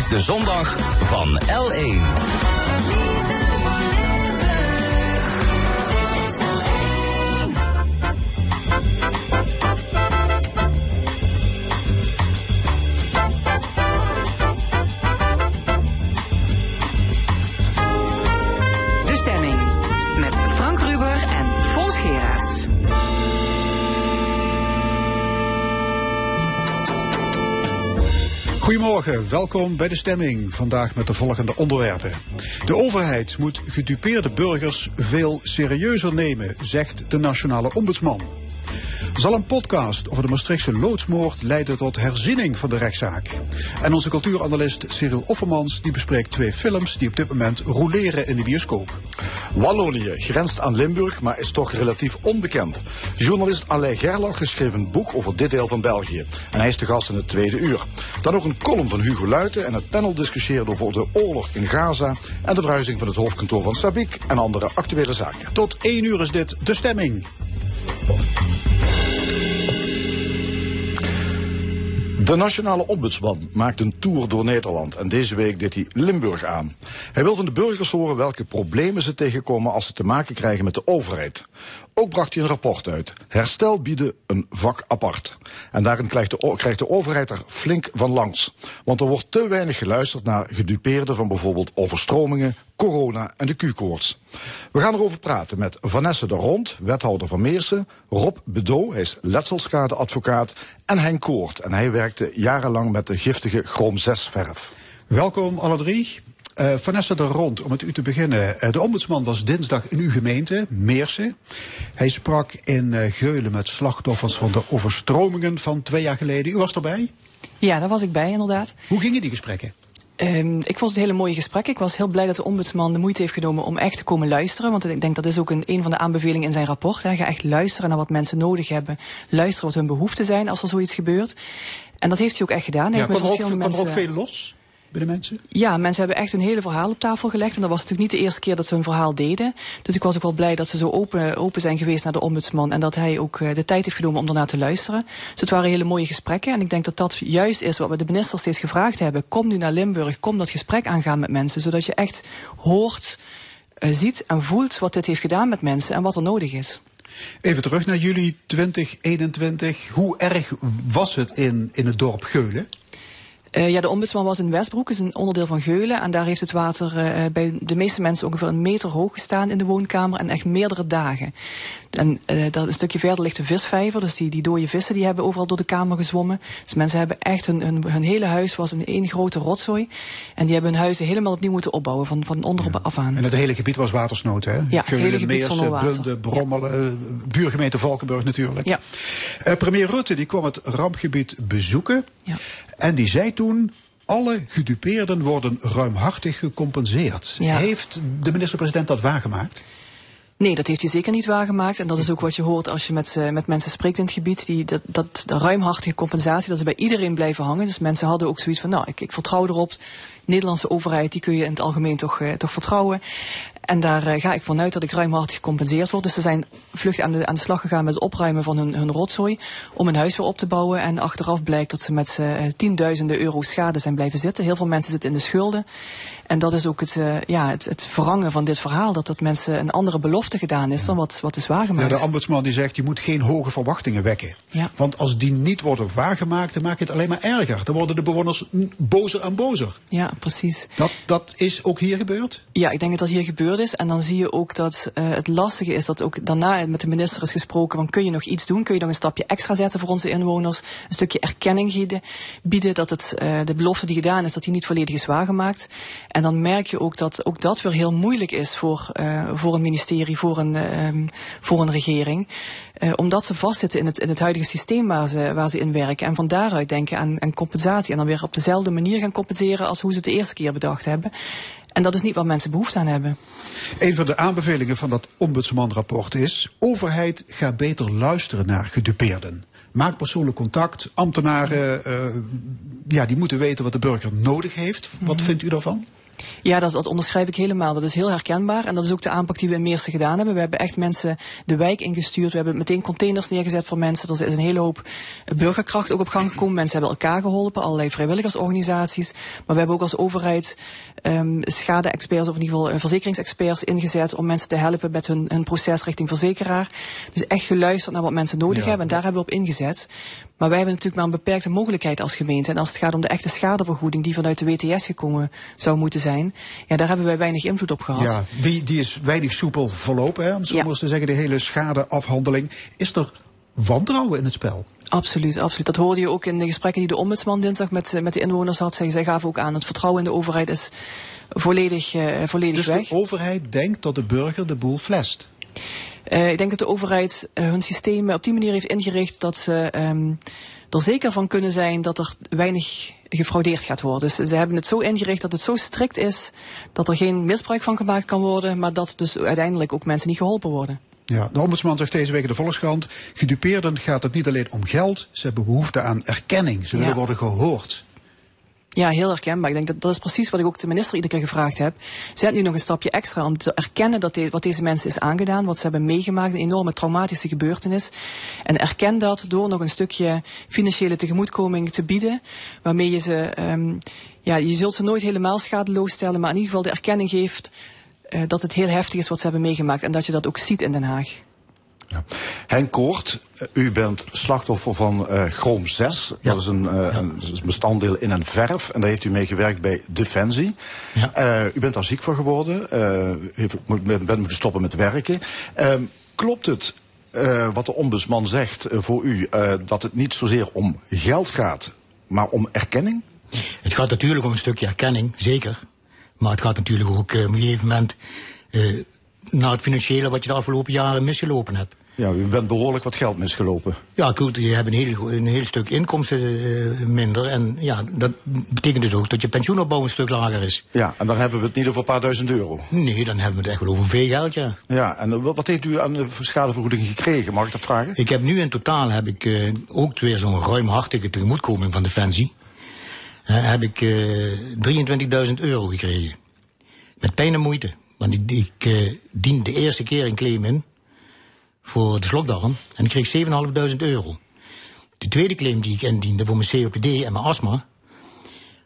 is de zondag van L1. Goedemorgen, welkom bij de stemming. Vandaag met de volgende onderwerpen. De overheid moet gedupeerde burgers veel serieuzer nemen, zegt de Nationale Ombudsman. Zal een podcast over de Maastrichtse loodsmoord leiden tot herziening van de rechtszaak? En onze cultuuranalist Cyril Offermans die bespreekt twee films die op dit moment roleren in de bioscoop. Wallonië grenst aan Limburg, maar is toch relatief onbekend. Journalist Alain Gerlach schreef een boek over dit deel van België. En hij is de gast in het tweede uur. Dan ook een column van Hugo Luiten en het panel discussieert over de oorlog in Gaza... en de verhuizing van het hoofdkantoor van Sabiek en andere actuele zaken. Tot één uur is dit de stemming. De nationale ombudsman maakt een tour door Nederland en deze week deed hij Limburg aan. Hij wil van de burgers horen welke problemen ze tegenkomen als ze te maken krijgen met de overheid. Ook bracht hij een rapport uit. Herstel bieden een vak apart. En daarin krijgt de, krijgt de overheid er flink van langs. Want er wordt te weinig geluisterd naar gedupeerden van bijvoorbeeld overstromingen, corona en de Q-koorts. We gaan erover praten met Vanessa de Rond, wethouder van Meersen, Rob Bedo, hij is letselschadeadvocaat, en Henk Koort. En hij werkte jarenlang met de giftige chroom 6 verf. Welkom alle drie. Uh, Vanessa de Rond, om met u te beginnen. Uh, de ombudsman was dinsdag in uw gemeente, Meersen. Hij sprak in uh, Geulen met slachtoffers van de overstromingen van twee jaar geleden. U was erbij? Ja, daar was ik bij inderdaad. Hoe gingen die gesprekken? Um, ik vond het hele mooie gesprek. Ik was heel blij dat de ombudsman de moeite heeft genomen om echt te komen luisteren. Want ik denk dat is ook een, een van de aanbevelingen in zijn rapport. Hè. Ga echt luisteren naar wat mensen nodig hebben. Luisteren wat hun behoeften zijn als er zoiets gebeurt. En dat heeft hij ook echt gedaan. Hij ja, heeft kwam, er ook, kwam er ook veel los? Bij de mensen? Ja, mensen hebben echt een hele verhaal op tafel gelegd. En dat was natuurlijk niet de eerste keer dat ze hun verhaal deden. Dus ik was ook wel blij dat ze zo open, open zijn geweest naar de ombudsman. En dat hij ook de tijd heeft genomen om daarna te luisteren. Dus het waren hele mooie gesprekken. En ik denk dat dat juist is wat we de minister steeds gevraagd hebben. Kom nu naar Limburg, kom dat gesprek aangaan met mensen. Zodat je echt hoort, uh, ziet en voelt wat dit heeft gedaan met mensen en wat er nodig is. Even terug naar juli 2021. Hoe erg was het in, in het dorp Geulen? Uh, ja, de ombudsman was in Westbroek, is een onderdeel van Geulen. En daar heeft het water uh, bij de meeste mensen ongeveer een meter hoog gestaan in de woonkamer. En echt meerdere dagen. En uh, dat een stukje verder ligt de visvijver. Dus die, die dode vissen die hebben overal door de kamer gezwommen. Dus mensen hebben echt hun, hun, hun hele huis was een één grote rotzooi. En die hebben hun huizen helemaal opnieuw moeten opbouwen. Van, van onder ja. af aan. En het hele gebied was watersnood, hè? Ja, het hele gebied water. Bunde, Brommelen, ja. buurgemeente Valkenburg natuurlijk. Ja. premier Rutte die kwam het rampgebied bezoeken. Ja. En die zei toen alle gedupeerden worden ruimhartig gecompenseerd. Ja. Heeft de minister-president dat waargemaakt? Nee, dat heeft hij zeker niet waargemaakt. En dat is ook wat je hoort als je met, uh, met mensen spreekt in het gebied. Die, dat, dat de ruimhartige compensatie, dat is bij iedereen blijven hangen. Dus mensen hadden ook zoiets van, nou, ik, ik vertrouw erop. De Nederlandse overheid, die kun je in het algemeen toch, uh, toch vertrouwen. En daar uh, ga ik vanuit dat ik ruimhartig gecompenseerd word. Dus ze zijn vlucht aan de, aan de slag gegaan met het opruimen van hun, hun rotzooi. Om een huis weer op te bouwen. En achteraf blijkt dat ze met tienduizenden euro schade zijn blijven zitten. Heel veel mensen zitten in de schulden. En dat is ook het, uh, ja, het, het verrangen van dit verhaal. Dat dat mensen een andere belofte gedaan is dan wat, wat is waargemaakt. Ja, de ombudsman die zegt, je moet geen hoge verwachtingen wekken. Ja. Want als die niet worden waargemaakt, dan maak je het alleen maar erger. Dan worden de bewoners bozer en bozer. Ja, precies. Dat, dat is ook hier gebeurd? Ja, ik denk dat dat hier gebeurd is. En dan zie je ook dat uh, het lastige is dat ook daarna met de minister is gesproken van kun je nog iets doen? Kun je nog een stapje extra zetten voor onze inwoners? Een stukje erkenning bieden dat het, uh, de belofte die gedaan is, dat die niet volledig is waargemaakt. En dan merk je ook dat ook dat weer heel moeilijk is voor, uh, voor een ministerie, voor een, um, voor een regering. Uh, omdat ze vastzitten in het, in het huidige systeem waar ze, waar ze in werken. En van daaruit denken aan, aan compensatie. En dan weer op dezelfde manier gaan compenseren als hoe ze het de eerste keer bedacht hebben. En dat is niet wat mensen behoefte aan hebben. Een van de aanbevelingen van dat ombudsmanrapport is... overheid ga beter luisteren naar gedupeerden. Maak persoonlijk contact. Ambtenaren uh, ja, die moeten weten wat de burger nodig heeft. Wat mm -hmm. vindt u daarvan? Ja, dat, dat onderschrijf ik helemaal. Dat is heel herkenbaar. En dat is ook de aanpak die we in Meersen gedaan hebben. We hebben echt mensen de wijk ingestuurd. We hebben meteen containers neergezet voor mensen. Er is een hele hoop burgerkracht ook op gang gekomen. Mensen hebben elkaar geholpen, allerlei vrijwilligersorganisaties. Maar we hebben ook als overheid um, schade-experts, of in ieder geval uh, verzekeringsexperts ingezet om mensen te helpen met hun, hun proces richting verzekeraar. Dus echt geluisterd naar wat mensen nodig hebben en daar hebben we op ingezet. Maar wij hebben natuurlijk maar een beperkte mogelijkheid als gemeente. En als het gaat om de echte schadevergoeding die vanuit de WTS gekomen zou moeten zijn, ja, daar hebben wij weinig invloed op gehad. Ja, die, die is weinig soepel verlopen, hè, om zo ja. te zeggen, de hele schadeafhandeling. Is er wantrouwen in het spel? Absoluut, absoluut. Dat hoorde je ook in de gesprekken die de ombudsman dinsdag met, met de inwoners had. Zij, zij gaven ook aan, het vertrouwen in de overheid is volledig, uh, volledig dus weg. Dus de overheid denkt dat de burger de boel flest? Uh, ik denk dat de overheid uh, hun systeem op die manier heeft ingericht dat ze um, er zeker van kunnen zijn dat er weinig gefraudeerd gaat worden. Dus ze hebben het zo ingericht dat het zo strikt is dat er geen misbruik van gemaakt kan worden, maar dat dus uiteindelijk ook mensen niet geholpen worden. Ja, de ombudsman zegt deze week in de Volkskrant, gedupeerden gaat het niet alleen om geld, ze hebben behoefte aan erkenning, ze willen ja. worden gehoord. Ja, heel herkenbaar. Ik denk dat dat is precies wat ik ook de minister iedere keer gevraagd heb. Zet nu nog een stapje extra om te erkennen dat de, wat deze mensen is aangedaan, wat ze hebben meegemaakt, een enorme traumatische gebeurtenis. En erken dat door nog een stukje financiële tegemoetkoming te bieden, waarmee je ze, um, ja, je zult ze nooit helemaal schadeloos stellen, maar in ieder geval de erkenning geeft uh, dat het heel heftig is wat ze hebben meegemaakt en dat je dat ook ziet in Den Haag. Ja. Henk Koort, u bent slachtoffer van uh, Chroom 6. Ja. Dat is een, uh, ja. een, bestanddeel in een verf. En daar heeft u mee gewerkt bij Defensie. Ja. Uh, u bent daar ziek van geworden. heeft, bent moeten stoppen met werken. Ehm, klopt het wat de ombudsman zegt voor u... dat het niet zozeer om geld gaat, maar om erkenning? Het gaat natuurlijk om een stukje erkenning, zeker. Maar het gaat natuurlijk ook op een gegeven moment naar het financiële wat je de afgelopen jaren misgelopen hebt. Ja, u bent behoorlijk wat geld misgelopen. Ja, goed, je hebt een heel, een heel stuk inkomsten uh, minder. En ja, dat betekent dus ook dat je pensioenopbouw een stuk lager is. Ja, en dan hebben we het niet over een paar duizend euro. Nee, dan hebben we het echt wel over veel geld, ja. Ja, en wat heeft u aan de schadevergoeding gekregen? Mag ik dat vragen? Ik heb nu in totaal heb ik uh, ook weer zo'n ruimhartige tegemoetkoming van Defensie. Uh, heb ik 23.000 euro gekregen. Met pijn en moeite. Want ik, ik uh, dien de eerste keer een claim in voor de slokdarm en ik kreeg 7.500 euro. De tweede claim die ik indiende voor mijn COPD en mijn astma,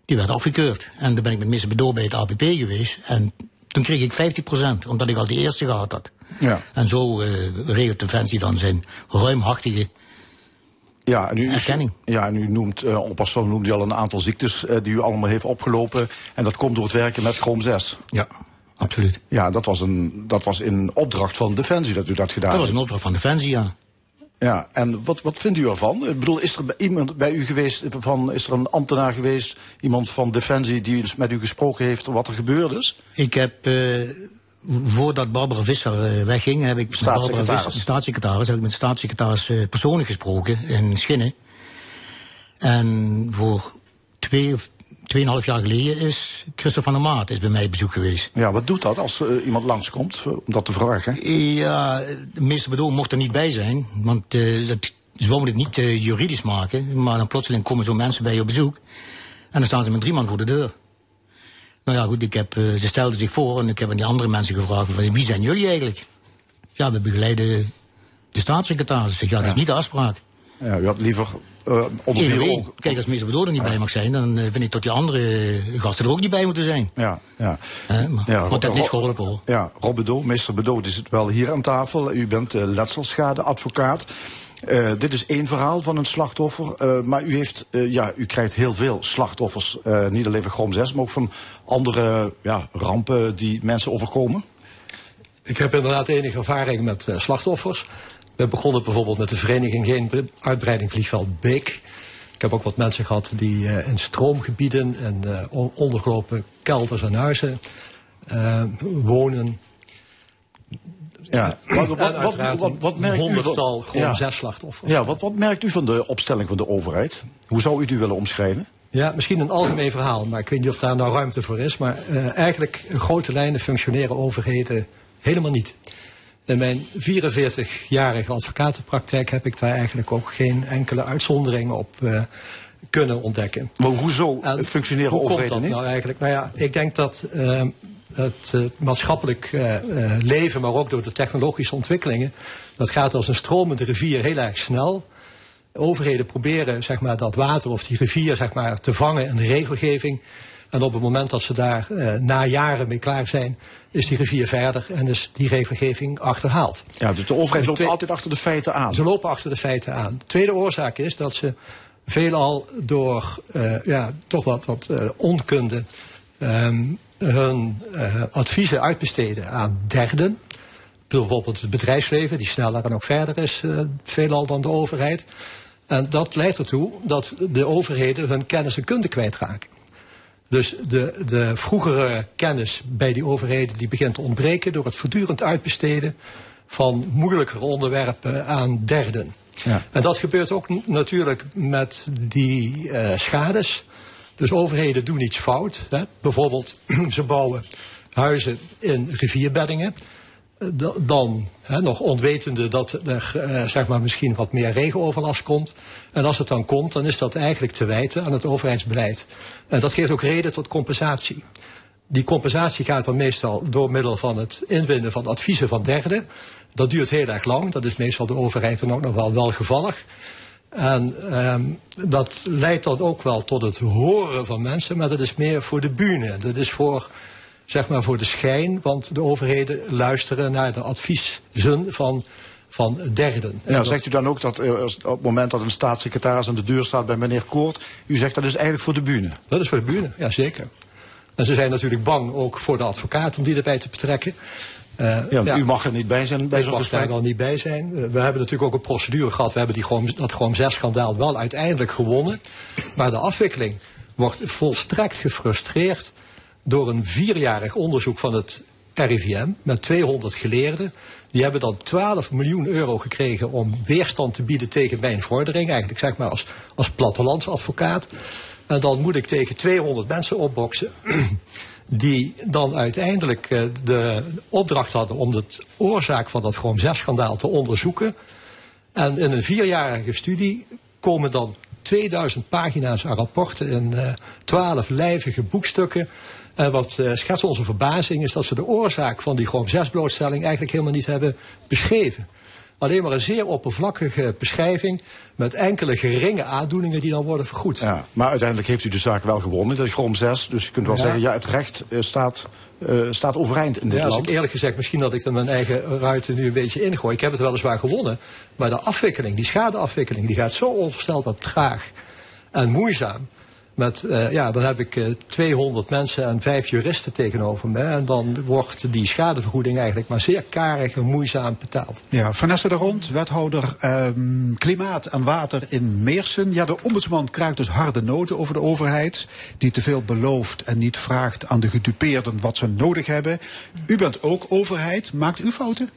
die werd afgekeurd. En dan ben ik met Mr. Bedo bij het APP geweest en toen kreeg ik 50%, omdat ik al de eerste gehad had. Ja. En zo uh, regelt Defensie dan zijn ruimhartige ja, en u, erkenning. Ja, en u noemt, uh, noemde u al een aantal ziektes uh, die u allemaal heeft opgelopen. En dat komt door het werken met Chrome 6. Ja absoluut. Ja, dat was, een, dat was in opdracht van Defensie dat u dat gedaan heeft. Dat was een opdracht van Defensie, ja. Ja, en wat, wat vindt u ervan? Ik bedoel, is er iemand bij u geweest, van, is er een ambtenaar geweest, iemand van Defensie die eens met u gesproken heeft wat er gebeurd is? Ik heb, uh, voordat Barbara Visser uh, wegging, heb ik met Barbara Visser, staatssecretaris, heb ik met de staatssecretaris uh, persoonlijk gesproken in Schinnen. En voor twee of Tweeënhalf jaar geleden is Christophe van der Maat is bij mij bezoek geweest. Ja, wat doet dat als uh, iemand langskomt om dat te vragen? Ja, de minister Bedoel mocht er niet bij zijn. Want uh, dat, ze wouden het niet juridisch maken. Maar dan plotseling komen zo mensen bij je op bezoek. En dan staan ze met drie man voor de deur. Nou ja, goed, ik heb, ze stelden zich voor en ik heb aan die andere mensen gevraagd: wie zijn jullie eigenlijk? Ja, we begeleiden de staatssecretaris. Ja, dat is niet de afspraak. Ja, u had liever uh, vier ogen. Kijk, als minister Bedoel er niet bij mag zijn, dan uh, vind ik dat die andere gasten er ook niet bij moeten zijn. Ja, ja. Uh, maar ja, wordt dat niet geholpen hoor. Ja, Rob Bedoel, minister Bedoel, die zit wel hier aan tafel. U bent uh, letselschadeadvocaat. Uh, dit is één verhaal van een slachtoffer, uh, maar u, heeft, uh, ja, u krijgt heel veel slachtoffers, niet alleen van Grom 6, maar ook van andere ja, rampen die mensen overkomen. Ik heb inderdaad enige ervaring met slachtoffers. We begonnen bijvoorbeeld met de vereniging Geen Uitbreiding Vliegveld Beek. Ik heb ook wat mensen gehad die uh, in stroomgebieden en uh, ondergelopen kelders en huizen uh, wonen. Ja, wat, wat, wat, wat, wat merkt u gewoon ja. zes slachtoffers. Ja, wat, wat merkt u van de opstelling van de overheid? Hoe zou u u willen omschrijven? Ja, misschien een algemeen verhaal, maar ik weet niet of daar nou ruimte voor is. Maar uh, eigenlijk in grote lijnen functioneren overheden helemaal niet. In mijn 44-jarige advocatenpraktijk heb ik daar eigenlijk ook geen enkele uitzondering op uh, kunnen ontdekken. Maar hoezo En functioneren hoe komt overheden dat niet? nou eigenlijk? Nou ja, ik denk dat eh, het eh, maatschappelijk eh, eh, leven, maar ook door de technologische ontwikkelingen, dat gaat als een stromende rivier heel erg snel. Overheden proberen zeg maar, dat water of die rivier zeg maar, te vangen in de regelgeving. En op het moment dat ze daar eh, na jaren mee klaar zijn, is die rivier verder en is die regelgeving achterhaald. Ja, dus de overheid loopt altijd achter de feiten aan. Ze lopen achter de feiten aan. De tweede oorzaak is dat ze veelal door eh, ja, toch wat, wat eh, onkunde ehm, hun adviezen uitbesteden aan derden. Bijvoorbeeld het bedrijfsleven, die sneller en ook verder is, veelal dan de overheid. En dat leidt ertoe dat de overheden hun kennis en kunde kwijtraken. Dus de, de vroegere kennis bij die overheden die begint te ontbreken door het voortdurend uitbesteden van moeilijkere onderwerpen aan derden. Ja. En dat gebeurt ook natuurlijk met die eh, schades. Dus overheden doen iets fout. Hè. Bijvoorbeeld, ze bouwen huizen in rivierbeddingen. Da- Dan nog onwetende dat er eh, zeg maar misschien wat meer regenoverlast komt. En als het dan komt, dan is dat eigenlijk te wijten aan het overheidsbeleid. En dat geeft ook reden tot compensatie. Die compensatie gaat dan meestal door middel van het inwinnen van adviezen van derden. Dat duurt heel erg lang. Dat is meestal de overheid dan ook nog wel welgevallig. En ehm, dat leidt dan ook wel tot het horen van mensen, maar dat is meer voor de bühne. Dat is voor, zeg maar, voor de schijn, want de overheden luisteren naar de adviezen van, van derden. En Ja, dat- zegt u dan ook dat eh, op het moment dat een staatssecretaris aan de deur staat bij meneer Koort, u zegt dat is eigenlijk voor de bühne? Dat is voor de bühne, ja zeker. En ze zijn natuurlijk bang ook voor de advocaat om die erbij te betrekken. Eh, Ja, U mag er niet bij zijn bij Ik zo'n mag gesprek. daar wel niet bij zijn. Eh, We hebben natuurlijk ook een procedure gehad. We hebben die gewoon, dat gewoon zes schandaal wel uiteindelijk gewonnen. Maar de afwikkeling wordt volstrekt gefrustreerd door een vierjarig onderzoek van het RIVM met 200 geleerden. Die hebben dan 12 miljoen euro gekregen om weerstand te bieden tegen mijn vordering. Eigenlijk zeg maar als, als plattelandsadvocaat. En dan moet ik tegen 200 mensen opboksen. Die dan uiteindelijk eh, de opdracht hadden om de oorzaak van dat Chrome 6-schandaal te onderzoeken. En in een vierjarige studie komen dan 2000 pagina's aan rapporten in eh 12 lijvige boekstukken. En wat eh schetst onze verbazing is dat ze de oorzaak van die Chrome 6 blootstelling eigenlijk helemaal niet hebben beschreven. Alleen maar een zeer oppervlakkige beschrijving met enkele geringe aandoeningen die dan worden vergoed. Ja, maar uiteindelijk heeft u de zaak wel gewonnen. Dat Grom 6. Dus je kunt wel Ja. zeggen, ja, het recht eh, staat, eh, staat overeind in dit Ja, als land. ik eerlijk gezegd, misschien dat ik er mijn eigen ruiten nu een beetje ingooi. Ik heb het weliswaar gewonnen, maar de afwikkeling, die schadeafwikkeling, die gaat zo onvoorstelbaar traag en moeizaam. Met, eh, ja, dan heb ik eh 200 mensen en vijf juristen tegenover me. En dan wordt die schadevergoeding eigenlijk maar zeer karig en moeizaam betaald. Ja, Vanessa de Rond, wethouder ehm, Klimaat en Water in Meersen. Ja, de ombudsman krijgt dus harde noten over de overheid. Die te veel belooft en niet vraagt aan de gedupeerden wat ze nodig hebben. U bent ook overheid. Maakt u fouten?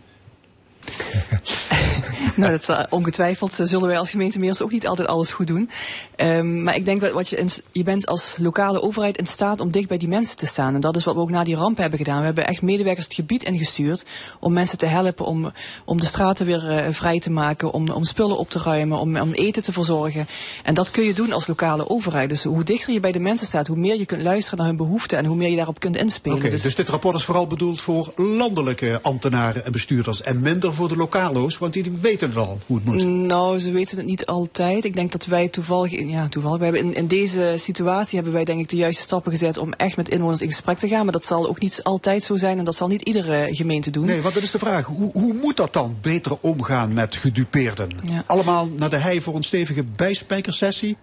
Nou, dat zal- ongetwijfeld eh, zullen wij als gemeente Meers ook niet altijd alles goed doen. Ehm, maar ik denk dat wat je, in, je bent als lokale overheid in staat om dicht bij die mensen te staan. En dat is wat we ook na die ramp hebben gedaan. We hebben echt medewerkers het gebied ingestuurd om mensen te helpen, om, om de straten weer eh, vrij te maken, om, om spullen op te ruimen, om, om eten te verzorgen. En dat kun je doen als lokale overheid. Dus hoe dichter je bij de mensen staat, hoe meer je kunt luisteren naar hun behoeften en hoe meer je daarop kunt inspelen. Oké, dus dit rapport is vooral bedoeld voor landelijke ambtenaren en bestuurders. En minder voor de lokalo's, want die weten het al hoe het moet. Nou, ze weten het niet altijd. Ik denk dat wij toevallig, ja, toevallig, we hebben in, in deze situatie hebben wij denk ik de juiste stappen gezet om echt met inwoners in gesprek te gaan. Maar dat zal ook niet altijd zo zijn en dat zal niet iedere gemeente doen. Nee, want dat is de vraag. Hoe, hoe moet dat dan beter omgaan met gedupeerden? Ja. Allemaal naar de hei voor een stevige bijspijkersessie?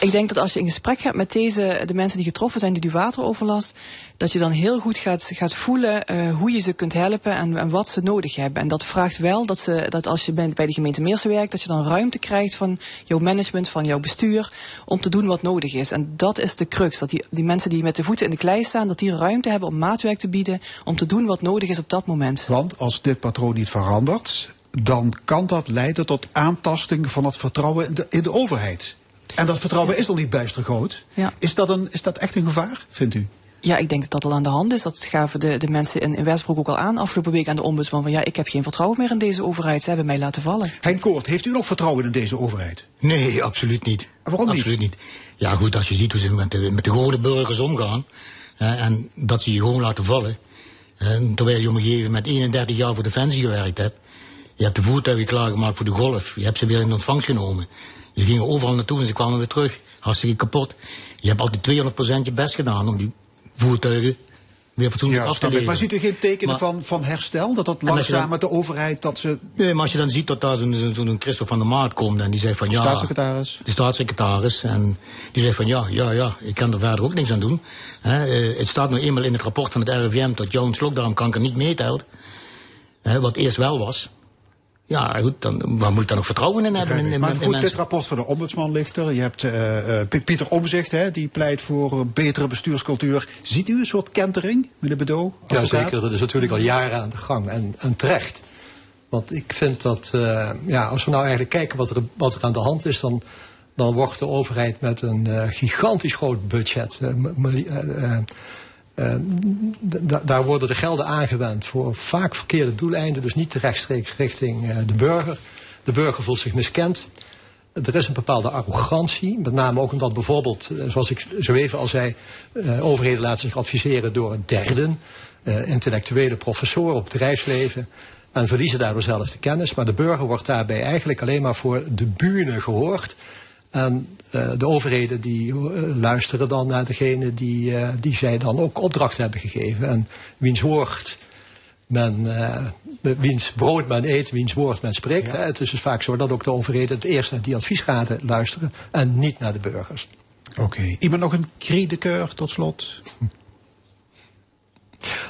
Ik denk dat als je in gesprek gaat met deze, de mensen die getroffen zijn door die wateroverlast, dat je dan heel goed gaat, gaat voelen eh, hoe je ze kunt helpen en, en wat ze nodig hebben. En dat vraagt wel dat, ze, dat als je bij de gemeente Meersen werkt, dat je dan ruimte krijgt van jouw management, van jouw bestuur, om te doen wat nodig is. En dat is de crux, dat die, die mensen die met de voeten in de klei staan, dat die ruimte hebben om maatwerk te bieden, om te doen wat nodig is op dat moment. Want als dit patroon niet verandert, dan kan dat leiden tot aantasting van het vertrouwen in de overheid. En dat vertrouwen is al niet bijster groot. Ja. Is, dat een, is dat echt een gevaar, vindt u? Ja, ik denk dat dat al aan de hand is. Dat gaven de, de mensen in, in Westbroek ook al aan afgelopen week aan de ombudsman. Van ja, ik heb geen vertrouwen meer in deze overheid. Ze hebben mij laten vallen. Henk Koort, heeft u nog vertrouwen in deze overheid? Nee, absoluut niet. waarom niet? Absoluut niet. Ja goed, als je ziet hoe ze met de, met de gewone burgers omgaan. hè, en dat ze je gewoon laten vallen. hè, terwijl je op een gegeven moment 31 jaar voor Defensie gewerkt hebt. Je hebt de voertuigen klaargemaakt voor de golf. Je hebt ze weer in ontvangst genomen. Ze gingen overal naartoe en ze kwamen weer terug. Hartstikke kapot. Je hebt altijd 200% je best gedaan om die voertuigen weer fatsoenlijk Ja, af te leveren. Maar ziet u geen tekenen Maar- van, van herstel? Dat dat langzaam dan- met de overheid, dat ze... Nee, maar als je dan ziet dat daar zo'n zo'n zo'n Christophe van der Maat komt en die zegt van ja... Staatssecretaris. De staatssecretaris. En die zegt van ja, ja, ja, ik kan er verder ook niks aan doen. Eh, het staat nu eenmaal in het rapport van het RIVM dat jouw slokdarmkanker niet meetelt. Wat eerst wel was. Ja, goed, dan, waar moet ik dan nog vertrouwen in hebben? In, in, maar in goed, dit rapport van de ombudsman ligt er. Je hebt eh, eh, Pieter Omzicht, hè, die pleit voor een betere bestuurscultuur. Ziet u een soort kentering, meneer Bedoel? Ja, zeker. Dat is natuurlijk al jaren aan de gang. En, en terecht. Want ik vind dat, eh, ja, als we nou eigenlijk kijken wat er, wat er aan de hand is, dan, dan wordt de overheid met een eh, gigantisch groot budget. Eh, daar worden de gelden aangewend voor vaak verkeerde doeleinden, dus niet rechtstreeks richting eh, de burger. De burger voelt zich miskend. Er is een bepaalde arrogantie, met name ook omdat bijvoorbeeld, eh, zoals ik zo even al zei, overheden laten zich adviseren door derden, intellectuele professoren op bedrijfsleven, en verliezen daardoor zelf de kennis. Maar de burger wordt daarbij eigenlijk alleen maar voor de bühne gehoord. En eh, de overheden die eh, luisteren dan naar degene die, eh, die zij dan ook opdracht hebben gegeven. En wiens woord men, wiens brood men eet, wiens woord men spreekt. Hè. Het is dus vaak zo dat ook de overheden het eerst naar die adviesraden luisteren en niet naar de burgers. Oké. Iemand nog een cri de coeur tot slot?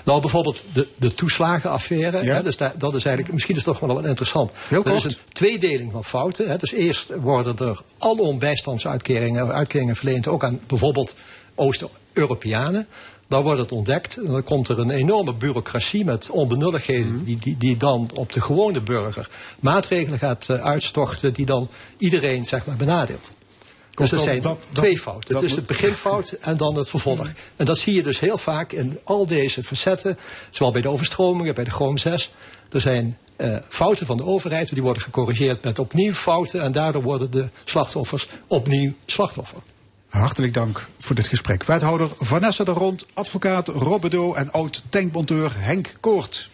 Nou, bijvoorbeeld de, de toeslagenaffaire. Ja. Hè, dus daar- dat is eigenlijk, misschien is het toch wel wat interessant. Heel er is een tweedeling van fouten. Hè. Dus eerst worden er alom bijstandsuitkeringen uitkeringen verleend, ook aan bijvoorbeeld Oost-Europeanen. Dan wordt het ontdekt en dan komt er een enorme bureaucratie met onbenulligheden Mhm. die, die, die dan op de gewone burger maatregelen gaat eh, uitstorten die dan iedereen zeg maar benadeelt. Dus er zijn dat- dat- twee fouten. dat Het is het beginfout en dan het vervolg. En dat zie je dus heel vaak in al deze facetten. Zowel bij de overstromingen, bij de Chrome 6. Er zijn eh, fouten van de overheid. Die worden gecorrigeerd met opnieuw fouten. En daardoor worden de slachtoffers opnieuw slachtoffer. Hartelijk dank voor dit gesprek. Wethouder Vanessa de Rond, advocaat Rob Bedeau en oud-tankmonteur Henk Koort.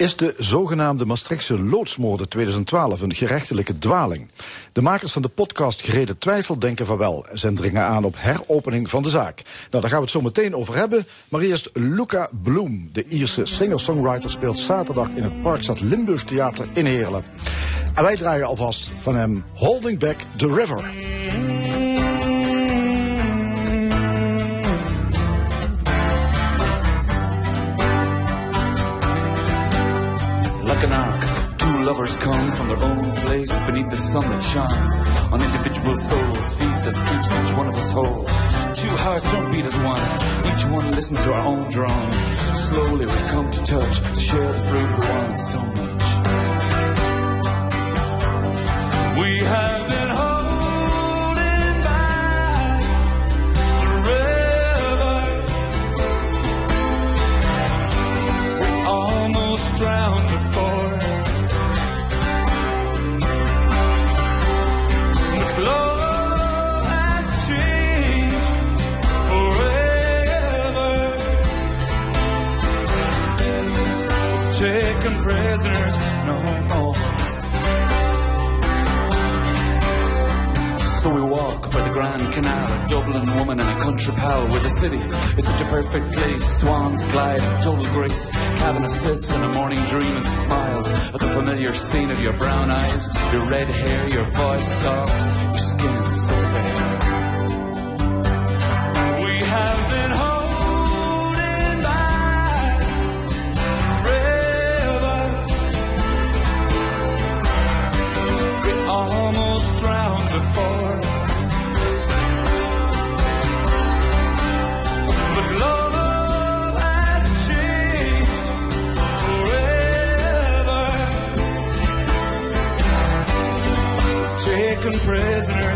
Is de zogenaamde Maastrichtse loodsmoorden 2012 een gerechtelijke dwaling? De makers van de podcast Gereden Twijfel denken van wel. Ze dringen aan op heropening van de zaak. Nou, daar gaan we het zo meteen over hebben. Maar eerst Luca Bloem, de Ierse singer-songwriter, speelt zaterdag in het Parkstad Limburg Theater in Heerlen. En wij draaien alvast van hem Holding Back the River. Like an arc, two lovers come from their own place beneath the sun that shines on individual souls, feeds us, keeps each one of us whole. Two hearts don't beat as one, each one listens to our own drum. Slowly we come to touch, to share the fruit we want so much. We have been drowned before. The love has changed forever. It's taken prisoners no more. So we walk by the Grand Canal, a Dublin woman and a country pal, where the city is such a perfect place. Swans glide in total grace. Kavanagh sits in a morning dream and smiles at the familiar scene of your brown eyes, your red hair, your voice soft, your skin prisoner.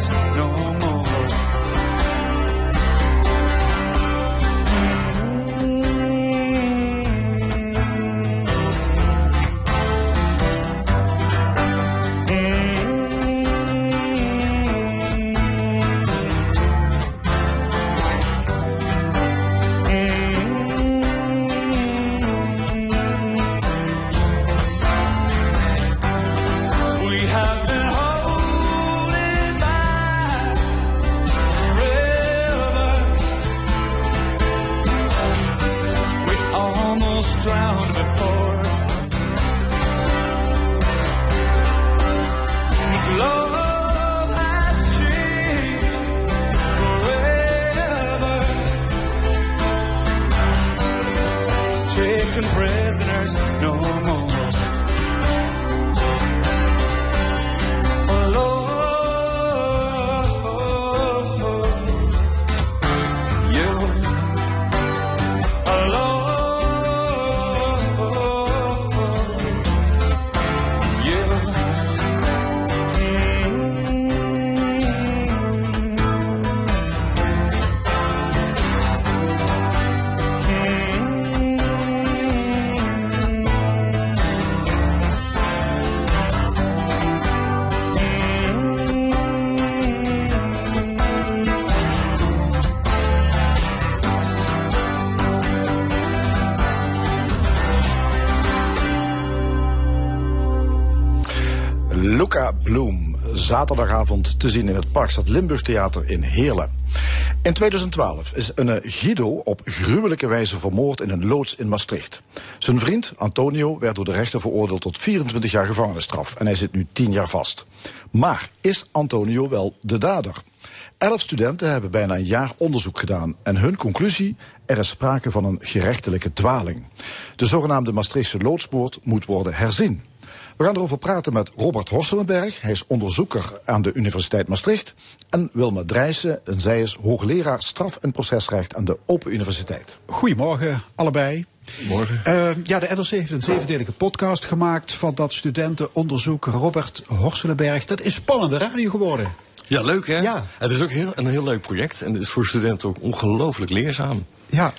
Zaterdagavond te zien in het Parkstad Limburg Theater in Heerlen. In 2012 is een Guido op gruwelijke wijze vermoord in een loods in Maastricht. Zijn vriend Antonio werd door de rechter veroordeeld tot 24 jaar gevangenisstraf en hij zit nu 10 jaar vast. Maar is Antonio wel de dader? Elf studenten hebben bijna een jaar onderzoek gedaan en hun conclusie, er is sprake van een gerechtelijke dwaling. De zogenaamde Maastrichtse loodsmoord moet worden herzien. We gaan erover praten met Robert Horselenberg. Hij is onderzoeker aan de Universiteit Maastricht. En Wilma Drijssen, en zij is hoogleraar straf- en procesrecht aan de Open Universiteit. Goedemorgen, allebei. Morgen. Eh, ja, de NRC heeft een zevendelige podcast gemaakt van dat studentenonderzoek Robert Horselenberg. Dat is spannende radio geworden. Ja, leuk hè? Ja. Het is ook heel, een heel leuk project en het is voor studenten ook ongelooflijk leerzaam. Ja,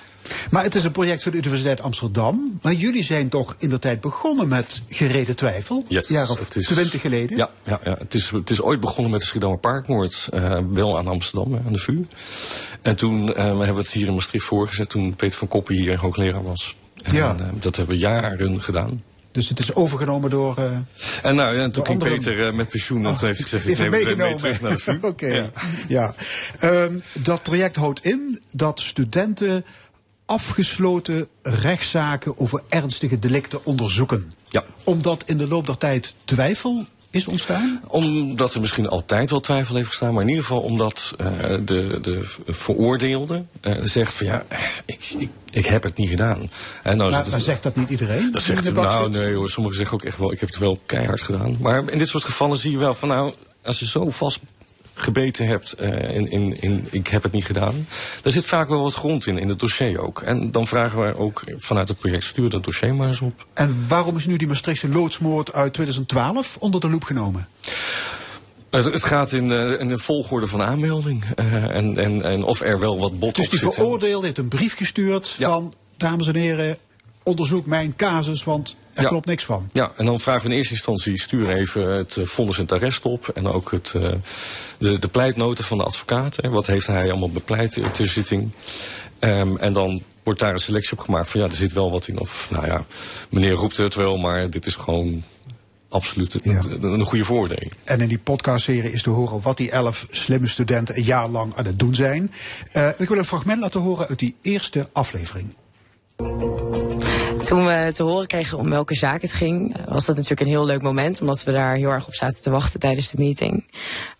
maar het is een project van de Universiteit Amsterdam. Maar jullie zijn toch in de tijd begonnen met gereden twijfel? Yes, jaar of twintig geleden? Ja, ja, ja. Het, is, het is ooit begonnen met de Schiedammer Parkmoord, eh, wel aan Amsterdam, hè, aan de VU. En toen eh, we hebben we het hier in Maastricht voorgezet toen Peter van Koppen hier hoogleraar was. En, Ja. eh, dat hebben we jaren gedaan. Dus het is overgenomen door... eh, En nou, ja, en toen ging anderen. Peter eh, met pensioen en Oh, toen heeft hij gezegd, ik neem het mee terug naar de VU. Oké, Ja. ja. Ehm, dat project houdt in dat studenten afgesloten rechtszaken over ernstige delicten onderzoeken. Ja. Omdat in de loop der tijd twijfel is ontstaan? Omdat er misschien altijd wel twijfel heeft gestaan, maar in ieder geval omdat eh, de, de veroordeelde eh, zegt van ja, ik, ik, ik heb het niet gedaan. En nou Maar, het- maar zegt dat niet iedereen? dat zegt nou nee hoor, sommigen zeggen ook echt wel, ik heb het wel keihard gedaan. Maar in dit soort gevallen zie je wel van nou, als je zo vast gebeten hebt eh, in, in, in ik heb het niet gedaan, daar zit vaak wel wat grond in, in het dossier ook. En dan vragen wij ook vanuit het project stuur dat dossier maar eens op. En waarom is nu die Maastrichtse loodsmoord uit 2012 onder de loep genomen? Het, gaat in, eh, in de volgorde van aanmelding. eh, en, en, en of er wel wat bot Dus op die zit. veroordeelde heeft een brief gestuurd Ja. van... dames en heren, onderzoek mijn casus, want er Ja. klopt niks van. Ja, en dan vragen we in eerste instantie, stuur even het vonnis en het arrest op. En ook het, eh, de, de pleitnoten van de advocaat. Hè. Wat heeft hij allemaal bepleit ter zitting. Ehm, en dan wordt daar een selectie op gemaakt van ja, er zit wel wat in. Of nou ja, meneer roept het wel, maar dit is gewoon absoluut een, Ja. een, een goede veroordeling. En in die podcastserie is te horen wat die elf slimme studenten een jaar lang aan het doen zijn. Eh, ik wil een fragment laten horen uit die eerste aflevering. Toen we te horen kregen om welke zaak het ging, was dat natuurlijk een heel leuk moment. Omdat we daar heel erg op zaten te wachten tijdens de meeting.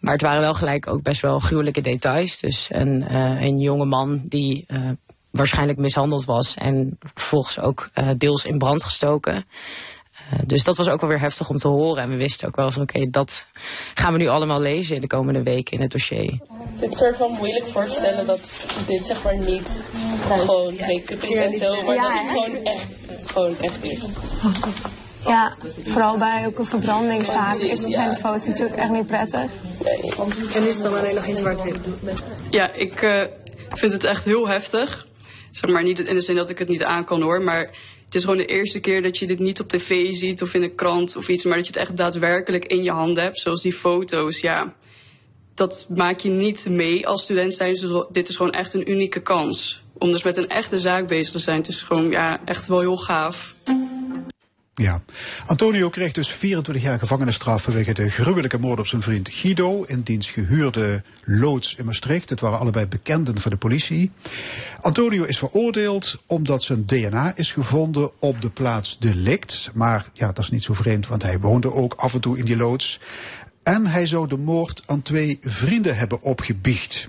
Maar het waren wel gelijk ook best wel gruwelijke details. Dus een, eh, een jonge man die eh, waarschijnlijk mishandeld was. En vervolgens ook eh, deels in brand gestoken. Eh, dus dat was ook wel weer heftig om te horen. En we wisten ook wel van oké, dat gaan we nu allemaal lezen in de komende weken in het dossier. Het is soort van moeilijk voor te stellen dat dit zeg maar niet gewoon make-up is en zo, maar Ja, dat het gewoon echt, gewoon echt is. Ja, vooral bij ook een verbrandingszaak is, zijn de foto's natuurlijk echt niet prettig. En is dan alleen nog in zwart-wit? Ja, ik eh, vind het echt heel heftig. Zeg maar niet in de zin dat ik het niet aan kan hoor, maar het is gewoon de eerste keer dat je dit niet op tv ziet of in een krant of iets, maar dat je het echt daadwerkelijk in je handen hebt. Zoals die foto's, ja. Dat maak je niet mee als student zijn. Dus dit is gewoon echt een unieke kans. Om dus met een echte zaak bezig te zijn. Het is gewoon ja, echt wel heel gaaf. Ja. Antonio kreeg dus 24 jaar gevangenisstraf vanwege de gruwelijke moord op zijn vriend Guido in diens gehuurde loods in Maastricht. Het waren allebei bekenden van de politie. Antonio is veroordeeld omdat zijn DNA is gevonden op de plaats delict. Maar ja, dat is niet zo vreemd, want hij woonde ook af en toe in die loods. En hij zou de moord aan twee vrienden hebben opgebiecht.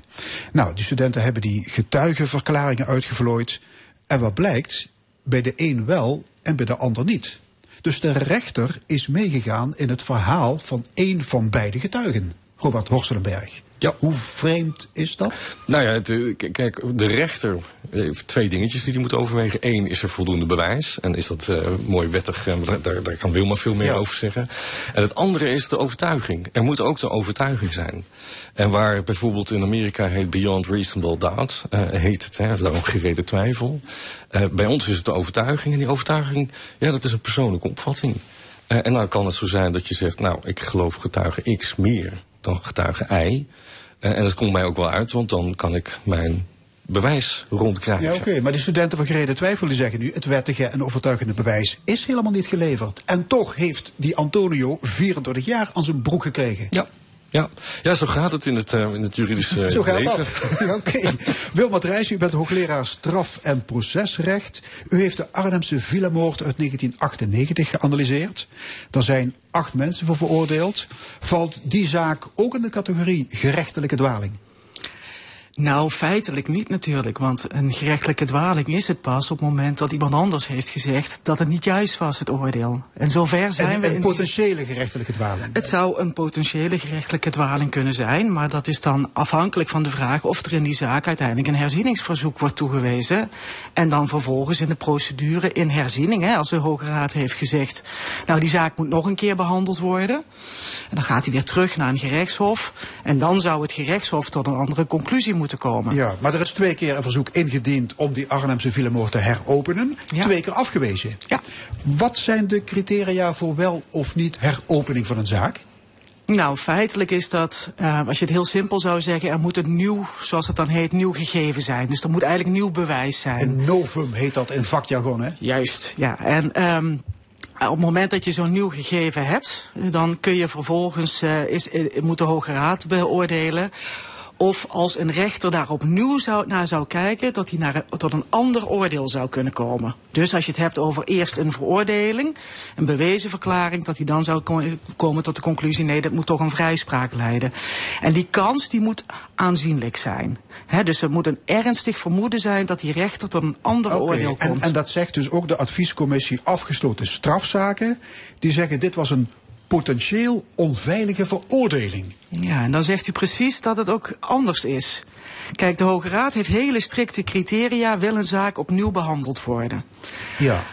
Nou, die studenten hebben die getuigenverklaringen uitgevlooid. En wat blijkt? Bij de een wel en bij de ander niet. Dus de rechter is meegegaan in het verhaal van één van beide getuigen, Robert Horselenberg. Ja. Hoe vreemd is dat? Nou ja, het, eh, kijk, de rechter heeft twee dingetjes die hij moet overwegen. Eén, is er voldoende bewijs? En is dat eh, mooi wettig? daar, daar, kan Wilma veel meer Ja. over zeggen. En het andere is de overtuiging. Er moet ook de overtuiging zijn. En waar bijvoorbeeld in Amerika heet Beyond Reasonable Doubt, eh, heet het, hè, gereden twijfel. Bij ons is het de overtuiging. En die overtuiging, ja, dat is een persoonlijke opvatting. En nou kan het zo zijn dat je zegt, nou, ik geloof getuige X meer dan getuige Y. Eh, en dat komt mij ook wel uit, want dan kan ik mijn bewijs rondkrijgen. Ja, oké. Maar die studenten van gereden twijfel die zeggen nu... het wettige en overtuigende bewijs is helemaal niet geleverd. En toch heeft die Antonio 24 jaar aan zijn broek gekregen. Ja. Ja. ja, zo gaat het in het, eh, in het juridische Zo gaat leven. dat. Ja, Oké. Wilma Drijs, u bent hoogleraar straf- en procesrecht. U heeft de Arnhemse villamoord uit 1998 geanalyseerd. Daar zijn acht mensen voor veroordeeld. Valt die zaak ook in de categorie gerechtelijke dwaling? Nou, feitelijk niet natuurlijk, want een gerechtelijke dwaling is het pas op het moment dat iemand anders heeft gezegd dat het niet juist was, het oordeel. En zover zijn En, we in potentiële gerechtelijke dwaling? Het zou een potentiële gerechtelijke dwaling kunnen zijn, maar dat is dan afhankelijk van de vraag of er in die zaak uiteindelijk een herzieningsverzoek wordt toegewezen. En dan vervolgens in de procedure in herziening, hè, als de Hoge Raad heeft gezegd, nou die zaak moet nog een keer behandeld worden. En dan gaat hij weer terug naar een gerechtshof. En dan zou het gerechtshof tot een andere conclusie moeten komen. Ja, maar er is twee keer een verzoek ingediend om die Arnhemse villamoord te heropenen. Ja. Twee keer afgewezen. Ja. Wat zijn de criteria voor wel of niet heropening van een zaak? Nou, feitelijk is dat, eh, als je het heel simpel zou zeggen, er moet een nieuw, zoals het dan heet, nieuw gegeven zijn. Dus er moet eigenlijk nieuw bewijs zijn. Een novum heet dat in vakjargon, hè? Juist, ja. En ehm, op het moment dat je zo'n nieuw gegeven hebt, dan kun je vervolgens, eh, is, eh, moet de Hoge Raad beoordelen. Of als een rechter daar opnieuw zou, naar zou kijken, dat hij naar een, tot een ander oordeel zou kunnen komen. Dus als je het hebt over eerst een veroordeling, een bewezen verklaring, dat hij dan zou ko- komen tot de conclusie, nee, dat moet toch een vrijspraak leiden. En die kans die moet aanzienlijk zijn. Dus er moet een ernstig vermoeden zijn dat die rechter tot een ander oordeel komt. En, en dat zegt dus ook de adviescommissie afgesloten strafzaken. Die zeggen dit was een potentieel onveilige veroordeling. Ja, en dan zegt u precies dat het ook anders is. Kijk, de Hoge Raad heeft hele strikte criteria, wil een zaak opnieuw behandeld worden. Ja.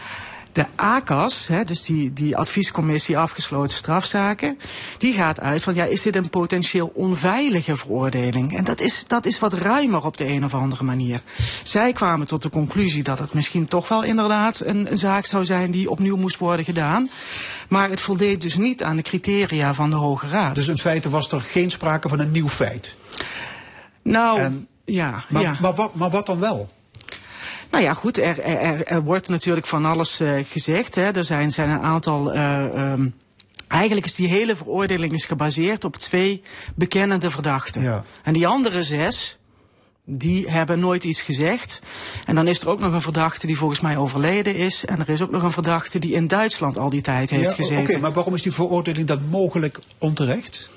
De ACAS, hè, dus die, die adviescommissie afgesloten strafzaken, die gaat uit van ja, is dit een potentieel onveilige veroordeling? En dat is, dat is wat ruimer op de een of andere manier. Zij kwamen tot de conclusie dat het misschien toch wel inderdaad een, een zaak zou zijn die opnieuw moest worden gedaan. Maar het voldeed dus niet aan de criteria van de Hoge Raad. Dus in feite was er geen sprake van een nieuw feit. Nou, En- ja. Maar, ja. maar, wat, maar wat dan wel? Nou ja, goed, er, er, er- er wordt natuurlijk van alles eh, gezegd. Hè. Er zijn, zijn een aantal. eh, ehm, eigenlijk is die hele veroordeling is gebaseerd op twee bekennende verdachten. Ja. En die andere zes. Die hebben nooit iets gezegd. En dan is er ook nog een verdachte die volgens mij overleden is. En er is ook nog een verdachte die in Duitsland al die tijd heeft Ja, Oké, gezeten. maar waarom is die veroordeling dan mogelijk onterecht?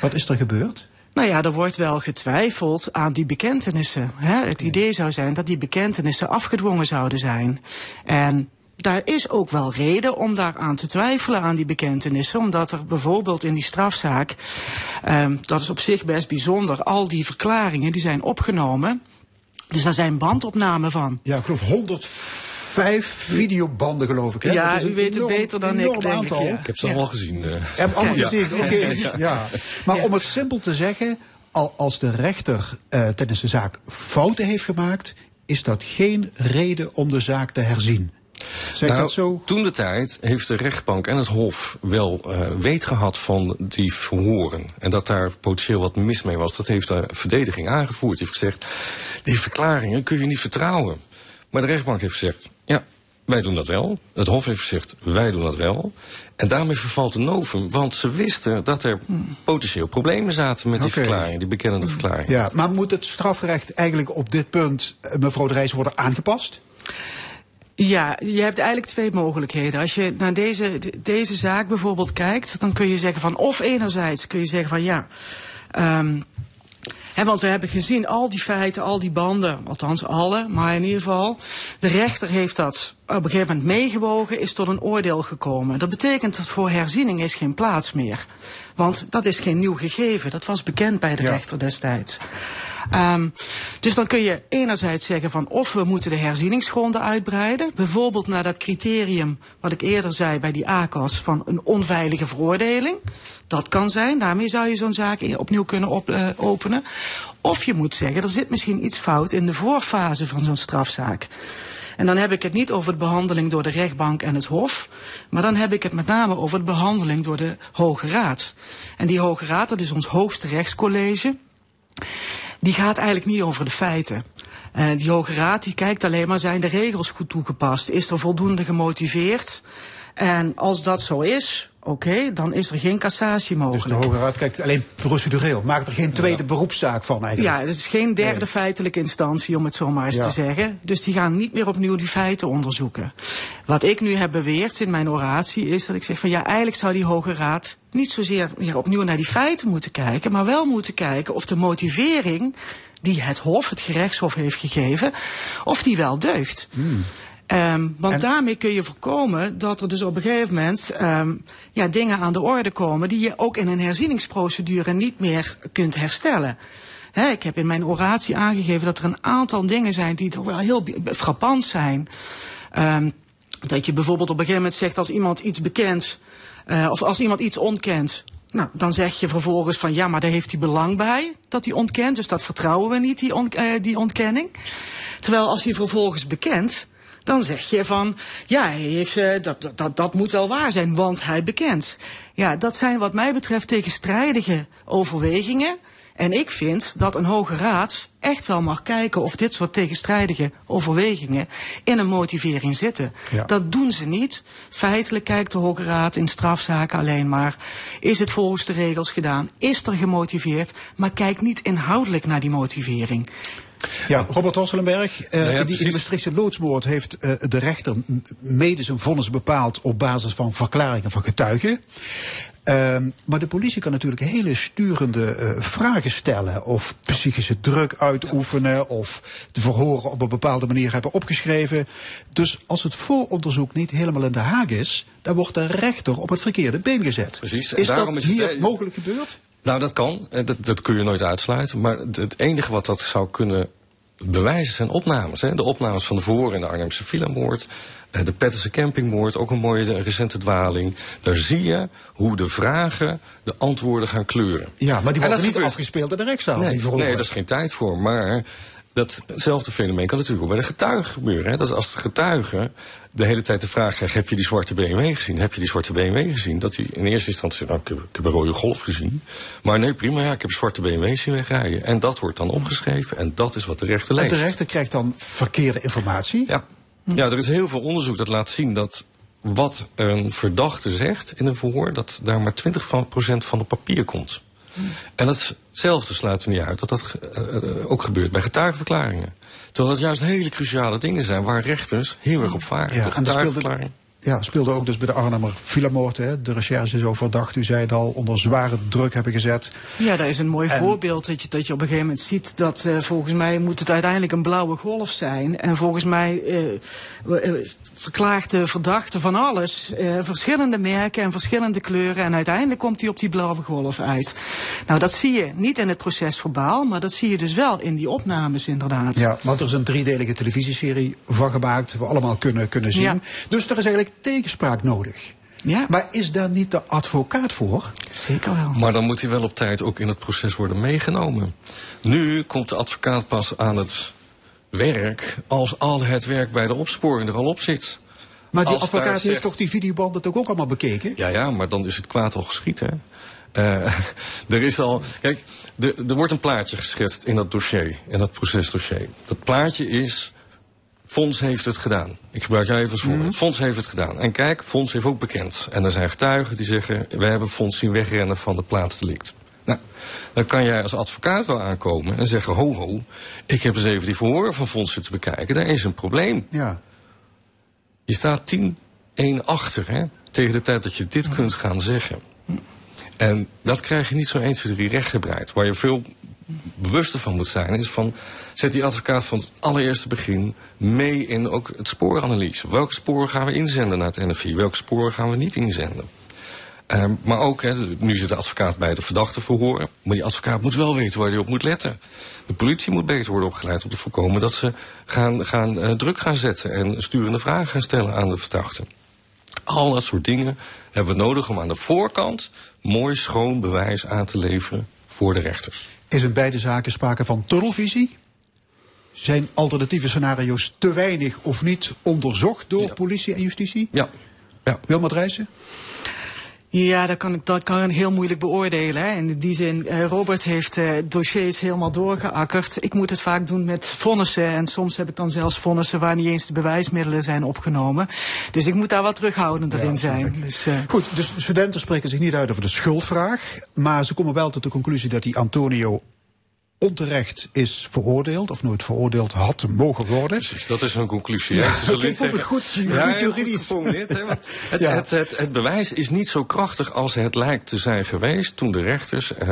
Wat is er gebeurd? Nou ja, er wordt wel getwijfeld aan die bekentenissen. Hè? Het idee zou zijn dat die bekentenissen afgedwongen zouden zijn. En daar is ook wel reden om daaraan te twijfelen aan die bekentenissen. Omdat er bijvoorbeeld in die strafzaak, ehm, dat is op zich best bijzonder, al die verklaringen die zijn opgenomen. Dus daar zijn bandopnamen van. Ja, ik geloof 105 videobanden, geloof ik. Hè? Ja, Dat is een u weet het beter dan ik, enorm denk ik, aantal. ja. Ik heb ze Ja. allemaal gezien. eh. Heb allemaal Ja. gezien, oké. Ja. Maar om het simpel te zeggen, al als de rechter eh, tijdens de zaak fouten heeft gemaakt, is dat geen reden om de zaak te herzien. Zeg Nou, dat zo? Toen de tijd heeft de rechtbank en het Hof wel eh, weet gehad van die verhoren. En dat daar potentieel wat mis mee was. Dat heeft de verdediging aangevoerd. Die heeft gezegd, die verklaringen kun je niet vertrouwen. Maar de rechtbank heeft gezegd, ja, wij doen dat wel. Het Hof heeft gezegd, wij doen dat wel. En daarmee vervalt de novum, want ze wisten dat er potentieel problemen zaten met die Oké. verklaring, die bekennende verklaring. Ja, maar moet het strafrecht eigenlijk op dit punt, eh, mevrouw de Rijs, worden aangepast? Ja, je hebt eigenlijk twee mogelijkheden. Als je naar deze, de- deze zaak bijvoorbeeld kijkt, dan kun je zeggen van of enerzijds kun je zeggen van ja. ehm, want we hebben gezien al die feiten, al die banden, althans alle, maar in ieder geval, de rechter heeft dat op een gegeven moment meegewogen, is tot een oordeel gekomen. Dat betekent dat voor herziening is geen plaats meer. Want dat is geen nieuw gegeven, dat was bekend bij de rechter destijds. Ehm, dus dan kun je enerzijds zeggen van of we moeten de herzieningsgronden uitbreiden. Bijvoorbeeld naar dat criterium wat ik eerder zei bij die ACOS van een onveilige veroordeling. Dat kan zijn, daarmee zou je zo'n zaak i- opnieuw kunnen op, eh, openen. Of je moet zeggen, er zit misschien iets fout in de voorfase van zo'n strafzaak. En dan heb ik het niet over de behandeling door de rechtbank en het Hof, maar dan heb ik het met name over de behandeling door de Hoge Raad. En die Hoge Raad, dat is ons hoogste rechtscollege, die gaat eigenlijk niet over de feiten. Eh, die Hoge Raad die kijkt alleen maar, zijn de regels goed toegepast? Is er voldoende gemotiveerd? En als dat zo is, oké, dan is er geen cassatie Dus mogelijk. de Hoge Raad kijkt alleen procedureel. Maakt er geen tweede beroepszaak van eigenlijk. Ja, het is geen derde feitelijke instantie, om het zo maar eens Ja. te zeggen. Dus die gaan niet meer opnieuw die feiten onderzoeken. Wat ik nu heb beweerd in mijn oratie is dat ik zeg van ja, eigenlijk zou die Hoge Raad niet zozeer weer opnieuw naar die feiten moeten kijken, maar wel moeten kijken of de motivering die het Hof, het gerechtshof heeft gegeven, of die wel deugt. Ehm, want daarmee kun je voorkomen dat er dus op een gegeven moment ehm, ja, dingen aan de orde komen die je ook in een herzieningsprocedure niet meer kunt herstellen. Ik heb in mijn oratie aangegeven dat er een aantal dingen zijn die toch wel heel frappant zijn. Ehm, dat je bijvoorbeeld op een gegeven moment zegt als iemand iets bekent, eh, of als iemand iets ontkent. Nou, dan zeg je vervolgens van ja, maar daar heeft hij belang bij dat hij ontkent. Dus dat vertrouwen we niet, die, eh, die ontkenning. Terwijl als hij vervolgens bekent, dan zeg je van ja, hij heeft, eh, dat, dat- dat, dat moet wel waar zijn, want hij bekent. Ja, dat zijn wat mij betreft tegenstrijdige overwegingen. En ik vind dat een hoge raad echt wel mag kijken of dit soort tegenstrijdige overwegingen in een motivering zitten. Ja. Dat doen ze niet. Feitelijk kijkt de Hoge Raad in strafzaken alleen maar. Is het volgens de regels gedaan? Is er gemotiveerd? Maar kijk niet inhoudelijk naar die motivering. Ja, Robert Horselenberg, eh, Nou ja, in die, in de. Maastrichtse loodsmoord heeft eh, de rechter mede zijn vonnis bepaald op basis van verklaringen van getuigen. Ehm, maar de politie kan natuurlijk hele sturende eh, vragen stellen. Of psychische druk uitoefenen. Of de verhoren op een bepaalde manier hebben opgeschreven. Dus als het vooronderzoek niet helemaal in de haak is. dan wordt de rechter op het verkeerde been gezet. Precies, Is dat is hier eh, mogelijk gebeurd? Nou, dat kan. Eh, Dat, dat kun je nooit uitsluiten. Maar het- enige wat dat zou kunnen bewijzen zijn opnames. Hè? De opnames van de verhoren in de Arnhemse Villamoord. eh, De Petterse Campingmoord, ook een mooie recente dwaling. Daar zie je hoe de vragen de antwoorden gaan kleuren. Ja, maar die En worden niet gebeurt- afgespeeld in de rechtszaal. Nee, die nee, daar is geen tijd voor. Maar datzelfde fenomeen kan natuurlijk ook bij de getuigen gebeuren. Hè? Dat is als de getuige de hele tijd de vraag krijgt... heb je die zwarte BMW gezien? Heb je die zwarte BMW gezien? Dat hij in eerste instantie zegt, nou, ik, heb, ik heb een rode golf gezien. Maar nee, prima, ja, ik heb een zwarte BMW zien wegrijden. En dat wordt dan opgeschreven en dat is wat de rechter En leest. de rechter krijgt dan verkeerde informatie. Ja. ja, er is heel veel onderzoek dat laat zien dat wat een verdachte zegt in een verhoor... dat daar maar 20% van, op papier komt. En datzelfde sluit er niet uit dat dat eh, eh, ook gebeurt bij getuigenverklaringen. Terwijl dat juist hele cruciale dingen zijn waar rechters heel erg op varen. Ja, en speelde. Ja, speelde ook dus bij de Arnhemmer Villamoord. Hè. De recherche is ook verdacht, u zei het al, onder zware druk hebben gezet. Ja, dat is een mooi En- voorbeeld dat je, dat je op een gegeven moment ziet dat eh, volgens mij moet het uiteindelijk een blauwe golf zijn. En volgens mij eh, verklaart de verdachte van alles, verschillende merken en verschillende kleuren. En uiteindelijk komt hij op die blauwe golf uit. Nou, dat zie je niet in het proces verbaal, maar dat zie je dus wel in die opnames inderdaad. Ja, want er is een driedelige televisieserie van gemaakt, we allemaal kunnen, kunnen zien. Ja. Dus er is eigenlijk tegenspraak nodig. Ja. Maar is daar niet de advocaat voor? Zeker wel. Maar dan moet hij wel op tijd ook in het proces worden meegenomen. Nu komt de advocaat pas aan het werk als al het werk bij de opsporing er al op zit. Maar die Als advocaat heeft zegt- toch die videobanden toch ook allemaal bekeken? Ja, ja, maar dan is het kwaad al geschied, hè? Eh, er is al. Kijk, er, er wordt een plaatje geschetst in dat dossier, in dat procesdossier. Dat plaatje is Fons heeft het gedaan. Ik gebruik jou even als voorbeeld. Mhm. Fons heeft het gedaan. En kijk, Fons heeft ook bekend. En er zijn getuigen die zeggen... we hebben Fons zien wegrennen van de plaatsdelict. Nou, dan kan jij als advocaat wel aankomen en zeggen... ho, ho, ik heb eens even die verhoren van Fons zitten bekijken. Daar is een probleem. Ja. Je staat 10-1 achter, hè? Tegen de tijd dat je dit kunt gaan zeggen. En dat krijg je niet zo 1, 2, 3 rechtgebreid. Waar je veel bewuster van moet zijn, is van... zet die advocaat van het allereerste begin mee in ook het spooranalyse. Welke sporen gaan we inzenden naar het NFI? Welke sporen gaan we niet inzenden? Ehm, maar ook, nu zit de advocaat bij de verdachte verhoren. Maar die advocaat moet wel weten waar hij op moet letten. De politie moet beter worden opgeleid om te voorkomen dat ze gaan, gaan, eh, druk gaan zetten... en sturende vragen gaan stellen aan de verdachte. Al dat soort dingen hebben we nodig om aan de voorkant... mooi schoon bewijs aan te leveren voor de rechters. Is in beide zaken sprake van tunnelvisie? Zijn alternatieve scenario's te weinig of niet onderzocht door politie en justitie? Ja. ja. Wilma Drijssen? Ja, dat kan ik, dat kan heel moeilijk beoordelen. Hè. In die zin, eh, Robert heeft eh, dossiers helemaal doorgeakkerd. Ik moet het vaak doen met vonnissen. En soms heb ik dan zelfs vonnissen waar niet eens de bewijsmiddelen zijn opgenomen. Dus ik moet daar wat terughoudender in zijn. Dus, eh, Goed, dus studenten spreken zich niet uit over de schuldvraag. Maar ze komen wel tot de conclusie dat die Antonio onterecht is veroordeeld. Of nooit veroordeeld had mogen worden. Precies, dat is hun conclusie. Ja. Ze zullen niet ik zeggen- goed, goed Ja, ja, juridisch. goed Het, Ja. het, het, het bewijs is niet zo krachtig als het lijkt te zijn geweest... toen de rechters eh,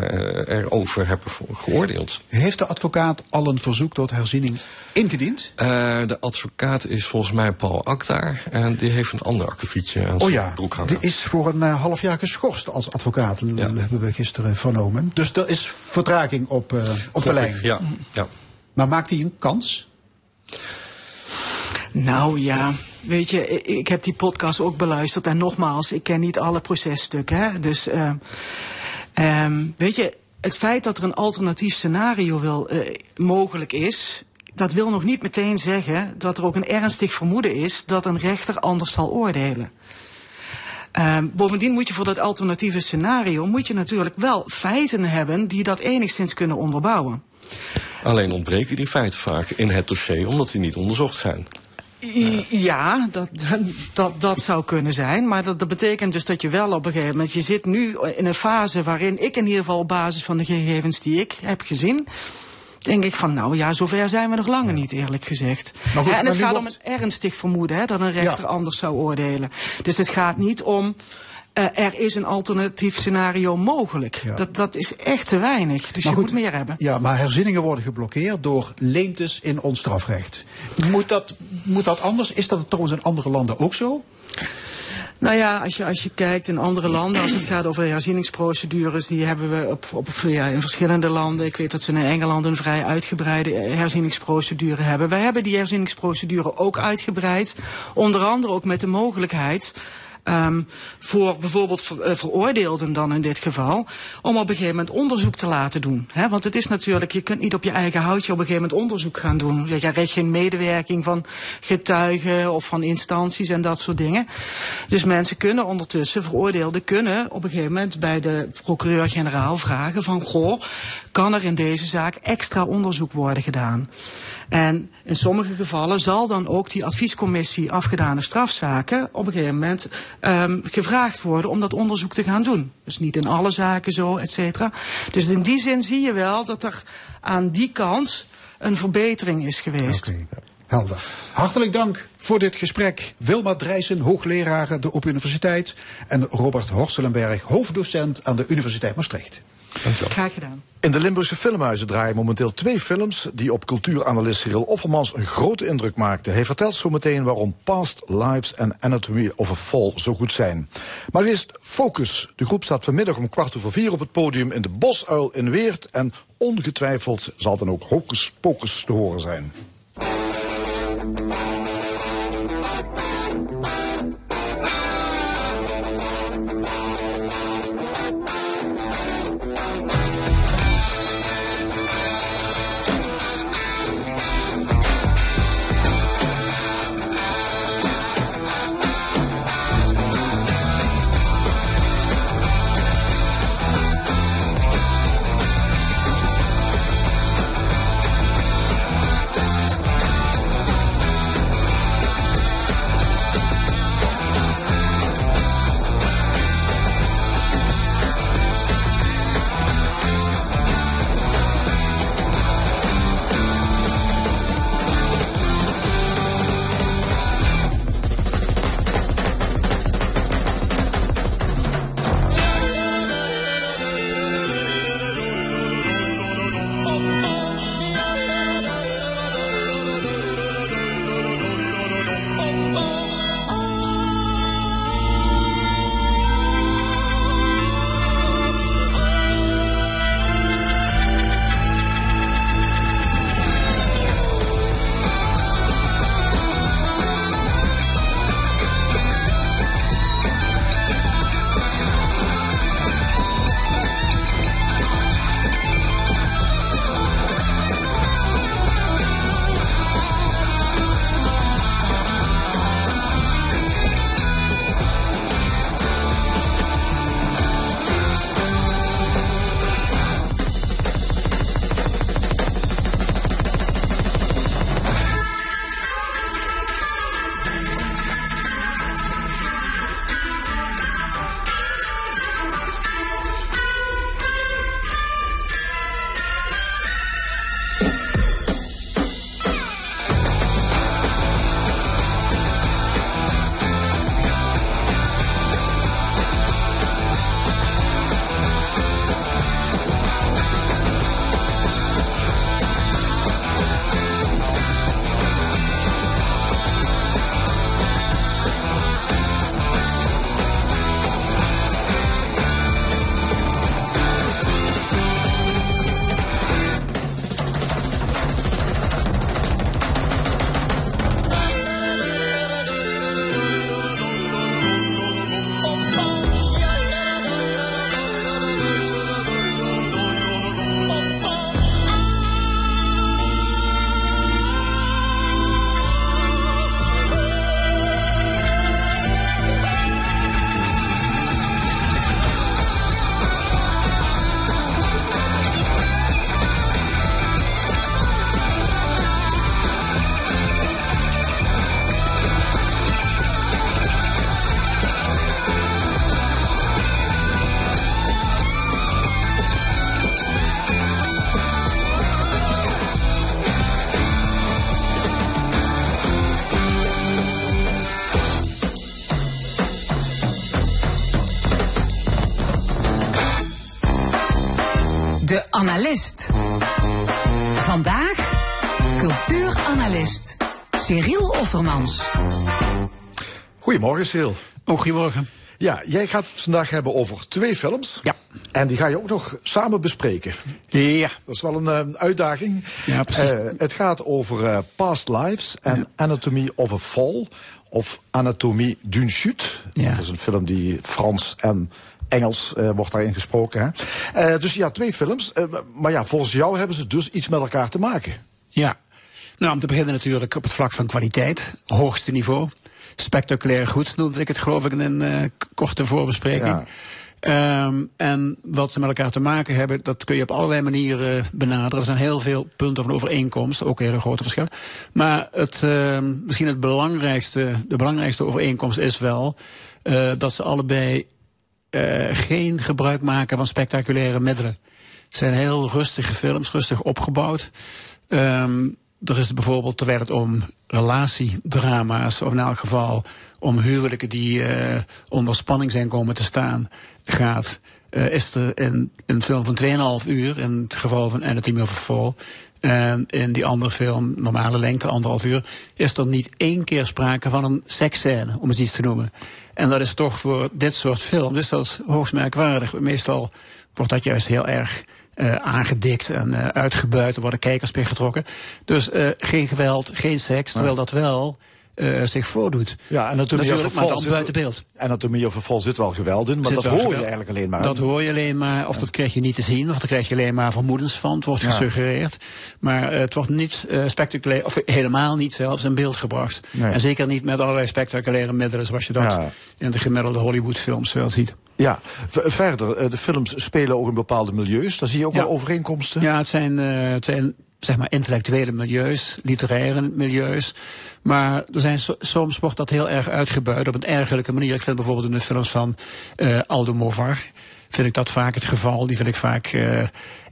erover hebben geoordeeld. Heeft de advocaat al een verzoek tot herziening ingediend? Eh, de advocaat is volgens mij Paul Aktaar. En die heeft een ander akkefietje aan Oh zijn ja, broek hangen. die is voor een eh, half jaar geschorst als advocaat, hebben we gisteren vernomen. Dus er is vertraging op, eh, op de lijn. Ja, ja. Maar maakt hij een kans? Nou ja, weet je, ik, heb die podcast ook beluisterd. En nogmaals, ik ken niet alle processtukken. Hè? Dus, eh, ehm, weet je, het feit dat er een alternatief scenario wil, eh, mogelijk is. Dat wil nog niet meteen zeggen dat er ook een ernstig vermoeden is dat een rechter anders zal oordelen. Ehm, bovendien moet je voor dat alternatieve scenario moet je natuurlijk wel feiten hebben die dat enigszins kunnen onderbouwen. Alleen ontbreken die feiten vaak in het dossier... omdat die niet onderzocht zijn. Ja, dat, dat, dat zou kunnen zijn. Maar dat, dat betekent dus dat je wel op een gegeven moment... Je zit nu in een fase waarin ik in ieder geval op basis van de gegevens die ik heb gezien... denk ik van, nou ja, zover zijn we nog langer niet, eerlijk gezegd. Maar goed, Hè, en maar het gaat wordt- om een ernstig vermoeden, hè, dat een rechter anders zou oordelen. Dus het gaat niet om... eh, er is een alternatief scenario mogelijk. Dat, dat is echt te weinig. Dus Maar je goed, moet meer hebben. Ja, maar herzieningen worden geblokkeerd door leemtes in ons strafrecht. Moet dat, moet dat anders? Is dat trouwens in andere landen ook zo? Nou ja, als je, als je kijkt in andere landen, als het gaat over herzieningsprocedures, die hebben we op, op, ja, in verschillende landen. Ik weet dat ze in Engeland een vrij uitgebreide herzieningsprocedure hebben. Wij hebben die herzieningsprocedure ook uitgebreid. Onder andere ook met de mogelijkheid. Ehm, voor bijvoorbeeld eh, veroordeelden dan in dit geval, om op een gegeven moment onderzoek te laten doen. Want het is natuurlijk, je kunt niet op je eigen houtje op een gegeven moment onderzoek gaan doen. Je krijgt geen medewerking van getuigen of van instanties en dat soort dingen. Dus mensen kunnen ondertussen, veroordeelden kunnen op een gegeven moment bij de procureur-generaal vragen van, goh, kan er in deze zaak extra onderzoek worden gedaan? En in sommige gevallen zal dan ook die adviescommissie afgedane strafzaken op een gegeven moment ehm, gevraagd worden om dat onderzoek te gaan doen. Dus niet in alle zaken zo, et cetera. Dus in die zin zie je wel dat er aan die kant een verbetering is geweest. Helder. Hartelijk dank voor dit gesprek. Wilma Drijssen, hoogleraar de Open Universiteit. En Robert Horstelenberg, hoofddocent aan de Universiteit Maastricht. Graag gedaan. In de Limburgse filmhuizen draaien momenteel twee films die op cultuuranalist Cyril Offermans een grote indruk maakten. Hij vertelt zo meteen waarom Past Lives en Anatomy of a Fall zo goed zijn. Maar eerst Focus. De groep staat vanmiddag om kwart over vier op het podium in de Bosuil in Weert. En ongetwijfeld zal dan ook Hocus Pocus te horen zijn. Goedemorgen, Sil. Oh, goedemorgen. Ja, jij gaat het vandaag hebben over twee films. Ja. En die ga je ook nog samen bespreken. Ja. Dat is wel een uh, uitdaging. Ja, precies. Uh, het gaat over uh, Past Lives en ja. Anatomy of a Fall. Of Anatomie d'une chute. Ja. Dat is een film die Frans en Engels uh, wordt daarin gesproken. Hè? Uh, dus ja, twee films. Uh, maar ja, volgens jou hebben ze dus iets met elkaar te maken. Ja. Nou, om te beginnen natuurlijk op het vlak van kwaliteit. Hoogste niveau. Spectaculair goed noemde ik het geloof ik in een korte voorbespreking. Ja. Um, en wat ze met elkaar te maken hebben, dat kun je op allerlei manieren benaderen. Er zijn heel veel punten van overeenkomst, ook hele grote verschillen. Maar het, uh, misschien het belangrijkste, de belangrijkste overeenkomst is wel uh, dat ze allebei uh, geen gebruik maken van spectaculaire middelen. Het zijn heel rustige films, rustig opgebouwd. Um, er is bijvoorbeeld, terwijl het om relatiedrama's, of in elk geval om huwelijken die uh, onder spanning zijn komen te staan, gaat, uh, is er in een film van 2,5 uur, in het geval van Anatomy of a Fall, en in die andere film, normale lengte, anderhalf uur, is er niet één keer sprake van een seksscène, om eens iets te noemen. En dat is toch voor dit soort films, is dat hoogst merkwaardig. Meestal wordt dat juist heel erg aangedikt en uh, uitgebuit. Er worden kijkers bij getrokken. Dus uh, geen geweld, geen seks, terwijl dat wel uh, zich voordoet. Ja, en natuurlijk, natuurlijk maar dan buiten beeld. Anatomie of Fall zit wel geweld in, maar dat hoor je eigenlijk alleen maar. Dat hoor je alleen maar, of Ja. dat krijg je niet te zien, of daar krijg je alleen maar vermoedens van. Het wordt Ja. gesuggereerd. Maar uh, het wordt niet uh, spectaculair, of helemaal niet zelfs in beeld gebracht. Nee. En zeker niet met allerlei spectaculaire middelen, zoals je dat Ja. in de gemiddelde Hollywoodfilms wel ziet. Ja, verder, eh, de films spelen ook in bepaalde milieus. Daar zie je ook Ja. wel overeenkomsten. Ja, het zijn, uh, het zijn zeg maar intellectuele milieus, literaire milieus. Maar er zijn so soms wordt dat heel erg uitgebuit op een ergerlijke manier. Ik vind bijvoorbeeld in de films van uh, Aldo Movar, vind ik dat vaak het geval. Die vind ik vaak uh,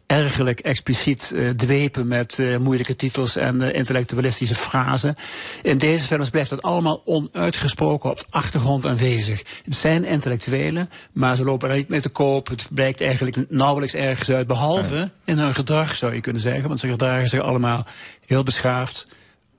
ergerlijk expliciet uh, dwepen met uh, moeilijke titels en uh, intellectualistische frasen. In deze films blijft dat allemaal onuitgesproken op de achtergrond aanwezig. Het zijn intellectuelen, maar ze lopen er niet mee te koop. Het blijkt eigenlijk nauwelijks ergens uit, behalve in hun gedrag zou je kunnen zeggen. Want ze gedragen zich allemaal heel beschaafd.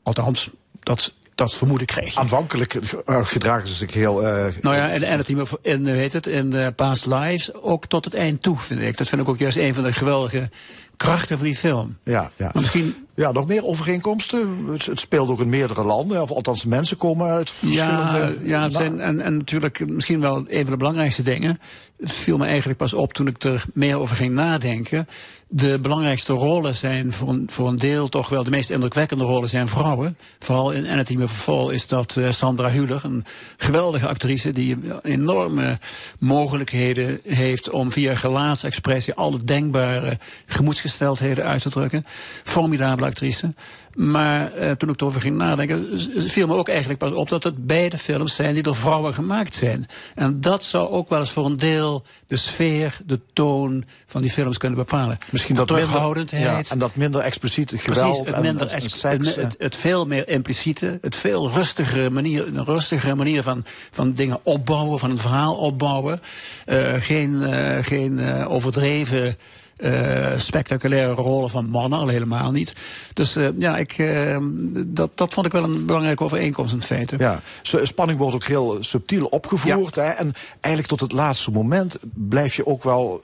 Althans, dat, dat vermoeden je. Aanvankelijk uh, gedragen ze zich heel... Uh, Nou ja, en, en het team in, weet het, in de Past Lives ook tot het eind toe, vind ik. Dat vind ik ook juist een van de geweldige krachten van die film. Ja, ja. Maar misschien ja, nog meer overeenkomsten. Het, het, speelt ook in meerdere landen. Of althans, mensen komen uit verschillende... Ja, ja het zijn, en, en natuurlijk misschien wel een van de belangrijkste dingen. Het viel me eigenlijk pas op toen ik er meer over ging nadenken. De belangrijkste rollen zijn voor een, voor een deel toch wel... de meest indrukwekkende rollen zijn vrouwen. Vooral in Anatomy of Fall is dat uh, Sandra Hüller. Een geweldige actrice die enorme mogelijkheden heeft... om via gelaatsexpressie alle denkbare gemoedsgesteldheden uit te drukken. Formidabele actrice. Maar uh, toen ik erover ging nadenken, viel me ook eigenlijk pas op dat het beide films zijn die door vrouwen gemaakt zijn. En dat zou ook wel eens voor een deel de sfeer, de toon van die films kunnen bepalen. Misschien dat terughoudendheid. Minder, ja, en dat minder expliciet geweld Precies, het, minder en, en seks, het, het, het, veel meer impliciete, het veel rustigere manier, een rustigere manier van, van dingen opbouwen, van een verhaal opbouwen. Uh, geen uh, geen uh, overdreven uh, spectaculaire rollen van mannen, al helemaal niet. Dus uh, ja, ik, uh, dat, dat vond ik wel een belangrijke overeenkomst in feite. Ja, spanning wordt ook heel subtiel opgevoerd. Ja. Hè? En eigenlijk tot het laatste moment blijf je ook wel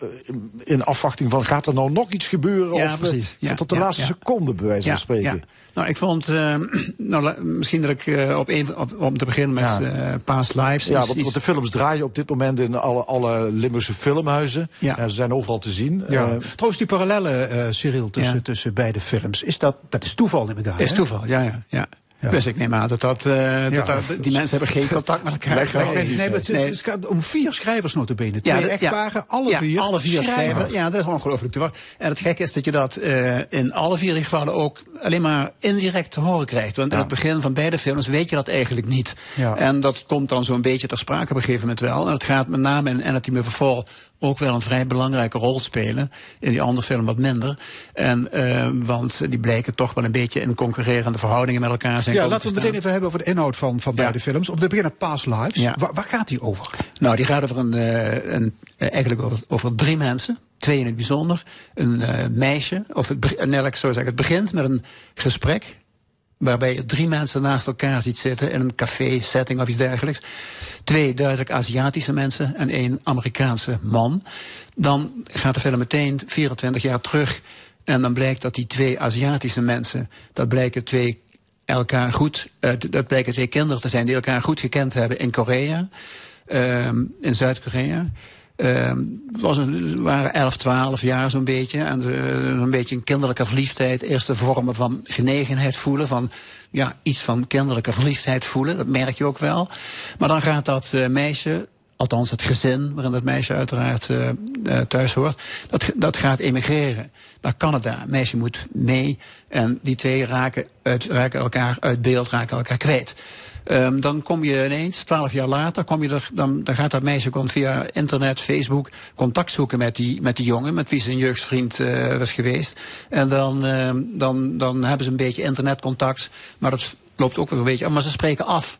in afwachting van... gaat er nou nog iets gebeuren? Ja, of precies. Ja, tot de laatste seconde, bij wijze van spreken. Nou, ik vond, nou, misschien dat ik op om te beginnen met Past Lives. Ja, want, de films draaien op dit moment in alle, alle Limburgse filmhuizen. Ja. ze zijn overal te zien. Ja. Trouwens, die parallellen, uh, Cyril, tussen, ja. tussen beide films, is dat, dat is toeval, neem ik aan. Is hè? toeval, ja, ja. ja. Ja. Dus ik neem aan dat, dat, uh, ja. dat, dat die mensen hebben geen contact met elkaar. Nee, nee, nee, nee, het, nee. het, gaat om vier schrijvers notabene. Twee ja, echtparen, alle ja, vier alle vier schrijvers. schrijvers. Ja, dat is ongelooflijk. En het gekke is dat je dat uh, in alle vier gevallen ook alleen maar indirect te horen krijgt. Want in het begin van beide films weet je dat eigenlijk niet. En dat komt dan zo'n beetje ter sprake op een gegeven moment wel. En het gaat met name in Anatomy of a Fall ook wel een vrij belangrijke rol spelen. In die andere film wat minder. En, uh, want die blijken toch wel een beetje in concurrerende verhoudingen met elkaar zijn. Ja, laten we het meteen even hebben over de inhoud van, van beide films. Om te beginnen Past Lives. Ja. Waar, waar, gaat die over? Nou, die gaat over een, uh, een uh, eigenlijk over, over, drie mensen. twee in het bijzonder. Een uh, meisje, of het, nee, ik zo zeggen, het begint met een gesprek waarbij je drie mensen naast elkaar ziet zitten in een café-setting of iets dergelijks. Twee duidelijk Aziatische mensen en één Amerikaanse man. Dan gaat de film meteen 24 jaar terug en dan blijkt dat die twee Aziatische mensen, dat blijken twee elkaar goed, uh, dat blijken twee kinderen te zijn die elkaar goed gekend hebben in Korea, uh, in Zuid-Korea. Uh, was een, waren 11, 12 jaar zo'n beetje. En een beetje een kinderlijke verliefdheid. Eerste vormen van genegenheid voelen. Van ja, iets van kinderlijke verliefdheid voelen. Dat merk je ook wel. Maar dan gaat dat uh, meisje althans het gezin waarin dat meisje uiteraard uh, thuis hoort, dat, dat gaat emigreren naar Canada. meisje moet mee en die twee raken, uit, raken elkaar uit beeld, raken elkaar kwijt. Um, dan kom je ineens, twaalf jaar later, kom je er, dan, dan gaat dat meisje komt via internet, Facebook, contact zoeken met die, met die jongen, met wie een jeugdvriend uh, was geweest. En dan, uh, dan, dan hebben ze een beetje internetcontact, maar dat loopt ook weer een beetje, maar ze spreken af.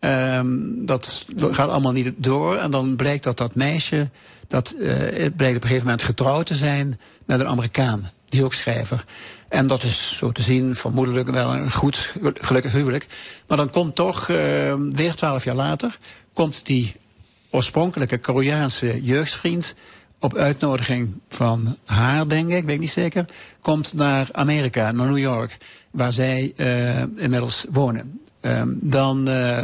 Um, dat gaat allemaal niet door. En dan blijkt dat dat meisje, dat uh, blijkt op een gegeven moment getrouwd te zijn met een Amerikaan, die ook schrijver. En dat is zo te zien vermoedelijk wel een goed, gelukkig huwelijk. Maar dan komt toch, uh, weer twaalf jaar later, komt die oorspronkelijke Koreaanse jeugdvriend op uitnodiging van haar, denk ik, weet ik niet zeker, komt naar Amerika, naar New York, waar zij uh, inmiddels wonen. Um, dan, uh,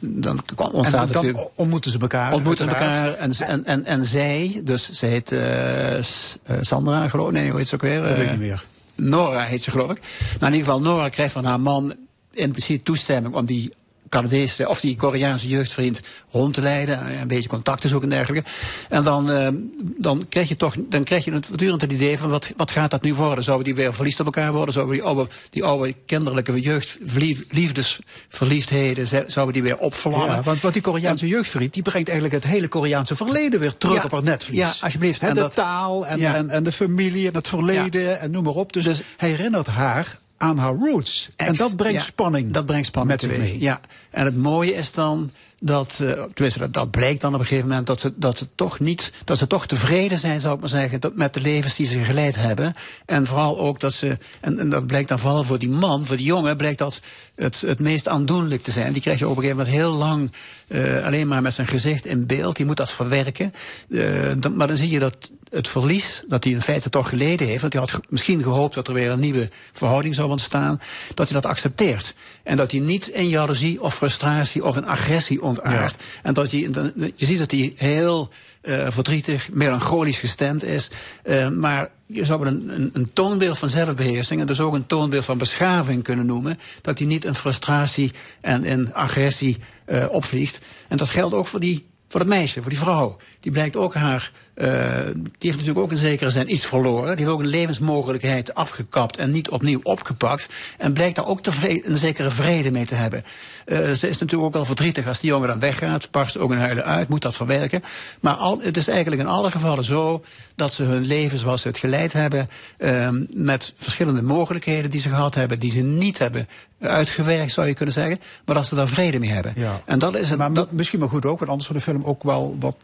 dan ontstaat en dan ontmoeten ze elkaar. Ontmoeten elkaar. En, en, en, en zij, dus ze heet uh, Sandra, geloof ik. Nee, hoe heet ze ook weer? Dat weet ik niet meer. Nora heet ze, geloof ik. Nou, in ieder geval, Nora krijgt van haar man in principe toestemming om die Canadese of die Koreaanse jeugdvriend rond te leiden, een beetje contact te zoeken en dergelijke. En dan, uh, dan krijg je toch, dan krijg je voortdurend het idee van wat, wat gaat dat nu worden? Zouden die weer verliefd op elkaar worden? Zouden die oude, die oude kinderlijke jeugd, liefdesverliefdheden, zouden die weer opvlammen? Ja, want, wat die Koreaanse jeugdvriend, die brengt eigenlijk het hele Koreaanse verleden weer terug ja, op het netvlies. Ja, alsjeblieft. En de dat, taal en, ja. en, en de familie en het verleden en noem maar op. Dus, dus hij herinnert haar aan haar roots. Ex, en dat brengt ja, spanning. Dat brengt spanning met teweeg. mee. Ja. En het mooie is dan dat, uh, tenminste, dat, dat blijkt dan op een gegeven moment dat ze, dat ze toch niet, dat ze toch tevreden zijn, zou ik maar zeggen, dat, met de levens die ze geleid hebben. En vooral ook dat ze, en, en dat blijkt dan vooral voor die man, voor die jongen, blijkt dat het, het meest aandoenlijk te zijn. Die krijg je op een gegeven moment heel lang uh, alleen maar met zijn gezicht in beeld. Die moet dat verwerken. Uh, dan, maar dan zie je dat het verlies dat hij in feite toch geleden heeft, want hij had misschien gehoopt dat er weer een nieuwe verhouding zou ontstaan, dat hij dat accepteert. En dat hij niet in jaloezie of frustratie of in agressie Ja. En dat hij, je ziet dat hij heel uh, verdrietig, melancholisch gestemd is. Uh, maar je zou een, een, een toonbeeld van zelfbeheersing en dus ook een toonbeeld van beschaving kunnen noemen. Dat hij niet in frustratie en in agressie uh, opvliegt. En dat geldt ook voor die voor het meisje, voor die vrouw. Die blijkt ook haar, uh, die heeft natuurlijk ook in zekere zin iets verloren. Die heeft ook een levensmogelijkheid afgekapt en niet opnieuw opgepakt. En blijkt daar ook tevreden, een zekere vrede mee te hebben. Uh, ze is natuurlijk ook al verdrietig als die jongen dan weggaat. Barst ook een huilen uit, moet dat verwerken. Maar al, het is eigenlijk in alle gevallen zo dat ze hun leven zoals ze het geleid hebben... Uh, met verschillende mogelijkheden die ze gehad hebben... die ze niet hebben uitgewerkt, zou je kunnen zeggen. Maar dat ze daar vrede mee hebben. Ja. En dat is het, maar dat, misschien maar goed ook, want anders zou de film ook wel wat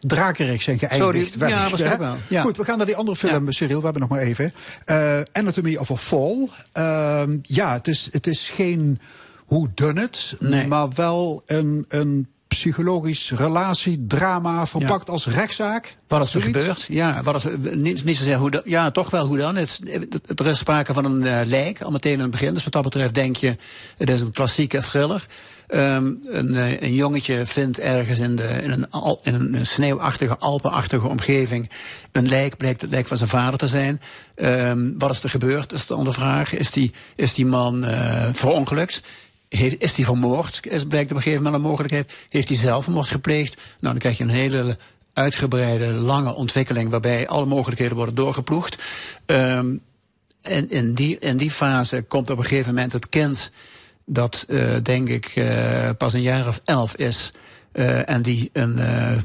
zijn geëindigd. Ja, waarschijnlijk wel. Ja. Goed, we gaan naar die andere film, ja. Cyril. We hebben nog maar even. Uh, Anatomy of a Fall. Uh, ja, het is, het is geen hoe done het, nee. maar wel een, een psychologisch relatiedrama verpakt ja. als rechtszaak. Wat is er gebeurd? Ja, wat is er, niet, niet zozeer hoe dan, ja, toch wel hoe dan. Het, het, er is sprake van een uh, lijk, al meteen in het begin. Dus wat dat betreft denk je, het is een klassieke thriller. Um, een, een, jongetje vindt ergens in, de, in, een, in een sneeuwachtige, alpenachtige omgeving een lijk, blijkt het lijk van zijn vader te zijn. Um, wat is er gebeurd, is de vraag. Is die, is die man uh, verongelukt? Is hij vermoord? Is, blijkt op een gegeven moment een mogelijkheid. Heeft hij zelfmoord gepleegd? Nou, dan krijg je een hele uitgebreide, lange ontwikkeling waarbij alle mogelijkheden worden doorgeploegd. Um, en in die, in die fase komt op een gegeven moment het kind dat, uh, denk ik, uh, pas een jaar of elf is. Uh, en die, een,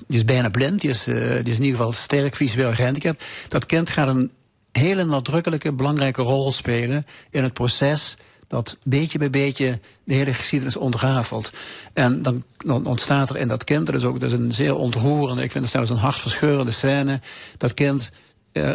die is bijna blind, die is, in ieder geval sterk visueel gehandicapt. Dat kind gaat een hele nadrukkelijke, belangrijke rol spelen in het proces dat beetje bij beetje de hele geschiedenis ontrafelt. En dan, ontstaat er in dat kind, dat is ook dat is een zeer ontroerende, ik vind het zelfs een hartverscheurende scène, dat kind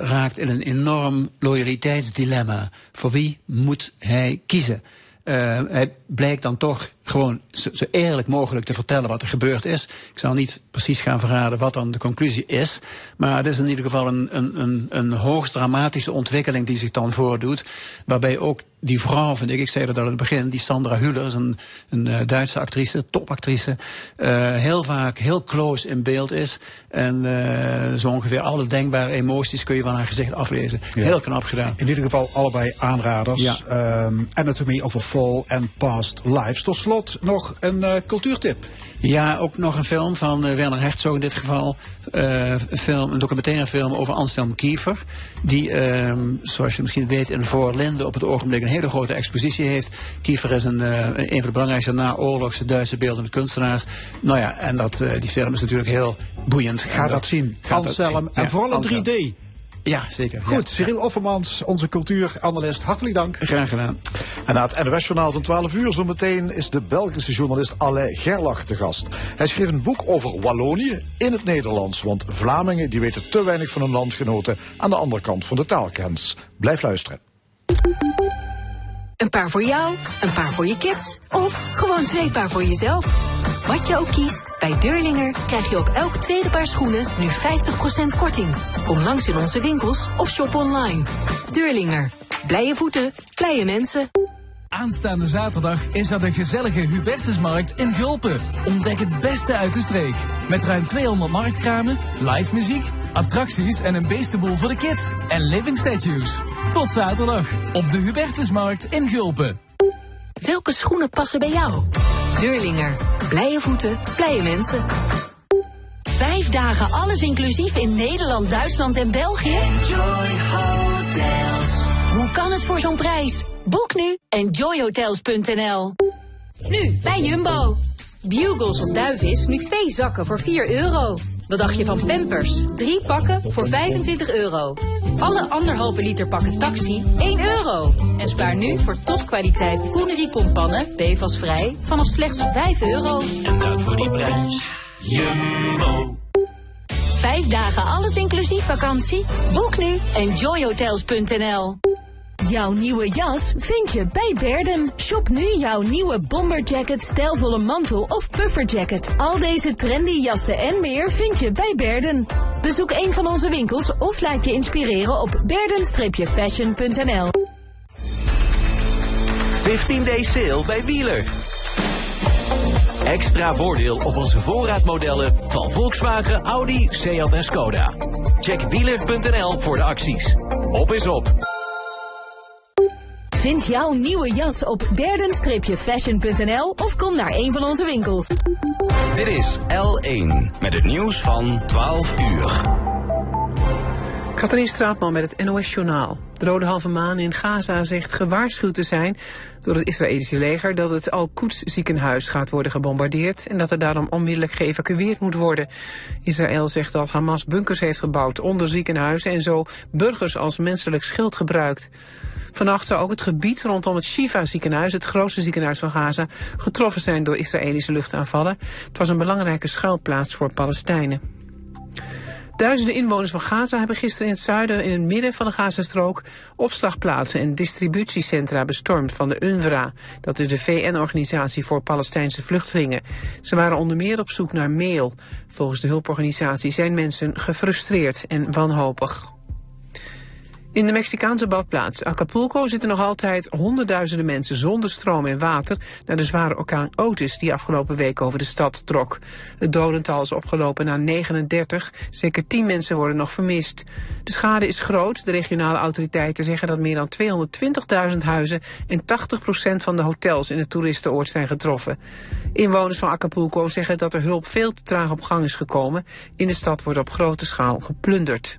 raakt in een enorm loyaliteitsdilemma. Voor wie moet hij kiezen? Uh, hij blijkt dan toch gewoon zo, zo, eerlijk mogelijk te vertellen wat er gebeurd is. Ik zal niet precies gaan verraden wat dan de conclusie is. Maar het is in ieder geval een, een, een, een hoogst dramatische ontwikkeling die zich dan voordoet. Waarbij ook die vrouw, vind ik, ik zei dat al in het begin, die Sandra Hüller, een, een uh, Duitse actrice, topactrice, uh, heel vaak heel close in beeld is. En uh, zo ongeveer alle denkbare emoties kun je van haar gezicht aflezen. Ja. Heel knap gedaan. In ieder geval allebei aanraders. Ja. Um, Anatomy of a Fall en Past Lives. Tot slot nog een uh, cultuurtip. Ja, ook nog een film van uh, Werner Herzog in dit geval. Uh, een, film, een documentaire film over Anselm Kiefer. Die, uh, zoals je misschien weet, in Voorlinde op het ogenblik een hele grote expositie heeft. Kiefer is een, een van de belangrijkste naoorlogse Duitse beeldende kunstenaars. Nou ja, en dat, die film is natuurlijk heel boeiend. Ga dat, dat zien. Anselm. En ja, vooral in 3D. Ja, zeker. Goed, ja. Cyril Offermans, onze cultuuranalist. Hartelijk dank. Graag gedaan. En na het NOS-journaal van 12 uur zometeen is de Belgische journalist Alain Gerlach te gast. Hij schreef een boek over Wallonië in het Nederlands. Want Vlamingen die weten te weinig van hun landgenoten aan de andere kant van de taalgrens. Blijf luisteren. Een paar voor jou, een paar voor je kids of gewoon twee paar voor jezelf. Wat je ook kiest, bij Deurlinger krijg je op elk tweede paar schoenen nu 50% korting. Kom langs in onze winkels of shop online. Deurlinger. Blije voeten, blije mensen. Aanstaande zaterdag is er de gezellige Hubertusmarkt in Gulpen. Ontdek het beste uit de streek. Met ruim 200 marktkramen, live muziek, attracties en een beestenboel voor de kids. En living statues. Tot zaterdag op de Hubertusmarkt in Gulpen. Welke schoenen passen bij jou? Deurlinger. Blije voeten, blije mensen. Vijf dagen alles inclusief in Nederland, Duitsland en België? Enjoy Hotels. Hoe kan het voor zo'n prijs? Boek nu enjoyhotels.nl. Nu bij Jumbo. Bugles of duivis, nu twee zakken voor 4 euro. Wat dacht je van Pampers? Drie pakken voor 25 euro. Alle anderhalve liter pakken taxi 1 euro. En spaar nu voor topkwaliteit Koenerie kompannen, bevasvrij, vanaf slechts 5 euro. En dat voor die prijs. Jumbo. Vijf dagen alles inclusief vakantie? Boek nu enjoyhotels.nl. Jouw nieuwe jas vind je bij Berden. Shop nu jouw nieuwe bomberjacket, stijlvolle mantel of pufferjacket. Al deze trendy jassen en meer vind je bij Berden. Bezoek een van onze winkels of laat je inspireren op berden-fashion.nl. 15 day sale bij Wieler. Extra voordeel op onze voorraadmodellen van Volkswagen, Audi, Seat en Skoda. Check wieler.nl voor de acties. Op is op. Vind jouw nieuwe jas op berden-fashion.nl of kom naar een van onze winkels. Dit is L1 met het nieuws van 12 uur. Katrien Straatman met het NOS Journaal. De Rode Halve Maan in Gaza zegt gewaarschuwd te zijn door het Israëlische leger dat het Al-Quds ziekenhuis gaat worden gebombardeerd en dat er daarom onmiddellijk geëvacueerd moet worden. Israël zegt dat Hamas bunkers heeft gebouwd onder ziekenhuizen en zo burgers als menselijk schild gebruikt. Vannacht zou ook het gebied rondom het Shifa ziekenhuis, het grootste ziekenhuis van Gaza, getroffen zijn door Israëlische luchtaanvallen. Het was een belangrijke schuilplaats voor Palestijnen. Duizenden inwoners van Gaza hebben gisteren in het zuiden en in het midden van de Gazastrook opslagplaatsen en distributiecentra bestormd van de UNRWA. Dat is de VN-organisatie voor Palestijnse vluchtelingen. Ze waren onder meer op zoek naar meel. Volgens de hulporganisatie zijn mensen gefrustreerd en wanhopig. In de Mexicaanse badplaats Acapulco zitten nog altijd honderdduizenden mensen zonder stroom en water na de zware orkaan Otis die afgelopen week over de stad trok. Het dodental is opgelopen naar 39, zeker 10 mensen worden nog vermist. De schade is groot, de regionale autoriteiten zeggen dat meer dan 220.000 huizen en 80% van de hotels in het toeristenoord zijn getroffen. Inwoners van Acapulco zeggen dat er hulp veel te traag op gang is gekomen. In de stad wordt op grote schaal geplunderd.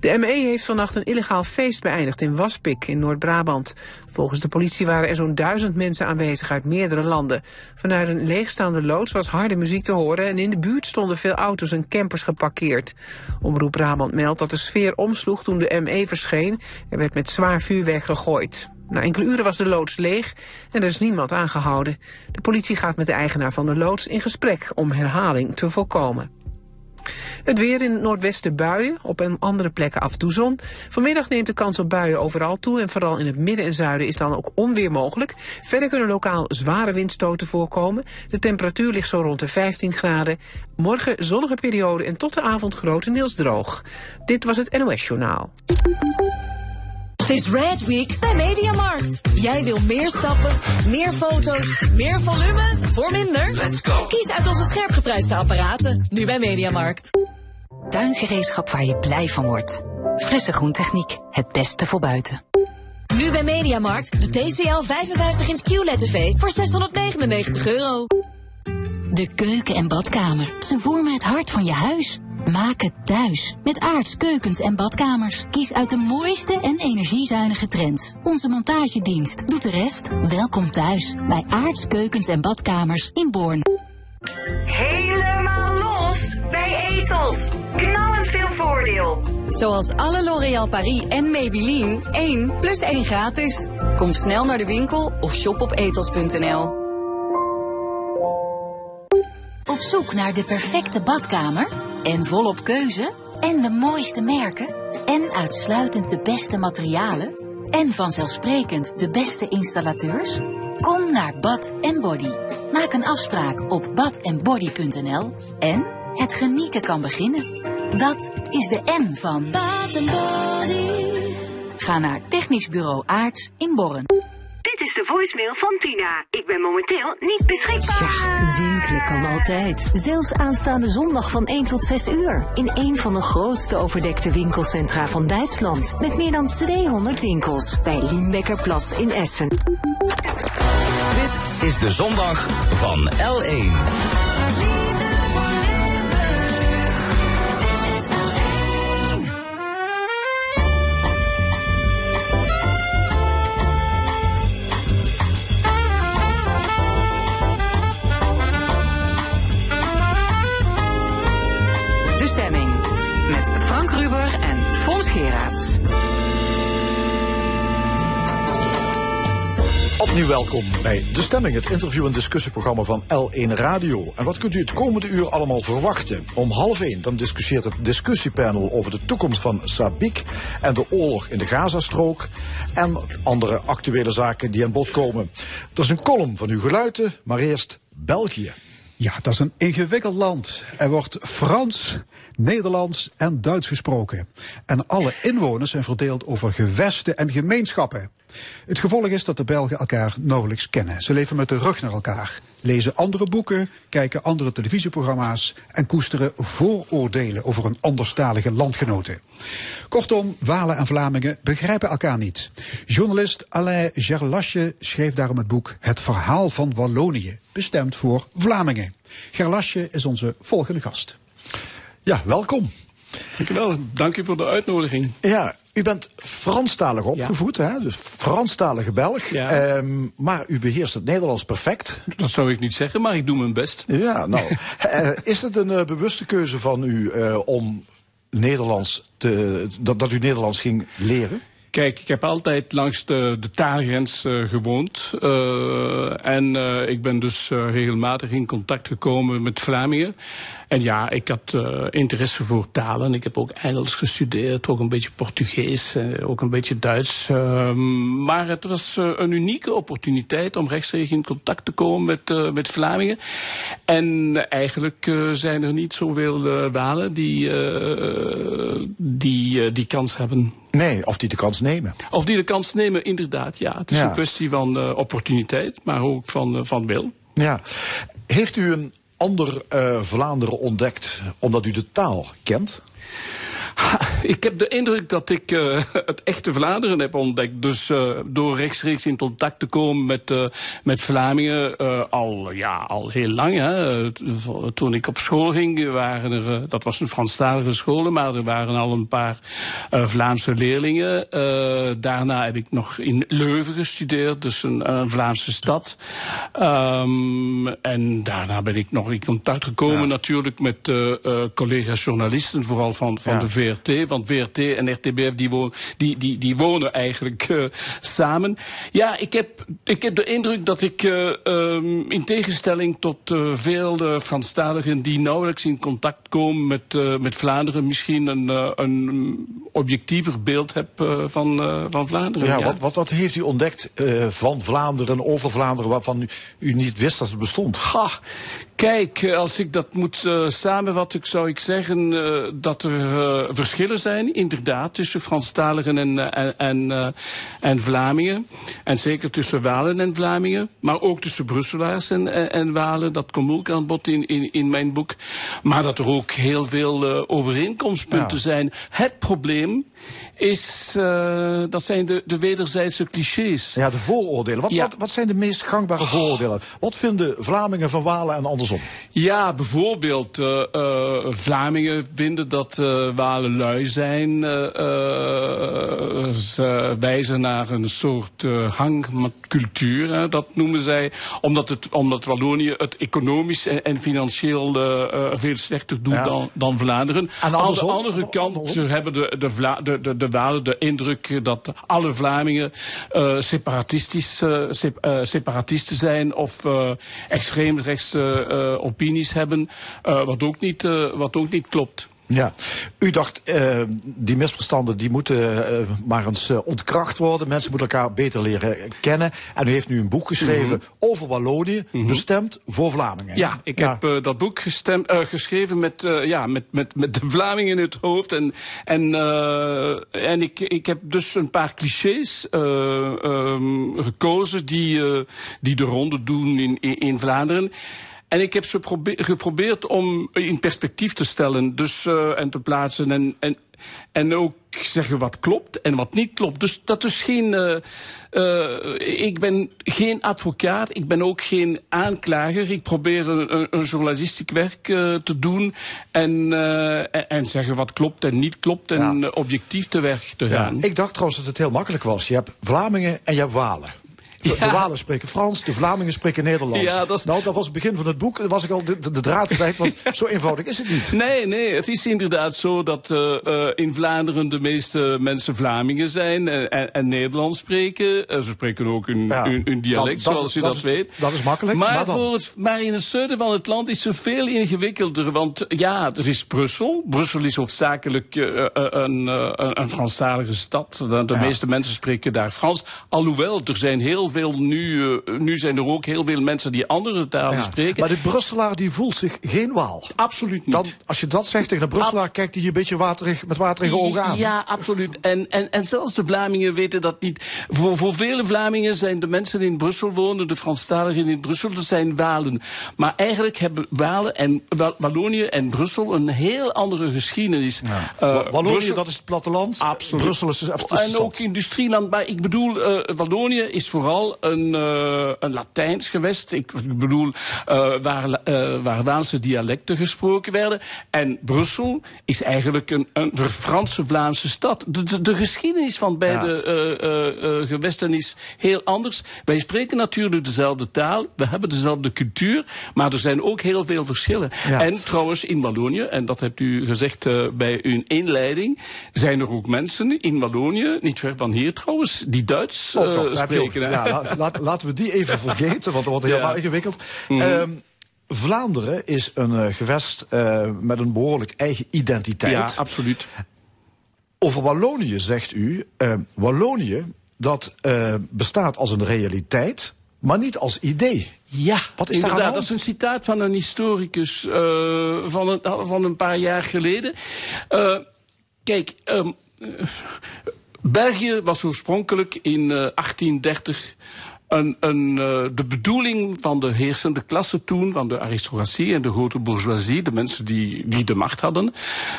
De ME heeft vannacht een illegaal feest beëindigd in Waspik in Noord-Brabant. Volgens de politie waren er zo'n duizend mensen aanwezig uit meerdere landen. Vanuit een leegstaande loods was harde muziek te horen... en in de buurt stonden veel auto's en campers geparkeerd. Omroep Brabant meldt dat de sfeer omsloeg toen de ME verscheen. Er werd met zwaar vuurwerk gegooid. Na enkele uren was de loods leeg en er is niemand aangehouden. De politie gaat met de eigenaar van de loods in gesprek om herhaling te voorkomen. Het weer in het noordwesten buien, op andere plekken af en toe zon. Vanmiddag neemt de kans op buien overal toe en vooral in het midden en zuiden is dan ook onweer mogelijk. Verder kunnen lokaal zware windstoten voorkomen. De temperatuur ligt zo rond de 15 graden. Morgen zonnige periode en tot de avond grotendeels droog. Dit was het NOS Journaal. Het is Red Week bij Mediamarkt. Jij wil meer stappen, meer foto's, meer volume voor minder? Let's go. Kies uit onze scherp geprijsde apparaten, nu bij Mediamarkt. Tuingereedschap waar je blij van wordt. Frisse groentechniek, het beste voor buiten. Nu bij Mediamarkt, de TCL 55 inch QLED TV voor 699 euro. De keuken en badkamer. Ze vormen het hart van je huis. Maak het thuis. Met Aarts Keukens en Badkamers. Kies uit de mooiste en energiezuinige trends. Onze montagedienst doet de rest. Welkom thuis bij Aarts Keukens en Badkamers in Born. Helemaal los bij Ethos. Knallend veel voordeel. Zoals alle L'Oréal Paris en Maybelline 1 plus 1 gratis. Kom snel naar de winkel of shop op ethos.nl. Op zoek naar de perfecte badkamer? En volop keuze? En de mooiste merken? En uitsluitend de beste materialen? En vanzelfsprekend de beste installateurs? Kom naar Bad Body. Maak een afspraak op badandbody.nl en het genieten kan beginnen. Dat is de N van Bad Body. Ga naar Technisch Bureau Aarts in Borren. Dit is de voicemail van Tina. Ik ben momenteel niet beschikbaar. Ja, winkelen kan altijd. Zelfs aanstaande zondag van 1 tot 6 uur. In een van de grootste overdekte winkelcentra van Duitsland. Met meer dan 200 winkels. Bij Lienbekkerplatz in Essen. Dit is de zondag van L1. Met Frank Ruber en Fons Geraerts. Opnieuw welkom bij De Stemming, het interview- en discussieprogramma van L1 Radio. En wat kunt u het komende uur allemaal verwachten? Om half één dan discussieert het discussiepanel over de toekomst van Sabik en de oorlog in de Gazastrook. En andere actuele zaken die aan bod komen. Dat is een column van uw geluiden, maar eerst België. Ja, dat is een ingewikkeld land. Er wordt Frans, Nederlands en Duits gesproken. En alle inwoners zijn verdeeld over gewesten en gemeenschappen. Het gevolg is dat de Belgen elkaar nauwelijks kennen. Ze leven met de rug naar elkaar, lezen andere boeken, kijken andere televisieprogramma's en koesteren vooroordelen over hun anderstalige landgenoten. Kortom, Walen en Vlamingen begrijpen elkaar niet. Journalist Alain Gerlasje schreef daarom het boek Het Verhaal van Wallonië, bestemd voor Vlamingen. Gerlasje is onze volgende gast. Ja, welkom. Dankjewel, dank u voor de uitnodiging. Ja, u bent Franstalig opgevoed, hè? dus Franstalige Belg. Ja. Ehm, maar u beheerst het Nederlands perfect. Dat zou ik niet zeggen, maar ik doe mijn best. Ja, nou. eh, is het een eh, bewuste keuze van u eh, om Nederlands te, dat, dat u Nederlands ging leren? Kijk, ik heb altijd langs de, de taalgrens eh, gewoond. Eh, en eh, ik ben dus eh, regelmatig in contact gekomen met Vlamingen. En ja, ik had eh, interesse voor talen. Ik heb ook Engels gestudeerd, ook een beetje Portugees, eh, ook een beetje Duits. Ehm, maar het was eh, een unieke opportuniteit om rechtstreeks in contact te komen met, met Vlamingen. En eigenlijk zijn er niet zoveel Walen die, die die kans hebben. Nee, of die de kans nemen. Of die de kans nemen, inderdaad. Ja, het is Ja. een kwestie van opportuniteit, maar ook van, van wil. Ja. Heeft u een ander eh, Vlaanderen ontdekt omdat u de taal kent? Ik heb de indruk dat ik eh, het echte Vlaanderen heb ontdekt. Dus eh, door rechtstreeks in contact te komen met, eh, met Vlamingen al, ja, al heel lang. Hè. Toen ik op school ging, waren er, dat was een Franstalige school, maar er waren al een paar Vlaamse leerlingen. Daarna heb ik nog in Leuven gestudeerd, dus een, een Vlaamse stad. Ehm, en daarna ben ik nog in contact gekomen natuurlijk met collega's journalisten, vooral van, van Ja. de Want VRT en RTBF die, wo die, die, die wonen eigenlijk uh, samen. Ja, ik heb, ik heb de indruk dat ik uh, um, in tegenstelling tot uh, veel Franstaligen die nauwelijks in contact komen met, met Vlaanderen misschien een, een objectiever beeld heb van, van Vlaanderen. Ja, ja, Wat, wat, wat heeft u ontdekt van Vlaanderen, over Vlaanderen, waarvan u, u niet wist dat het bestond? Ha, Kijk, als ik dat moet uh, samenvatten, zou ik zeggen uh, dat er uh, verschillen zijn, inderdaad, tussen Franstaligen en, en, en, en, Vlamingen. En zeker tussen Walen en Vlamingen, maar ook tussen Brusselaars en, en, en Walen. Dat komt ook aan bod in, in, in mijn boek. Maar dat er ook heel veel overeenkomstpunten ja. zijn. Het probleem is, uh, dat zijn de, de wederzijdse clichés. Ja, de vooroordelen. Wat, Ja. wat, wat zijn de meest gangbare vooroordelen? Wat vinden Vlamingen van Walen en andersom? Ja, bijvoorbeeld uh, uh, Vlamingen vinden dat Walen lui zijn. Ze wijzen naar een soort hang met cultuur, hè, dat noemen zij. Omdat, het, omdat Wallonië het economisch en, en financieel veel slechter doet Ja. dan, dan Vlaanderen. En Aan de andere kant hebben de, de, Vla de, de, de Walen de indruk dat alle Vlamingen uh, separatistisch, sep uh, separatisten zijn of extreemrechtse opinies hebben, wat, ook niet, wat ook niet klopt. Ja, u dacht, uh, die misverstanden die moeten uh, maar eens uh, ontkracht worden. Mensen moeten elkaar beter leren kennen. En u heeft nu een boek geschreven mm -hmm. over Wallonië, mm -hmm. bestemd voor Vlamingen. Ja, ik ja. heb dat boek gestemd, geschreven met, ja, met, met, met de Vlamingen in het hoofd. En, en, en ik, ik heb dus een paar clichés um, gekozen die, die de ronde doen in, in, in Vlaanderen. En ik heb ze geprobeerd om in perspectief te stellen dus, uh, en te plaatsen. En, en, en ook zeggen wat klopt en wat niet klopt. Dus dat is geen. Uh, uh, ik ben geen advocaat, ik ben ook geen aanklager. Ik probeer een, journalistiek werk uh, te doen en, en, en, zeggen wat klopt en niet klopt en ja. objectief te werk te gaan. Ja, ik dacht trouwens dat het heel makkelijk was. Je hebt Vlamingen en je hebt Walen. De, ja. de, Walen spreken Frans, de Vlamingen spreken Nederlands. Ja, dat is... Nou, dat was het begin van het boek. Was ik al de, de, de draad kwijt, want zo eenvoudig is het niet. Nee, nee, het is inderdaad zo dat uh, uh, in Vlaanderen de meeste mensen Vlamingen zijn en, en, en Nederlands spreken. Uh, ze spreken ook hun, ja. hun, hun dialect, dat, is, u dat, dat weet. Dat is makkelijk. Maar, maar, voor het, maar in het zuiden van het land is het veel ingewikkelder. Want ja, er is Brussel. Brussel is hoofdzakelijk een, een, een Franstalige stad. De, de ja. meeste mensen spreken daar Frans. Alhoewel, er zijn heel veel nu nu zijn er ook heel veel mensen die andere talen ja, spreken. Maar de Brusselaar die voelt zich geen Waal. Absoluut niet. Dan, als je dat zegt tegen een Brusselaar, Ab kijkt hij je een beetje waterig, met waterige ogen aan. Ja, absoluut. En, en, en zelfs de Vlamingen weten dat niet. Voor, voor vele Vlamingen zijn de mensen die in Brussel wonen, de Franstaligen in Brussel, dat zijn Walen. Maar eigenlijk hebben Walen en Wallonië en Brussel een heel andere geschiedenis. Ja. Uh, Wallonië, Brussel, dat is het platteland. Absoluut. Brussel is even En ook industrieland. Maar ik bedoel, uh, Wallonië is vooral een een, uh, een Latijns gewest. Ik bedoel, uh, waar, uh, waar Waalse dialecten gesproken werden. En Brussel is eigenlijk een, een Franse Vlaamse stad. De, de, de geschiedenis van beide ja. gewesten is heel anders. Wij spreken natuurlijk dezelfde taal. We hebben dezelfde cultuur. Maar er zijn ook heel veel verschillen. Ja. En trouwens in Wallonië, en dat hebt u gezegd bij uw inleiding, zijn er ook mensen in Wallonië, niet ver van hier trouwens, die Duits oh, toch, spreken. Ja, laat, laten we die even vergeten, want dat wordt helemaal ja. ingewikkeld. Mm -hmm. um, Vlaanderen is een uh, gewest uh, met een behoorlijk eigen identiteit. Ja, absoluut. Over Wallonië zegt u, uh, Wallonië, dat bestaat als een realiteit, maar niet als idee. Ja, Wat is inderdaad. Dat is een citaat van een historicus van, een, van een paar jaar geleden. kijk, um, België was oorspronkelijk in 1830 een, een, uh, de bedoeling van de heersende klasse toen, van de aristocratie en de grote bourgeoisie, de mensen die, de macht hadden.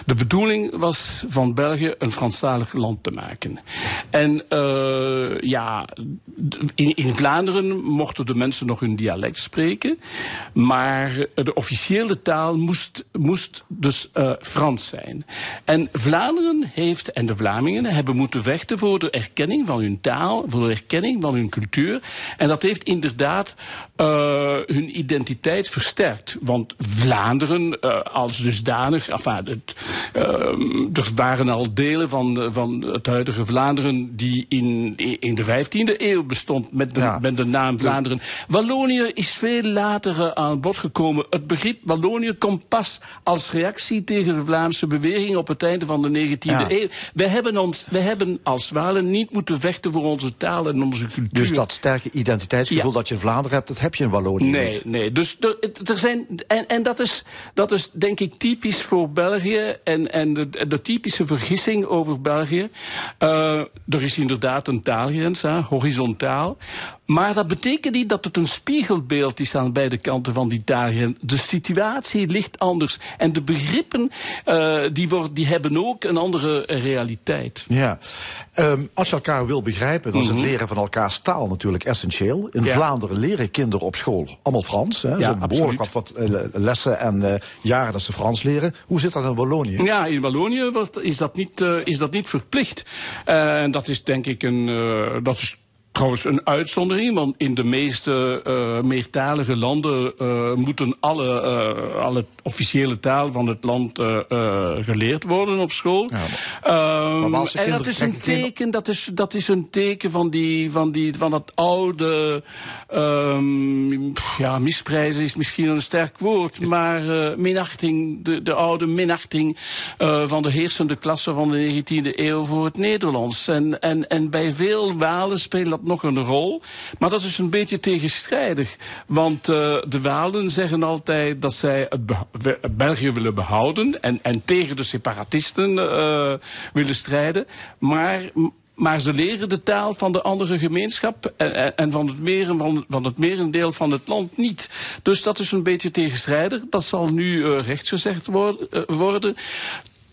De bedoeling was van België een Franstalig land te maken. En uh, ja, in, Vlaanderen mochten de mensen nog hun dialect spreken, maar de officiële taal moest, moest dus uh, Frans zijn. En Vlaanderen heeft, en de Vlamingen hebben moeten vechten voor de erkenning van hun taal, voor de erkenning van hun cultuur. En dat heeft inderdaad uh, hun identiteit versterkt. Want Vlaanderen uh, als dusdanig, enfin, het, uh, er waren al delen van, van het huidige Vlaanderen die in, in de 15e eeuw bestond met de, ja. met de naam Vlaanderen. Wallonië is veel later aan bod gekomen. Het begrip Wallonië komt pas als reactie tegen de Vlaamse beweging op het einde van de 19e ja. eeuw. Wij hebben, ons, wij hebben als Walen niet moeten vechten voor onze taal en onze cultuur. Dus dat sterke identiteitsgevoel ja. dat je in Vlaanderen hebt, dat heb je in Wallonië nee, niet? Nee, dus er, er zijn, en, en dat, is, dat is denk ik typisch voor België en, en de, de typische vergissing over België. Uh, er is inderdaad een taalgrens, hè, horizontaal. Maar dat betekent niet dat het een spiegelbeeld is aan beide kanten van die taalgrens. De situatie ligt anders. En de begrippen uh, die, worden, die hebben ook een andere realiteit. Ja. Um, als je elkaar wil begrijpen, dan is het Mhm. leren van elkaars taal natuurlijk essentieel. In Ja. Vlaanderen leren kinderen op school allemaal Frans. Hè. Ze Ja, behoorlijk wat, wat eh, lessen en eh, jaren dat ze Frans leren. Hoe zit dat in Wallonië? Ja, in Wallonië wordt, is, dat niet, is dat niet verplicht. En dat is denk ik een. Dat is Trouwens, een uitzondering, want in de meeste uh, meertalige landen uh, moeten alle, uh, alle officiële taal van het land geleerd worden op school. Ja, um, en dat is een teken, dat is, dat is een teken van, die, van, die, van dat oude, um, ja, misprijzen is misschien een sterk woord, maar minachting, de, de oude minachting van de heersende klasse van de 19e eeuw voor het Nederlands. En, en, en bij veel Walen speelt dat nog een rol. Maar dat is een beetje tegenstrijdig. Want uh, de Walen zeggen altijd dat zij het Be België willen behouden. En, en tegen de separatisten uh, willen strijden. Maar maar ze leren de taal van de andere gemeenschap en, en van, het meren, van, het merendeel van het land niet. Dus dat is een beetje tegenstrijdig. Dat zal nu uh. Uh, worden.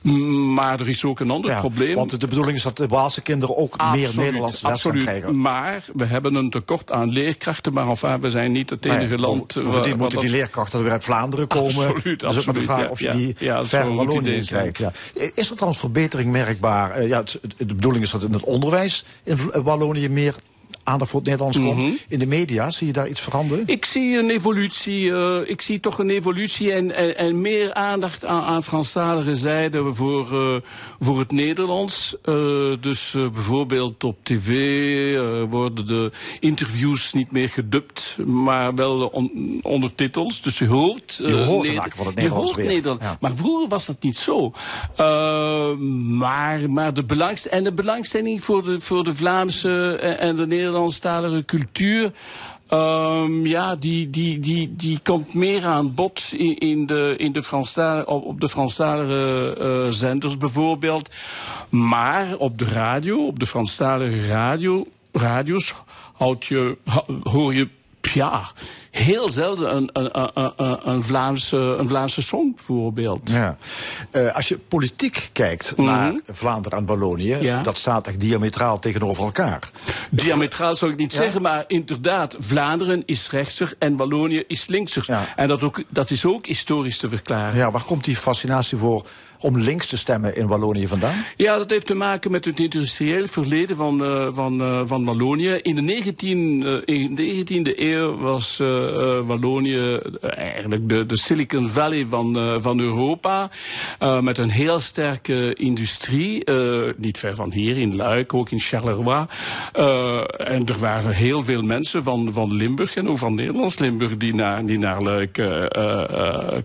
Maar er is ook een ander ja, probleem. Want de bedoeling is dat de Waalse kinderen ook absoluut, meer Nederlands les absoluut. gaan krijgen. Maar we hebben een tekort aan leerkrachten. Maar enfin, we zijn niet het enige nee, land... Bovendien moeten die leerkrachten weer uit Vlaanderen komen. Absoluut, dus ook maar de vraag ja, of je die ja, ver Wallonië krijgt. Ja. Is er trouwens verbetering merkbaar? Uh, ja, de bedoeling is dat in het onderwijs in Wallonië meer aandacht voor het Nederlands komt. Mhm. Mm -hmm. In de media, zie je daar iets veranderen? Ik zie een evolutie. Uh, ik zie toch een evolutie en, en, en meer aandacht aan, aan Franstalige zijde voor, uh, voor het Nederlands. Uh, dus bijvoorbeeld op tv worden de interviews niet meer gedubt, maar wel on, ondertitels. Dus je hoort... je hoort maken van het Nederlands je hoort. Nederland. Ja. Maar vroeger was dat niet zo. maar, maar de belangstelling, en de belangstelling voor de, voor de Vlaamse en de Nederlandstalige cultuur. Um, ja, die, die, die, die komt meer aan bod in, de, in de Franstalige, op, de Franstalige uh, zenders bijvoorbeeld. Maar op de radio, op de Franstalige radio, radio's, houd je, hoor je ja, heel zelden een, een, een, een, Vlaamse, een Vlaamse song bijvoorbeeld. Ja. Uh, als je politiek kijkt mm -hmm. naar Vlaanderen en Wallonië, ja. dat staat echt diametraal tegenover elkaar. Diametraal zou ik niet ja. zeggen, maar inderdaad, Vlaanderen is rechtser en Wallonië is linkser. Ja. En dat, ook, dat is ook historisch te verklaren. Ja, waar komt die fascinatie voor om links te stemmen in Wallonië vandaan? Ja, dat heeft te maken met het industriële verleden van, uh, van, uh, van Wallonië. In de 19, uh, in de 19e eeuw was Wallonië eigenlijk de, de Silicon Valley van, van Europa. met een heel sterke industrie. niet ver van hier, in Luik, ook in Charleroi. en er waren heel veel mensen van, van Limburg en ook van Nederlands Limburg die naar, die naar Luik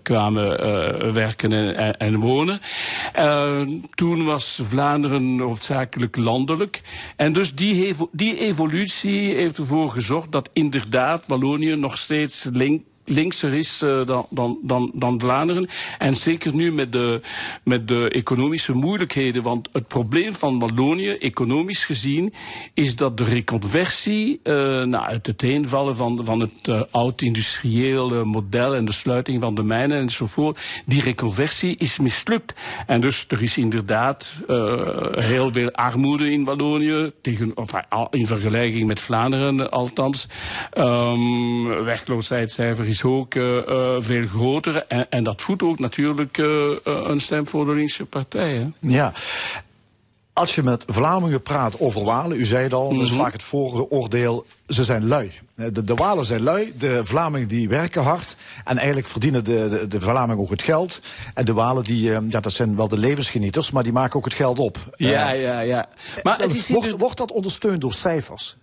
kwamen werken en, en, en wonen. Uh, toen was Vlaanderen hoofdzakelijk landelijk. En dus die, die evolutie heeft ervoor gezorgd dat inderdaad Wallonië nog steeds link linkser is uh, dan, dan, dan, dan Vlaanderen. En zeker nu met de, met de economische moeilijkheden. Want het probleem van Wallonië, economisch gezien, is dat de reconversie, uh, nou, het uiteenvallen van, van het uh, oud-industriële model en de sluiting van de mijnen enzovoort, die reconversie is mislukt. En dus er is inderdaad heel veel armoede in Wallonië, tegen, of, in vergelijking met Vlaanderen althans. Um, werkloosheidscijfer is ook uh, uh, veel groter. En, en, dat voedt ook natuurlijk uh, een stem voor de linkse partijen. Ja. Als je met Vlamingen praat over Walen, u zei het al, dat is Mhm. vaak het vooroordeel, ze zijn lui. Eh, De, de Walen zijn lui, de Vlamingen die werken hard. En eigenlijk verdienen de, de, de Vlamingen ook het geld. En de Walen, die, eh, ja, dat zijn wel de levensgenieters, maar die maken ook het geld op. Ja, Eh, ja, ja. Maar het is wordt, wordt dat ondersteund door cijfers?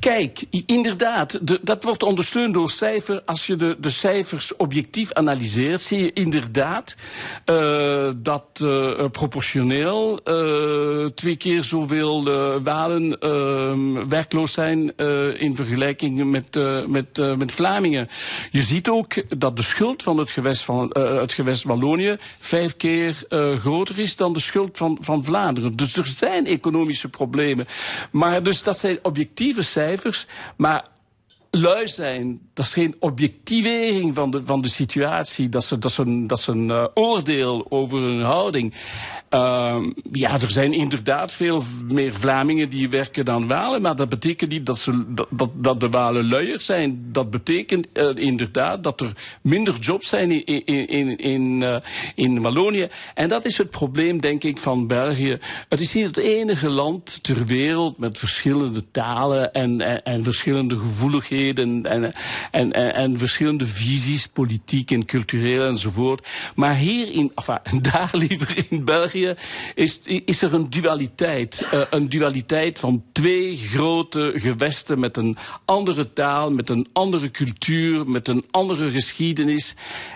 Kijk, inderdaad, de- dat wordt ondersteund door cijfer. Als je de, de cijfers objectief analyseert, zie je inderdaad eh, dat eh, proportioneel eh, twee keer zoveel Walen eh, werkloos zijn in vergelijking met, met, met Vlamingen. Je ziet ook dat de schuld van het gewest, van, het gewest Wallonië vijf keer groter is dan de schuld van, van Vlaanderen. Dus er zijn economische problemen. Maar dus dat zijn objectieve cijfers. Maar lui zijn, dat is geen objectivering van de, van de situatie. Dat is, dat is een, dat is een eh, oordeel over hun houding. Ehm, ja, er zijn inderdaad veel meer Vlamingen die werken dan Walen. Maar dat betekent niet dat, ze, dat, dat, de Walen luier zijn. Dat betekent eh, inderdaad dat er minder jobs zijn in, in, in, in, eh, in Wallonië. En dat is het probleem, denk ik, van België. Het is niet het enige land ter wereld met verschillende talen en, en, en verschillende gevoeligheden en, en, en, en verschillende visies, politiek en cultureel enzovoort. Maar hier in, daar liever in België, is, is er een dualiteit. Eh, een dualiteit van twee grote gewesten met een andere taal, met een andere cultuur, met een andere geschiedenis.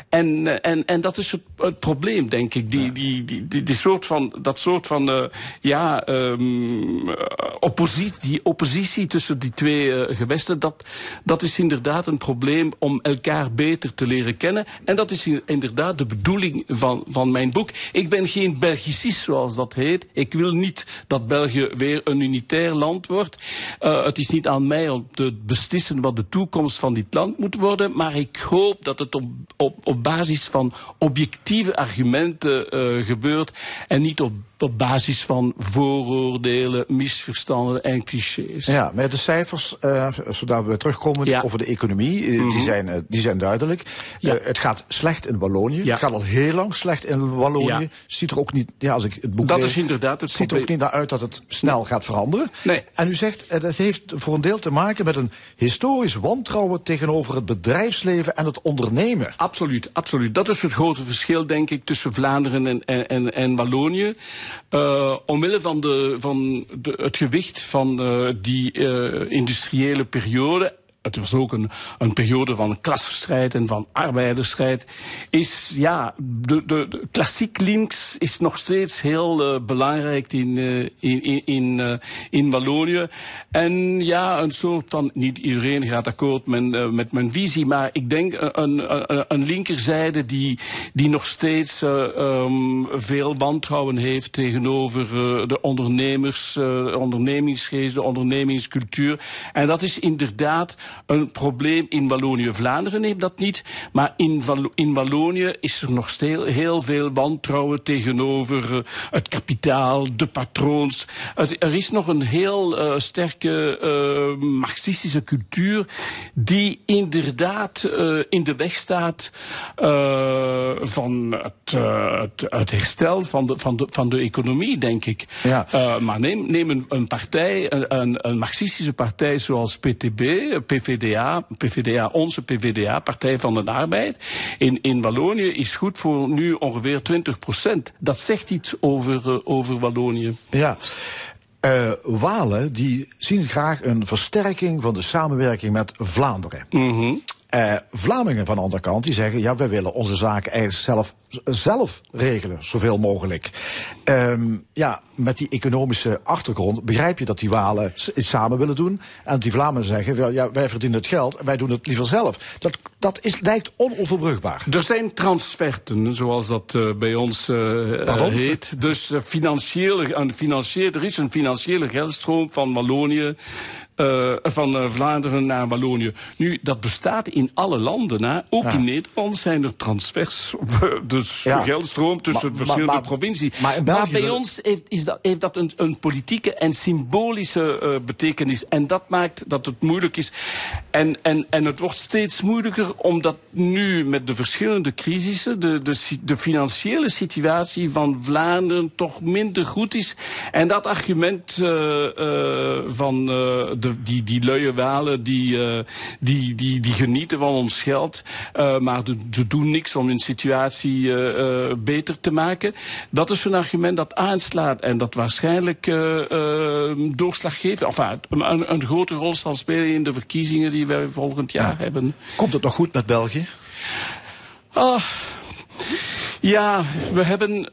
En, eh, en, en dat is het, het probleem, denk ik. Die, die, die, die, die soort van, dat soort van eh, ja, ehm, eh, oppositie, die oppositie tussen die twee gewesten, dat, dat is inderdaad een probleem om elkaar beter te leren kennen. En dat is in- inderdaad de bedoeling van, van mijn boek. Ik ben geen Belgicist, zoals dat heet. Ik wil niet dat België weer een unitair land wordt. Eh, het is niet aan mij om te beslissen wat de toekomst van dit land moet worden. Maar ik hoop dat het op, op, op basis van objectieve argumenten eh, gebeurt. En niet op, op basis van vooroordelen, misverstanden en clichés. Ja, met de cijfers, eh, zodat we terugkomen over de economie, eh, Mhm. die, zijn, eh, die zijn duidelijk. Ja. Het gaat slecht in Wallonië. Ja. Het gaat al heel lang slecht in Wallonië. Ziet er ook niet, ja, als ik het boek Dat lees, is inderdaad het ziet er ook niet naar uit dat het snel gaat veranderen. Nee. En u zegt, dat heeft voor een deel te maken met een historisch wantrouwen tegenover het bedrijfsleven en het ondernemen. Absoluut, absoluut. Dat is het grote verschil, denk ik, tussen Vlaanderen en, en, en, en Wallonië. Eh, omwille van, de, van de, het gewicht van eh, die eh, industriële periode. Het was ook een, een periode van klassenstrijd en van arbeidersstrijd. Is ja, de, de, de klassiek links is nog steeds heel eh, belangrijk in, eh, in, in, in, eh, in Wallonië. En ja, een soort van, niet iedereen gaat akkoord met, met mijn visie, maar ik denk een, een, een linkerzijde die, die nog steeds ehm, veel wantrouwen heeft tegenover de ondernemers, eh, de ondernemingsgeest, de ondernemingscultuur. En dat is inderdaad een probleem in Wallonië. Vlaanderen heeft dat niet, maar in, Wall- in Wallonië is er nog steeds heel veel wantrouwen tegenover eh, het kapitaal, de patroons. Het- er is nog een heel eh, sterke eh, marxistische cultuur die inderdaad in de weg staat van het, het, het herstel van de, van, de, van de economie, denk ik. Ja. Maar neem, neem een, een partij, een, een, marxistische partij zoals PTB, PVDA, PVDA, onze PVDA, Partij van de Arbeid, in, in Wallonië is goed voor nu ongeveer 20 procent. Dat zegt iets over, eh, over Wallonië. Ja. Eh, Walen die zien graag een versterking van de samenwerking met Vlaanderen. Eh, Vlamingen van de andere kant die zeggen: ja, wij willen onze zaken eigenlijk zelf, zelf regelen, zoveel mogelijk. Ehm, ja, met die economische achtergrond begrijp je dat die Walen iets samen willen doen. En dat die Vlamingen zeggen: ja, wij verdienen het geld en wij doen het liever zelf. Dat, dat is, lijkt onoverbrugbaar. Er zijn transferten, zoals dat eh, bij ons eh, heet. Dus eh, een financiële, er is een financiële geldstroom van Wallonië eh, van eh, Vlaanderen naar Wallonië. Nu, dat bestaat in alle landen. Hè. Ook Ja. in Nederland zijn er transfers, dus Ja. geldstroom tussen Maar- verschillende maar- maar- provincies. maar België bij ons heeft, is dat, heeft dat een, een politieke en symbolische eh, betekenis. En dat maakt dat het moeilijk is. En, en, en het wordt steeds moeilijker omdat nu met de verschillende crisissen de, de, de financiële situatie van Vlaanderen toch minder goed is. En dat argument van eh, de, die, die luie walen die, eh, die, die, die genieten van ons geld, eh, maar ze doen niks om hun situatie eh, beter te maken. Dat is een argument dat aanslaat en dat waarschijnlijk eh, doorslaggevend, enfin, een, een grote rol zal spelen in de verkiezingen die wij volgend jaar hebben. Komt het nog goed met België? Ah, ja, we hebben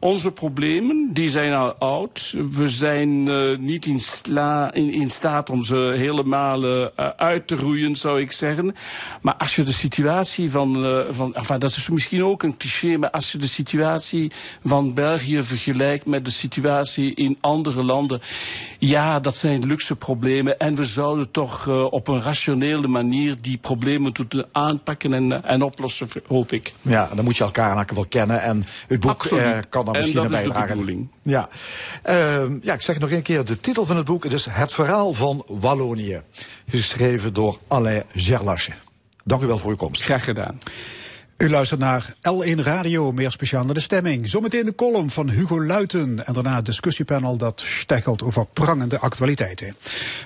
onze problemen, die zijn al oud. We zijn eh, niet in, sla, in, in staat om ze helemaal eh, uit te roeien, zou ik zeggen. Maar als je de situatie van, eh, van enfin, dat is misschien ook een cliché, maar als je de situatie van België vergelijkt met de situatie in andere landen, ja, dat zijn luxe problemen. En we zouden toch op een rationele manier die problemen moeten aanpakken en, en oplossen, hoop ik. Ja, dan moet je elkaar in elk geval kennen. En het boek kan daar En misschien dat een is de bijdrage. bedoeling. Ja. Ehm, ja, ik zeg nog een keer de titel van het boek. Het is Het Verhaal van Wallonië. Geschreven door Alain Gerlache. Dank u wel voor uw komst. Graag gedaan. U luistert naar L1 Radio, meer speciaal naar de stemming. Zometeen de column van Hugo Luiten en daarna het discussiepanel dat steggelt over prangende actualiteiten.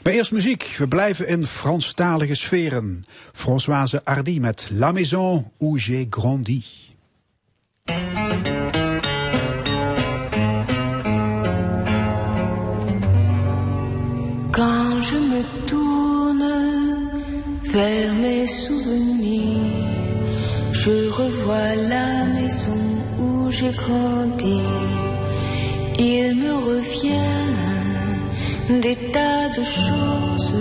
Maar eerst muziek. We blijven in Franstalige sferen. Françoise Hardy met La Maison où j'ai grandi. Vers mes souvenirs, je revois la maison où j'ai grandi. Il me revient des tas de choses.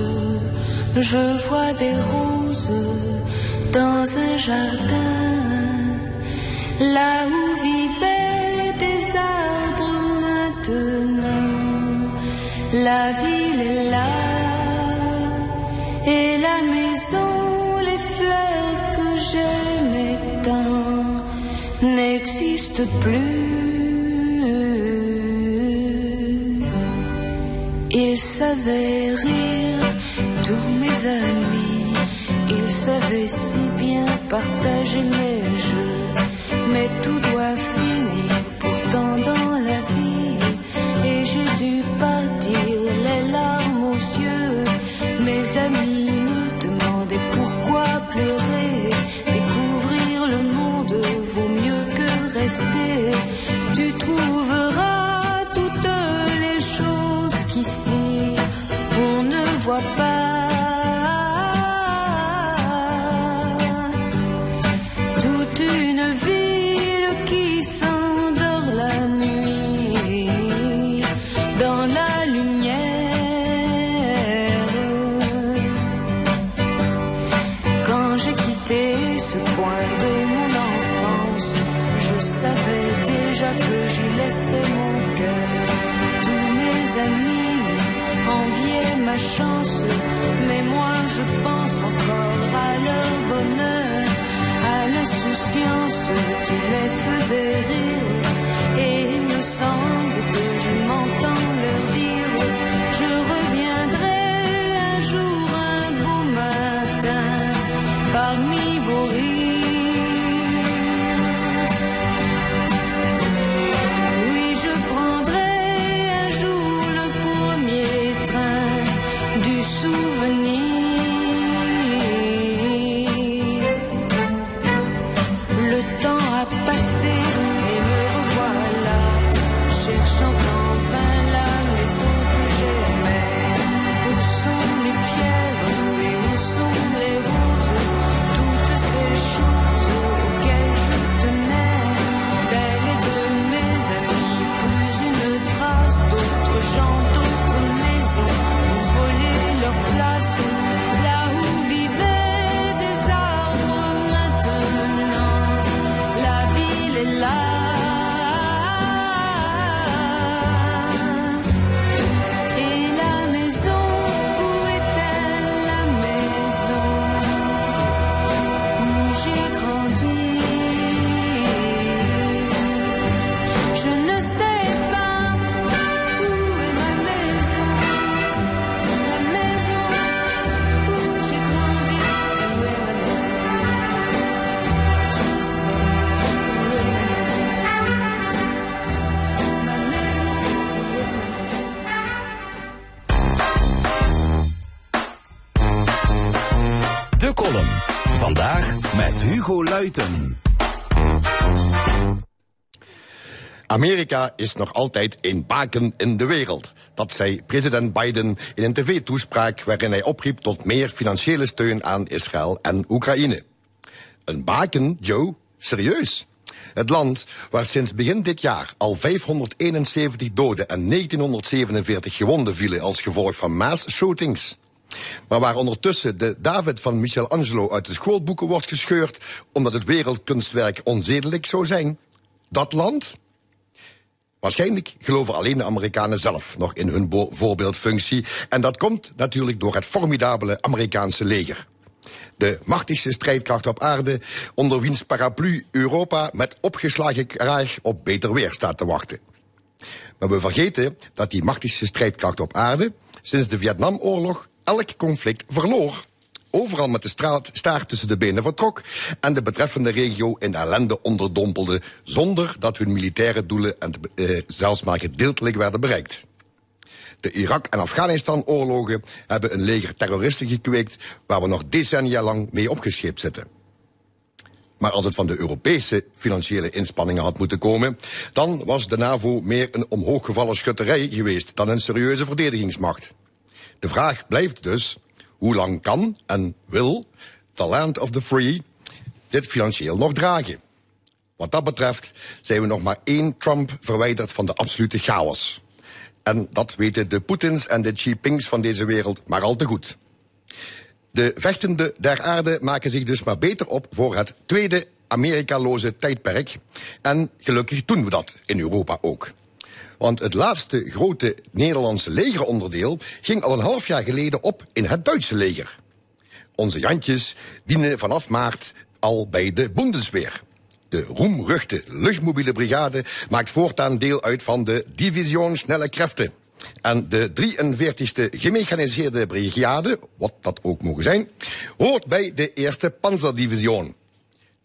Je vois des roses dans un jardin, là où vivaient des arbres maintenant. La ville est là plus. Ils savaient rire, tous mes amis, ils savaient si bien partager mes jeux, mais tout doit finir pourtant dans la vie. Et j'ai dû partir trouveras toutes les choses qu'ici on ne voit pas. Luiten. Amerika is nog altijd een baken in de wereld. Dat zei president Biden in een tv-toespraak waarin hij opriep tot meer financiële steun aan Israël en Oekraïne. Een baken, Joe? Serieus? Het land waar sinds begin dit jaar al 571 doden en 1947 gewonden vielen als gevolg van mass-shootings. Maar waar ondertussen de David van Michelangelo uit de schoolboeken wordt gescheurd omdat het wereldkunstwerk onzedelijk zou zijn. Dat land? Waarschijnlijk geloven alleen de Amerikanen zelf nog in hun voorbeeldfunctie. En dat komt natuurlijk door het formidabele Amerikaanse leger. De machtigste strijdkracht op aarde, onder wiens paraplu Europa met opgeslagen kraag op beter weer staat te wachten. Maar we vergeten dat die machtigste strijdkracht op aarde sinds de Vietnamoorlog elk conflict verloor overal met de straat, staart tussen de benen vertrok en de betreffende regio in ellende onderdompelde zonder dat hun militaire doelen en, eh, zelfs maar gedeeltelijk werden bereikt. De Irak- en Afghanistan-oorlogen hebben een leger terroristen gekweekt waar we nog decennia lang mee opgescheept zitten. Maar als het van de Europese financiële inspanningen had moeten komen, dan was de NAVO meer een omhooggevallen schutterij geweest dan een serieuze verdedigingsmacht. De vraag blijft dus, hoe lang kan en wil the land of the free dit financieel nog dragen? Wat dat betreft zijn we nog maar één Trump verwijderd van de absolute chaos. En dat weten de Poetins en de Xi Jinpings van deze wereld maar al te goed. De vechtenden der aarde maken zich dus maar beter op voor het tweede Amerikaloze tijdperk. En gelukkig doen we dat in Europa ook. Want het laatste grote Nederlandse legeronderdeel ging al een half jaar geleden op in het Duitse leger. Onze Jantjes dienen vanaf maart al bij de Bundeswehr. De roemruchte luchtmobiele brigade maakt voortaan deel uit van de Division Snelle Kräfte. En de 43e gemechaniseerde brigade, wat dat ook mogen zijn, hoort bij de eerste Panzerdivision.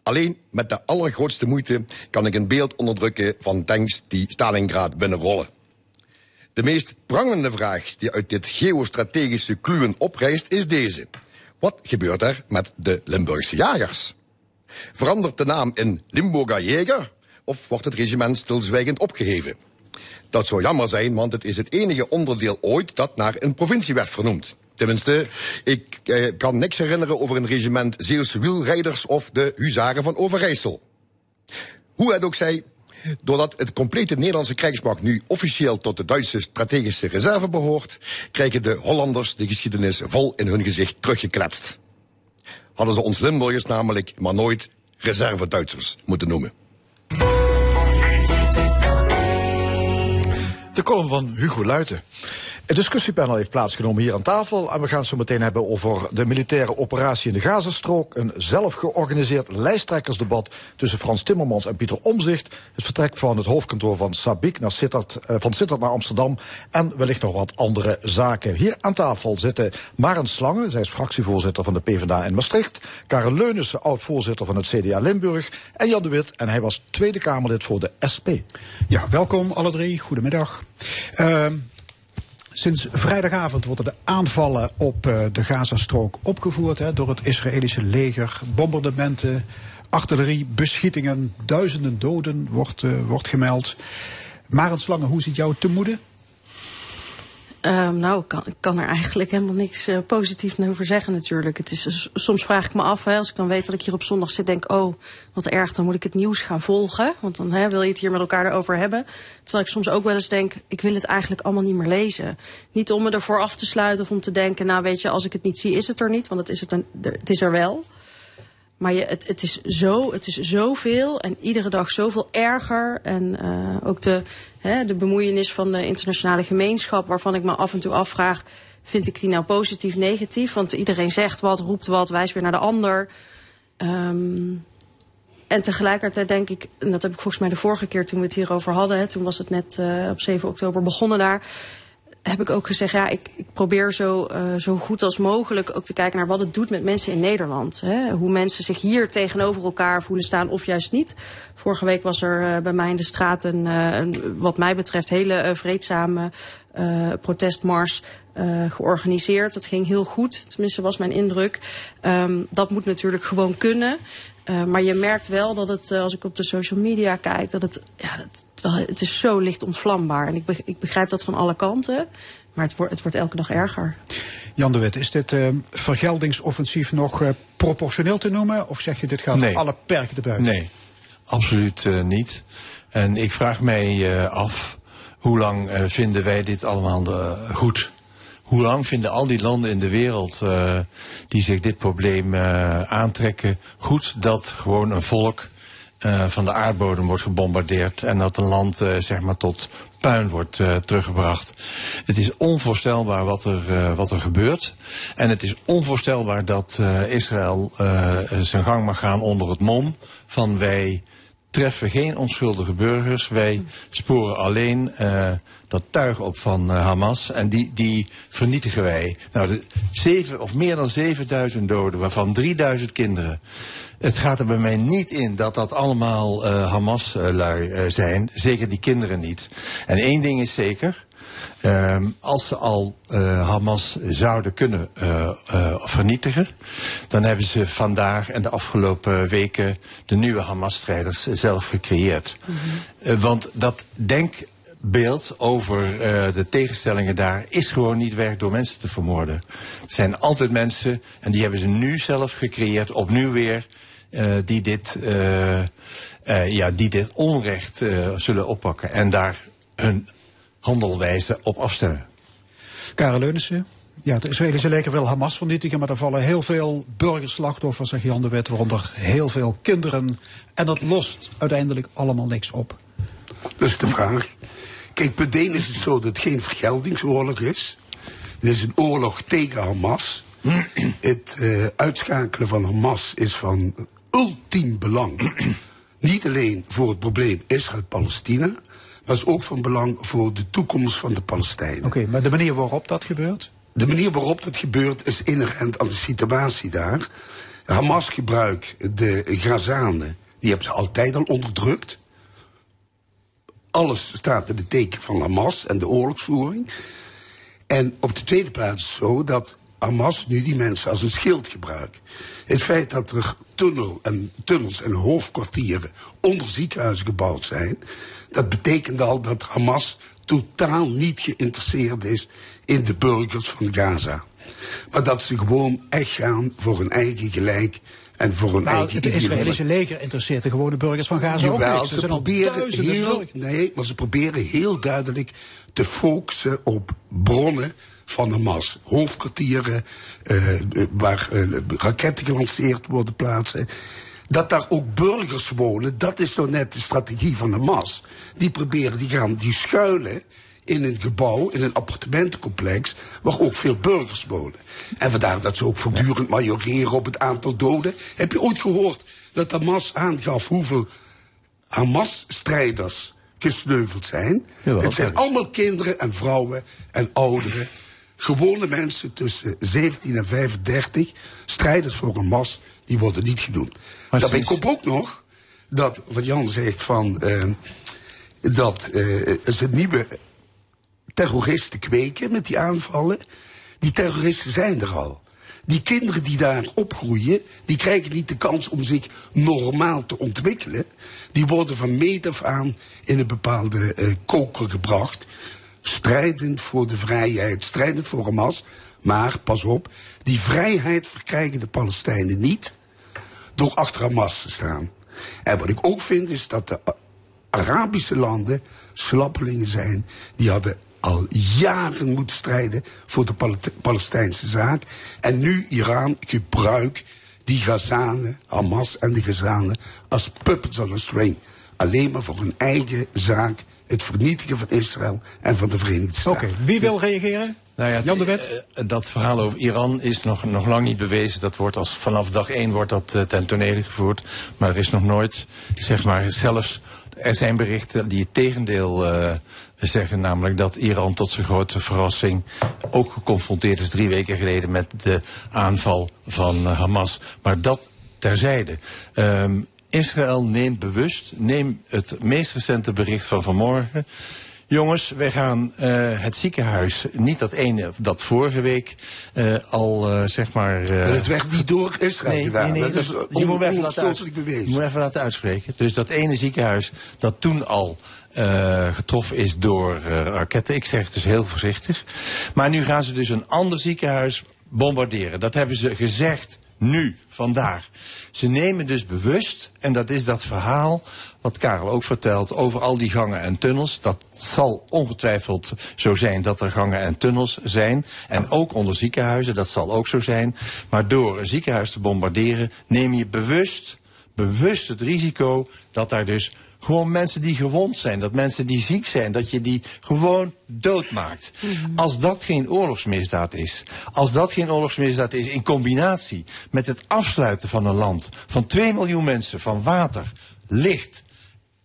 Alleen met de allergrootste moeite kan ik een beeld onderdrukken van tanks die Stalingrad binnenrollen. De meest prangende vraag die uit dit geostrategische kluwen oprijst is deze. Wat gebeurt er met de Limburgse jagers? Verandert de naam in Limburger Jäger of wordt het regiment stilzwijgend opgeheven? Dat zou jammer zijn, want het is het enige onderdeel ooit dat naar een provincie werd vernoemd. Tenminste, ik eh, kan niks herinneren over een regiment Zeeuwse wielrijders of de Huzaren van Overijssel. Hoe het ook zij, doordat het complete Nederlandse krijgsmacht nu officieel tot de Duitse strategische reserve behoort, krijgen de Hollanders de geschiedenis vol in hun gezicht teruggekletst. Hadden ze ons Limburgers namelijk maar nooit reserve-Duitsers moeten noemen. De column van Hugo Luiten. Een discussiepanel heeft plaatsgenomen hier aan tafel. En we gaan het zo meteen hebben over de militaire operatie in de Gazastrook. Een zelf georganiseerd lijsttrekkersdebat tussen Frans Timmermans en Pieter Omzicht. Het vertrek van het hoofdkantoor van Sabiek naar Sittard, eh, van Sittard naar Amsterdam. En wellicht nog wat andere zaken. Hier aan tafel zitten Maren Slange. Zij is fractievoorzitter van de PvdA in Maastricht. Karel Leunissen, oud-voorzitter van het CDA Limburg. En Jan de Wit. En hij was Tweede Kamerlid voor de SP. Ja, welkom alle drie. Goedemiddag. Uh, Sinds vrijdagavond worden de aanvallen op uh, de Gazastrook opgevoerd hè, door het Israëlische leger. Bombardementen, artillerie, beschietingen, duizenden doden wordt, uh, wordt gemeld. Marend Slangen, hoe ziet jou te moede? Um, nou, ik kan, kan, er eigenlijk helemaal niks uh, positiefs over zeggen natuurlijk. Het is, soms vraag ik me af, hè, als ik dan weet dat ik hier op zondag zit, denk oh, wat erg, dan moet ik het nieuws gaan volgen. Want dan hè, wil je het hier met elkaar erover hebben. Terwijl ik soms ook wel eens denk, ik wil het eigenlijk allemaal niet meer lezen. Niet om me ervoor af te sluiten of om te denken, nou weet je, als ik het niet zie, is het er niet. Want het is, het is er wel. Maar je, het, het, is zo, het is zoveel en iedere dag zoveel erger. En uh, ook de, hè, de bemoeienis van de internationale gemeenschap, waarvan ik me af en toe afvraag, vind ik die nou positief, negatief? Want iedereen zegt wat, roept wat, wijst weer naar de ander. Um, en tegelijkertijd denk ik, en dat heb ik volgens mij de vorige keer toen we het hierover hadden, toen was het net uh, op 7 oktober begonnen daar heb ik ook gezegd, ja, ik, ik probeer zo, uh, zo goed als mogelijk ook te kijken naar wat het doet met mensen in Nederland. Hè? Hoe mensen zich hier tegenover elkaar voelen staan of juist niet. Vorige week was er uh, bij mij in de straat een, een wat mij betreft, hele vreedzame protestmars. eh, georganiseerd. Dat ging heel goed, tenminste was mijn indruk. Ehm, dat moet natuurlijk gewoon kunnen. Maar je merkt wel dat het, als ik op de social media kijk, dat het, ja, dat, het is zo licht ontvlambaar. En ik, be ik begrijp dat van alle kanten, maar het, wordt het wordt elke dag erger. Jan de Wit, is dit uh, vergeldingsoffensief nog proportioneel te noemen? Of zeg je dit gaat nee. alle perken te buiten? Nee, absoluut niet. En ik vraag mij af, hoe lang vinden wij dit allemaal goed? Hoe lang vinden al die landen in de wereld uh, die zich dit probleem uh, aantrekken goed dat gewoon een volk uh, van de aardbodem wordt gebombardeerd en dat een land zeg maar tot puin wordt teruggebracht. Het is onvoorstelbaar wat er, wat er gebeurt. En het is onvoorstelbaar dat Israël zijn gang mag gaan onder het mom van wij treffen geen onschuldige burgers. Wij sporen alleen dat tuig op van Hamas en die, die vernietigen wij. Nou, de zeven of meer dan 7000 doden, waarvan 3000 kinderen. Het gaat er bij mij niet in dat dat allemaal uh, Hamas-lui zijn. Zeker die kinderen niet. En één ding is zeker. Um, als ze al uh, Hamas zouden kunnen uh, uh, vernietigen, dan hebben ze vandaag en de afgelopen weken de nieuwe Hamas-strijders zelf gecreëerd. Mm -hmm. want dat denkbeeld over de tegenstellingen daar is gewoon niet werk door mensen te vermoorden. Er zijn altijd mensen, en die hebben ze nu zelf gecreëerd, opnieuw weer, die, dit, ja, die dit onrecht zullen oppakken en daar hun handelwijze op afstemmen. Karel Leunissen, ja, het Israëlische leger wil Hamas vernietigen, maar er vallen heel veel burgerslachtoffers, zegt Jan de Wet, waaronder heel veel kinderen. En dat lost uiteindelijk allemaal niks op. Dat is de vraag. Kijk, meteen is het zo dat het geen vergeldingsoorlog is. Het is een oorlog tegen Hamas. het uh, uitschakelen van Hamas is van ultiem belang. Niet alleen voor het probleem Israël-Palestina, maar is ook van belang voor de toekomst van de Palestijnen. Oké, okay, maar de manier waarop dat gebeurt? De manier waarop dat gebeurt is inherent aan de situatie daar. Hamas gebruikt de Gazanen, die hebben ze altijd al onderdrukt. Alles staat in de teken van Hamas en de oorlogsvoering. En op de tweede plaats is het zo dat Hamas nu die mensen als een schild gebruikt. Het feit dat er tunnel en, tunnels en hoofdkwartieren onder ziekenhuizen gebouwd zijn, dat betekent al dat Hamas totaal niet geïnteresseerd is in de burgers van Gaza. Maar dat ze gewoon echt gaan voor hun eigen gelijk en voor hun nou, eigen Het Israëlische leger interesseert de gewone burgers van Gaza ook niks. ze proberen heel, nee, maar ze proberen heel duidelijk te focussen op bronnen van Hamas. Hoofdkwartieren, uh, waar uh, raketten gelanceerd worden plaatsen. Dat daar ook burgers wonen, dat is nou net de strategie van Hamas. Die proberen, die gaan, die schuilen in een gebouw, in een appartementencomplex, waar ook veel burgers wonen. En vandaar dat ze ook voortdurend majoreren op het aantal doden. Heb je ooit gehoord dat Hamas aangaf hoeveel Hamas-strijders gesneuveld zijn? Jawel, het zijn allemaal kinderen en vrouwen en ouderen. Gewone mensen tussen 17 en 35, strijders voor Hamas, die worden niet genoemd. Daarbij komt ook nog dat, wat Jan zegt van, uh, dat uh, ze nieuwe terroristen kweken met die aanvallen. Die terroristen zijn er al. Die kinderen die daar opgroeien, die krijgen niet de kans om zich normaal te ontwikkelen. Die worden van meet af aan in een bepaalde uh, koker gebracht. Strijdend voor de vrijheid, strijdend voor Hamas. Maar, pas op, die vrijheid verkrijgen de Palestijnen niet door achter Hamas te staan. En wat ik ook vind is dat de Arabische landen slappelingen zijn. Die hadden al jaren moeten strijden voor de Pal Palestijnse zaak. En nu Iran gebruikt die Gazanen, Hamas en de Gazanen als puppets on a string. Alleen maar voor hun eigen zaak. Het vernietigen van Israël en van de Verenigde Staten. Oké, wie wil reageren? Nou ja, Jan de Wet? eh, eh, dat verhaal over Iran is nog, nog lang niet bewezen. Dat wordt als, vanaf dag één wordt dat uh, ten tonele gevoerd. Maar er is nog nooit, zeg maar, zelfs... Er zijn berichten die het tegendeel uh, zeggen. Namelijk dat Iran tot zijn grote verrassing ook geconfronteerd is drie weken geleden met de aanval van uh, Hamas. Maar dat terzijde. Um, Israël neemt bewust, neem het meest recente bericht van vanmorgen Jongens, wij gaan uh, het ziekenhuis, niet dat ene, dat vorige week uh, al uh, zeg maar. Het werd niet door Israël nee, gedaan. Nee, nee, dat dus, is je moet even laten, uit, bewezen. je moet even laten uitspreken. Dus dat ene ziekenhuis dat toen al uh, getroffen is door uh, raketten. Ik zeg het dus heel voorzichtig. Maar nu gaan ze dus een ander ziekenhuis bombarderen. Dat hebben ze gezegd nu, vandaag. Ze nemen dus bewust, en dat is dat verhaal wat Karel ook vertelt over al die gangen en tunnels. Dat zal ongetwijfeld zo zijn dat er gangen en tunnels zijn. En ook onder ziekenhuizen, dat zal ook zo zijn. Maar door een ziekenhuis te bombarderen neem je bewust, bewust het risico dat daar dus gewoon mensen die gewond zijn, dat mensen die ziek zijn, dat je die gewoon doodmaakt. Als dat geen oorlogsmisdaad is, als dat geen oorlogsmisdaad is in combinatie met het afsluiten van een land van 2 miljoen mensen, van water, licht,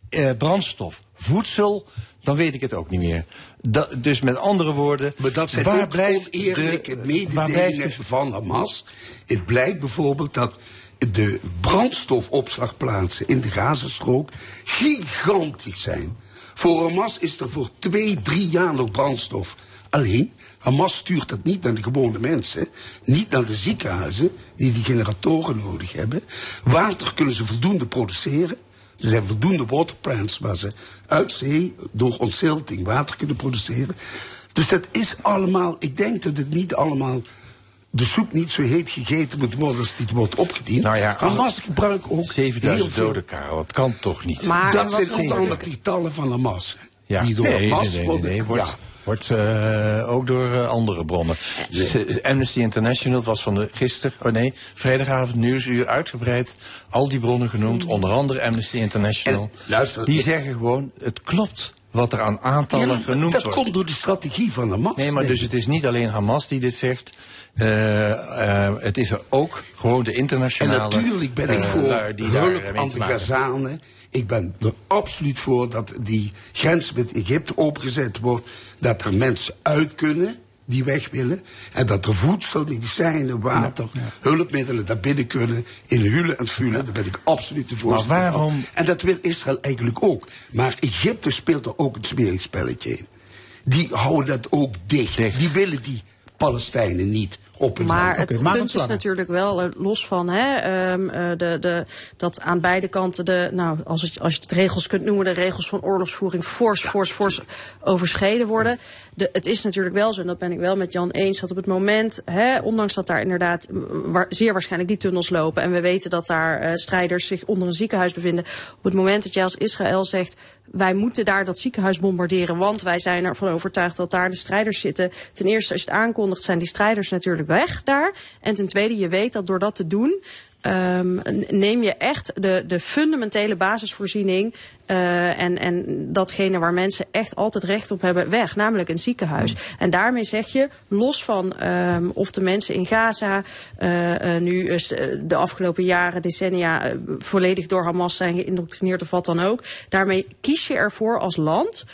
eh, brandstof, voedsel, dan weet ik het ook niet meer. Da dus met andere woorden, maar dat zijn waar blijft oneerlijke de, mededelingen van Hamas. Het blijkt bijvoorbeeld dat de brandstofopslagplaatsen in de Gazastrook gigantisch zijn. Voor Hamas is er voor twee, drie jaar nog brandstof. Alleen, Hamas stuurt dat niet naar de gewone mensen, niet naar de ziekenhuizen die die generatoren nodig hebben. Water kunnen ze voldoende produceren. Er zijn voldoende waterplants waar ze uit zee door ontzilting water kunnen produceren. Dus dat is allemaal, ik denk dat het niet allemaal de soep niet zo heet gegeten moet worden als die wordt opgediend. Nou ja, ook 7000 doden, Karel. Dat kan toch niet? Maar dat zijn ook allemaal getallen van Hamas. Ja. Die door nee, Hamas nee, nee, worden... nee, wordt, ja. wordt uh, ook door uh, andere bronnen. Amnesty International was van de gisteren, oh nee, vrijdagavond nieuwsuur uitgebreid. Al die bronnen genoemd, onder andere Amnesty International. En, luister, die ik, zeggen gewoon, het klopt wat er aan aantallen ja, genoemd dat wordt. komt door de strategie van Hamas. Nee, maar dus het is niet alleen Hamas die dit zegt. Uh, uh, het is er ook gewoon de internationale. En natuurlijk ben ik uh, voor die hulp aan de Gazanen. Ik ben er absoluut voor dat die grens met Egypte opengezet wordt. Dat er mensen uit kunnen die weg willen. En dat er voedsel, medicijnen, water, ja, ja. hulpmiddelen daar binnen kunnen. In hulen en vulen. Ja. Daar ben ik absoluut de voorstander Maar waarom... van. En dat wil Israël eigenlijk ook. Maar Egypte speelt er ook een smeringspelletje in. Die houden dat ook dicht. dicht. Die willen die Palestijnen niet op hun maar het okay, punt is natuurlijk wel, uh, los van hè, um, uh, de, de, dat aan beide kanten de, nou, als, het, als je het regels kunt noemen, de regels van oorlogsvoering fors, fors, fors overschreden worden. Het is natuurlijk wel zo, en dat ben ik wel met Jan eens, dat op het moment, hè, ondanks dat daar inderdaad zeer waarschijnlijk die tunnels lopen en we weten dat daar uh, strijders zich onder een ziekenhuis bevinden, op het moment dat jij als Israël zegt, wij moeten daar dat ziekenhuis bombarderen, want wij zijn ervan overtuigd dat daar de strijders zitten. Ten eerste, als je het aankondigt, zijn die strijders natuurlijk weg daar. En ten tweede, je weet dat door dat te doen, um, neem je echt de, de fundamentele basisvoorziening uh, en, en datgene waar mensen echt altijd recht op hebben weg, namelijk een ziekenhuis. Mm. En daarmee zeg je, los van um, of de mensen in Gaza uh, uh, nu de afgelopen jaren, decennia, volledig door Hamas zijn geïndoctrineerd of wat dan ook. Daarmee kies je ervoor als land,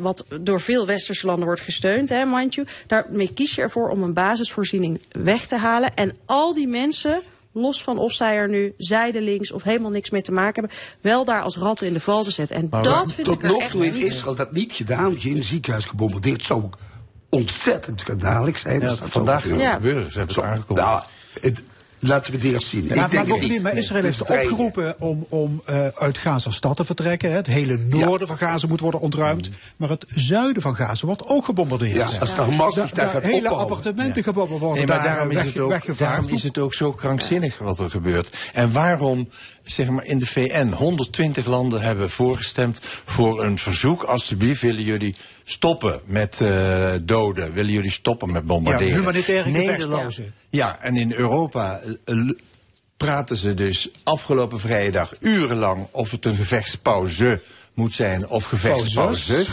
wat door veel westerse landen wordt gesteund, hè, mind you. Daarmee kies je ervoor om een basisvoorziening weg te halen. En al die mensen los van of zij er nu zijdelings of helemaal niks mee te maken hebben, wel daar als ratten in de val te zetten. En maar dat vind tot ik er nog toe heeft. Israël dat niet gedaan, geen ziekenhuis gebombardeerd. Het zou ontzettend schandalig zijn. Ja, als dat vandaag zou gaat het gebeuren. ze hebben het aangekondigd. Nou, het, laten we het eerst zien. Ja, ik maar denk niet. maar Israël heeft opgeroepen om, om uh, uit Gaza-stad te vertrekken. Hè. Het hele noorden van Gaza moet worden ontruimd. Maar het zuiden van Gaza wordt ook gebombardeerd. Ja, als de Hamas zich daar gaat hele ophouden. appartementen gebombardeerd worden. Nee, maar daar daarom, weg, is het ook, daarom is het ook zo krankzinnig wat er gebeurt. En waarom, zeg maar, in de VN 120 landen hebben voorgestemd voor een verzoek. Alsjeblieft, willen jullie stoppen met uh, doden? Willen jullie stoppen met bombarderen? Ja, humanitaire Nederland. Gevechtspauze. Ja, en in Europa uh, praten ze dus afgelopen vrijdag urenlang of het een gevechtspauze moet zijn of gevechtspauzes.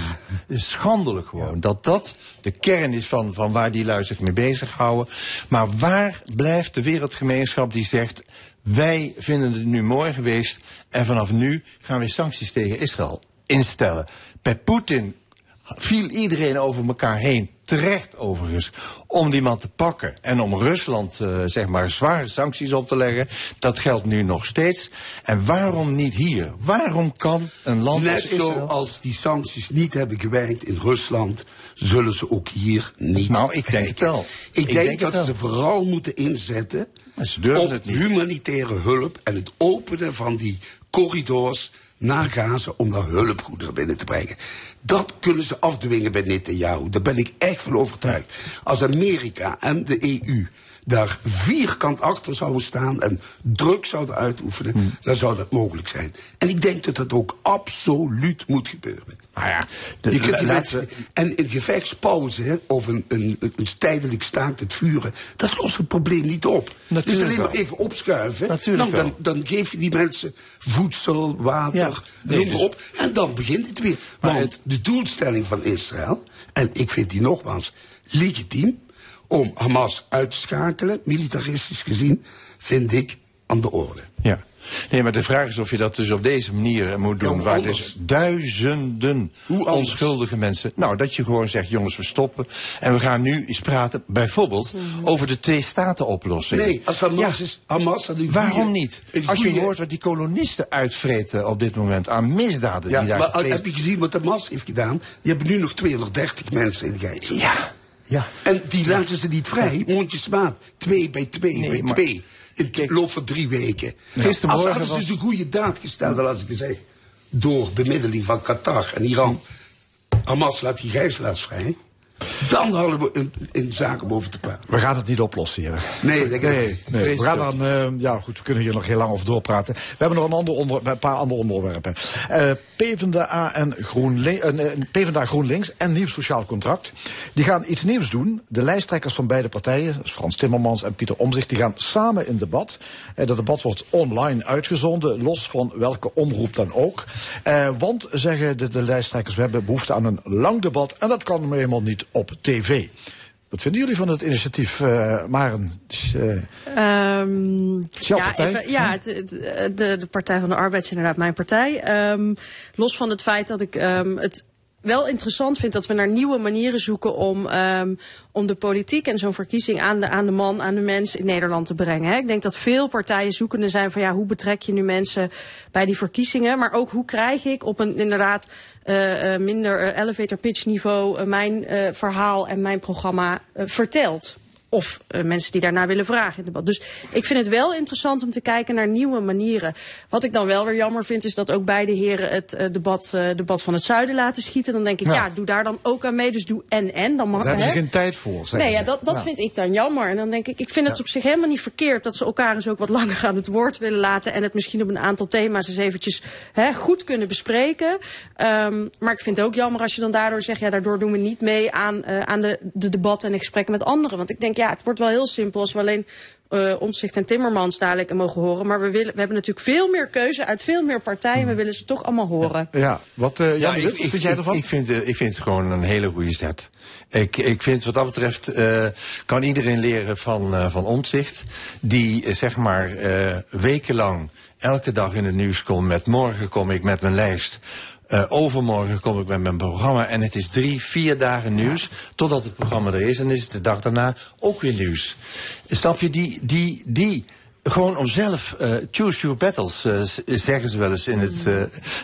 Schandelijk gewoon. Dat dat de kern is van, van waar die lui zich mee bezighouden. Maar waar blijft de wereldgemeenschap die zegt... wij vinden het nu mooi geweest en vanaf nu gaan we sancties tegen Israël instellen. Bij Poetin viel iedereen over elkaar heen terecht overigens, om die man te pakken en om Rusland eh, zeg maar zware sancties op te leggen. Dat geldt nu nog steeds. En waarom niet hier? Waarom kan een land Net als Israël... zoals die sancties niet hebben gewerkt in Rusland, zullen ze ook hier niet Nou, ik denk het wel. Ik, Ik denk, denk dat ze vooral moeten inzetten Maar ze durven op het niet. humanitaire hulp en het openen van die corridors naar Gaza om daar hulpgoederen binnen te brengen. Dat kunnen ze afdwingen bij Netanyahu. Daar ben ik echt van overtuigd. Als Amerika en de EU daar vierkant achter zouden staan en druk zouden uitoefenen, Hmm. dan zou dat mogelijk zijn. En ik denk dat dat ook absoluut moet gebeuren. Nou ja, de- Je kunt die mensen, en een gevechtspauze hè, of een, een, een tijdelijk staakt het vuren, dat lost het probleem niet op. Natuurlijk dus alleen maar even opschuiven. Natuurlijk dan, dan, dan geef je die mensen voedsel, water, Ja, nee, dus- op. En dan begint het weer. Maar Want de doelstelling van Israël, en ik vind die nogmaals legitiem, om Hamas uit te schakelen, militaristisch gezien, vind ik aan de orde. Ja. Nee, maar de vraag is of je dat dus op deze manier moet doen. hoe waar dus duizenden onschuldige mensen. Nou, dat je gewoon zegt: jongens, we stoppen. En we gaan nu eens praten, bijvoorbeeld, over de twee-staten-oplossing. Nee, als Hamas is, Hamas had Waarom niet? Als je hoort wat die kolonisten uitvreten op dit moment aan misdaden Ja, die daar maar gepleegd heb je gezien wat Hamas heeft gedaan? Die hebben nu nog 230 mensen in gijzel. Ja, ja. En die laten ze niet vrij, mondjesmaat. Twee bij twee Nee, bij maar- twee. In de loop van drie weken. Gistermorgen Als hadden ze was- dus een goede daad gesteld, dan had ik gezegd. Door bemiddeling van Qatar en Iran. Hamas laat die gijzelaars vrij. Dan hadden we een, om over te praten. We gaan het niet oplossen hier. Nee, dat denk ik Nee, nee. We gaan dan, eh, ja goed, we kunnen hier nog heel lang over doorpraten. We hebben nog een, ander onder, een paar andere onderwerpen. Eh PvdA, en GroenLi- eh, PvdA GroenLinks en Nieuw Sociaal Contract. Die gaan iets nieuws doen. De lijsttrekkers van beide partijen, dus Frans Timmermans en Pieter Omzicht, die gaan samen in debat. Eh, dat debat wordt online uitgezonden, los van welke omroep dan ook. Want, zeggen de, de lijsttrekkers, we hebben behoefte aan een lang debat. En dat kan helemaal niet op tv. Wat vinden jullie van het initiatief, eh Maren? Eh, Ehm, ja, even- ja het, het- de, de Partij van de Arbeid is inderdaad mijn partij. Ehm, los van het feit dat ik ehm, het wel interessant vind dat we naar nieuwe manieren zoeken om, ehm, om de politiek en zo'n verkiezing aan de, aan de man, aan de mens in Nederland te brengen. Hè. Ik denk dat veel partijen zoekende zijn van ja, hoe betrek je nu mensen bij die verkiezingen, maar ook hoe krijg ik op een inderdaad eh, minder eh, elevator pitch niveau mijn eh, verhaal en mijn programma verteld. Of eh, mensen die daarna willen vragen in het debat. Dus ik vind het wel interessant om te kijken naar nieuwe manieren. Wat ik dan wel weer jammer vind, is dat ook beide heren het eh, debat, eh, debat van het zuiden laten schieten. Dan denk ik, Ja. ja, doe daar dan ook aan mee. Dus doe en en. Dan mag, daar hebben ze geen tijd voor. Nee, ja, dat, dat Ja. vind ik dan jammer. En dan denk ik, ik vind het op zich helemaal niet verkeerd dat ze elkaar eens ook wat langer aan het woord willen laten. En het misschien op een aantal thema's eens eventjes hè, goed kunnen bespreken. Ehm, maar ik vind het ook jammer als je dan daardoor zegt, ja, daardoor doen we niet mee aan, aan de, de debatten en de gesprekken met anderen. Want ik denk, ja, het wordt wel heel simpel als we alleen eh Omtzigt en Timmermans dadelijk mogen horen. Maar we, willen, we hebben natuurlijk veel meer keuze uit veel meer partijen. We willen ze toch allemaal horen. Ja, wat, eh de ik, vind jij ervan? Ik vind, eh, ik vind het gewoon een hele goede zet. Ik, ik vind wat dat betreft eh, kan iedereen leren van, eh van Omtzigt. Die zeg maar eh, wekenlang elke dag in het nieuws komt met morgen kom ik met mijn lijst. Eh, overmorgen kom ik met mijn programma en het is drie, vier dagen nieuws totdat het programma er is. En is het de dag daarna ook weer nieuws. Snap je, die, die, die gewoon om zelf, eh choose your battles, eh, zeggen ze wel eens in het...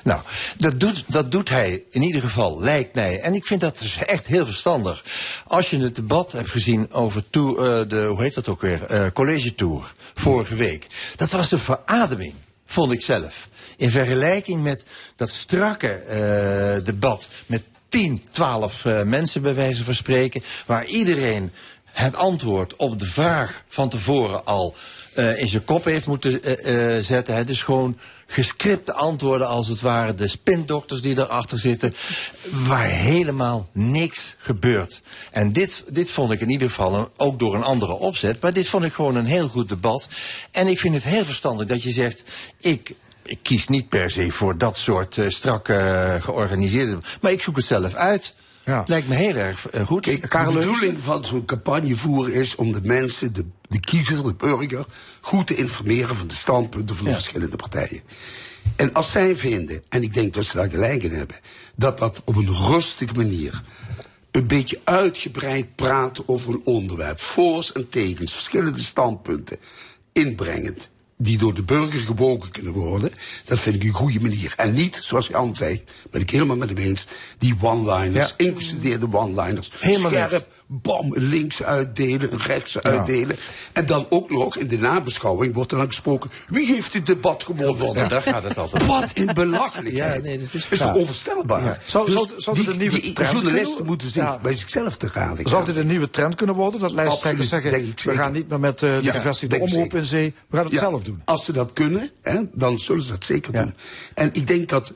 nou, dat doet, dat doet hij in ieder geval, lijkt mij. En ik vind dat dus echt heel verstandig. Als je het debat hebt gezien over de, hoe heet dat ook weer, college tour, vorige week. Dat was een verademing, vond ik zelf. In vergelijking met dat strakke eh, debat met 10, 12 eh, mensen bij wijze van spreken, waar iedereen het antwoord op de vraag van tevoren al eh, in zijn kop heeft moeten eh, zetten. Hè. Dus gewoon gescripte antwoorden als het ware. De spindokters die erachter zitten. Waar helemaal niks gebeurt. En dit, dit vond ik in ieder geval, ook door een andere opzet. Maar dit vond ik gewoon een heel goed debat. En ik vind het heel verstandig dat je zegt... ik ik kies niet per se voor dat soort eh, strak eh, georganiseerde... maar ik zoek het zelf uit. Lijkt me heel erg eh, goed. Kijk, de bedoeling van zo'n campagne voeren is om de mensen, de, de kiezer, de burger, goed te informeren van de standpunten van de verschillende partijen. En als zij vinden, en ik denk dat ze daar gelijk in hebben, dat dat op een rustige manier een beetje uitgebreid praten over een onderwerp. Voor's en tegens, verschillende standpunten. Inbrengend. Die door de burger gebogen kunnen worden. Dat vind ik een goede manier. En niet, zoals Jan zegt, ben ik helemaal met hem eens. Die one-liners, ingestudeerde one-liners. Helemaal Scherp, bam, links uitdelen, rechts uitdelen. En dan ook nog in de nabeschouwing wordt er dan gesproken. Wie heeft dit debat gewonnen? Ja, daar gaat het altijd. Wat in belachelijkheid. Ja, nee, dat is- is toch Ja. onvoorstelbaar? Ja. Zou- Dus zou- zou dit die, een nieuwe die trend journalisten kunnen- moeten zich Ja. bij zichzelf te raden Zou gaan. dit een nieuwe trend kunnen worden? Dat lijsttrekkers zeggen, we gaan niet meer met eh, de Ja, gevestigde omroep zeker. in zee, we gaan het Ja, zelf doen. Als ze dat kunnen, hè, dan zullen ze dat zeker doen. En ik denk dat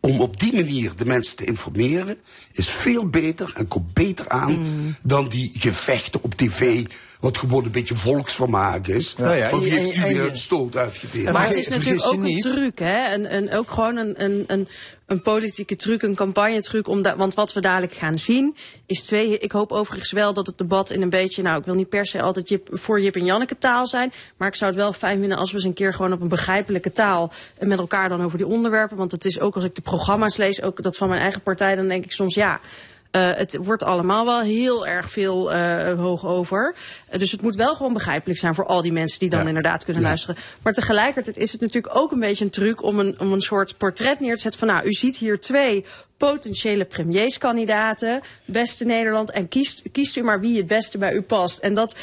om op die manier de mensen te informeren, is veel beter en komt beter aan Mm. dan die gevechten op tv, wat gewoon een beetje volksvermaak is. Nou ja, van wie heeft u een stoot uitgedeeld? Maar het is natuurlijk ook een truc, hè? En, en ook gewoon een, een, een, een politieke truc, een campagnetruc. Om da- want wat we dadelijk gaan zien, is twee. Ik hoop overigens wel dat het debat in een beetje. Nou, ik wil niet per se altijd Jip, voor Jip en Janneke taal zijn. Maar ik zou het wel fijn vinden als we eens een keer gewoon op een begrijpelijke taal. En met elkaar dan over die onderwerpen. Want het is ook als ik de programma's lees, ook dat van mijn eigen partij, dan denk ik soms ja. Eh, het wordt allemaal wel heel erg veel eh, hoog over. Eh, dus het moet wel gewoon begrijpelijk zijn voor al die mensen die dan Ja. inderdaad kunnen Ja. luisteren. Maar tegelijkertijd is het natuurlijk ook een beetje een truc om een, om een soort portret neer te zetten van nou, u ziet hier twee potentiële premierskandidaten, beste Nederland, en kiest, kiest u maar wie het beste bij u past. En dat,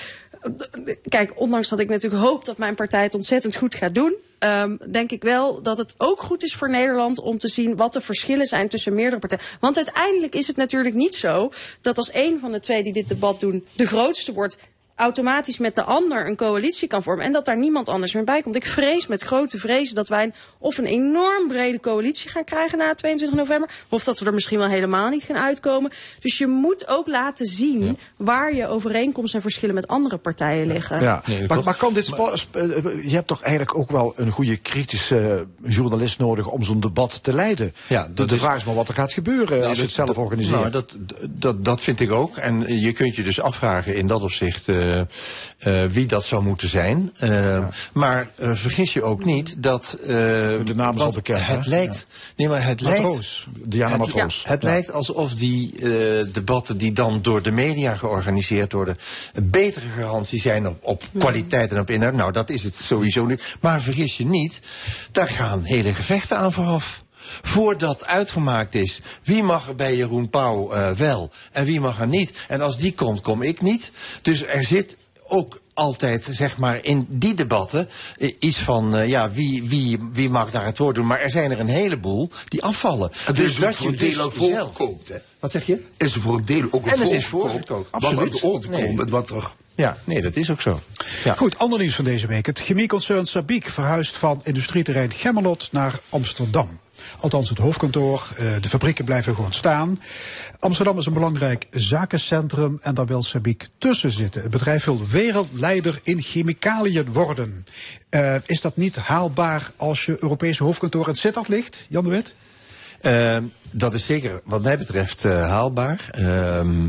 kijk, ondanks dat ik natuurlijk hoop dat mijn partij het ontzettend goed gaat doen, ehm, denk ik wel dat het ook goed is voor Nederland om te zien wat de verschillen zijn tussen meerdere partijen. Want uiteindelijk is het natuurlijk niet zo dat als een van de twee die dit debat doen de grootste wordt, automatisch met de ander een coalitie kan vormen. En dat daar niemand anders meer bij komt. Ik vrees met grote vrezen dat wij een, of een enorm brede coalitie gaan krijgen na 22 november. Of dat we er misschien wel helemaal niet gaan uitkomen. Dus je moet ook laten zien waar je overeenkomsten en verschillen met andere partijen liggen. Ja, maar, maar kan dit sp- eh, je hebt toch eigenlijk ook wel een goede kritische journalist nodig om zo'n debat te leiden. Ja, de, dat de is- vraag is maar wat er gaat gebeuren Nou, als je het zelf organiseert. Nou, dat, dat, dat vind ik ook. En je kunt je dus afvragen in dat opzicht eh, eh, wie dat zou moeten zijn. Eh, Maar vergis je ook niet dat... de naam is al bekend, Het hè? lijkt... Nee, maar het Matroos. lijkt... Diana het, Matroos. Het Ja. lijkt alsof die eh, debatten die dan door de media georganiseerd worden... een betere garantie zijn op, op kwaliteit en op inhoud. Nou, dat is het sowieso nu. Maar vergis je niet, daar gaan hele gevechten aan vooraf. Voordat uitgemaakt is wie mag er bij Jeroen Pauw eh, wel en wie mag er niet. En als die komt, kom ik niet. Dus er zit ook altijd, zeg maar, in die debatten eh, iets van, eh, ja, wie, wie, wie mag daar het woord doen. Maar er zijn er een heleboel die afvallen. Het dus is ook dat voor je een deel dus voorgekookt, hè? Wat zeg je? Is er voor een deel ook een En het is voorgekookt, Wat absoluut. uit de orde Nee. komt met wat er... Ja, nee, dat is ook zo. Ja. Goed, ander nieuws van deze week. Het chemieconcern Sabiek verhuist van industrieterrein Gemmelot naar Amsterdam. Althans het hoofdkantoor, eh, de fabrieken blijven gewoon staan. Amsterdam is een belangrijk zakencentrum en daar wil Sabiek tussen zitten. Het bedrijf wil wereldleider in chemicaliën worden. Eh, is dat niet haalbaar als je Europese hoofdkantoor in Sittard ligt, Jan de Wit? Ehm, dat is zeker wat mij betreft eh, haalbaar. Ehm,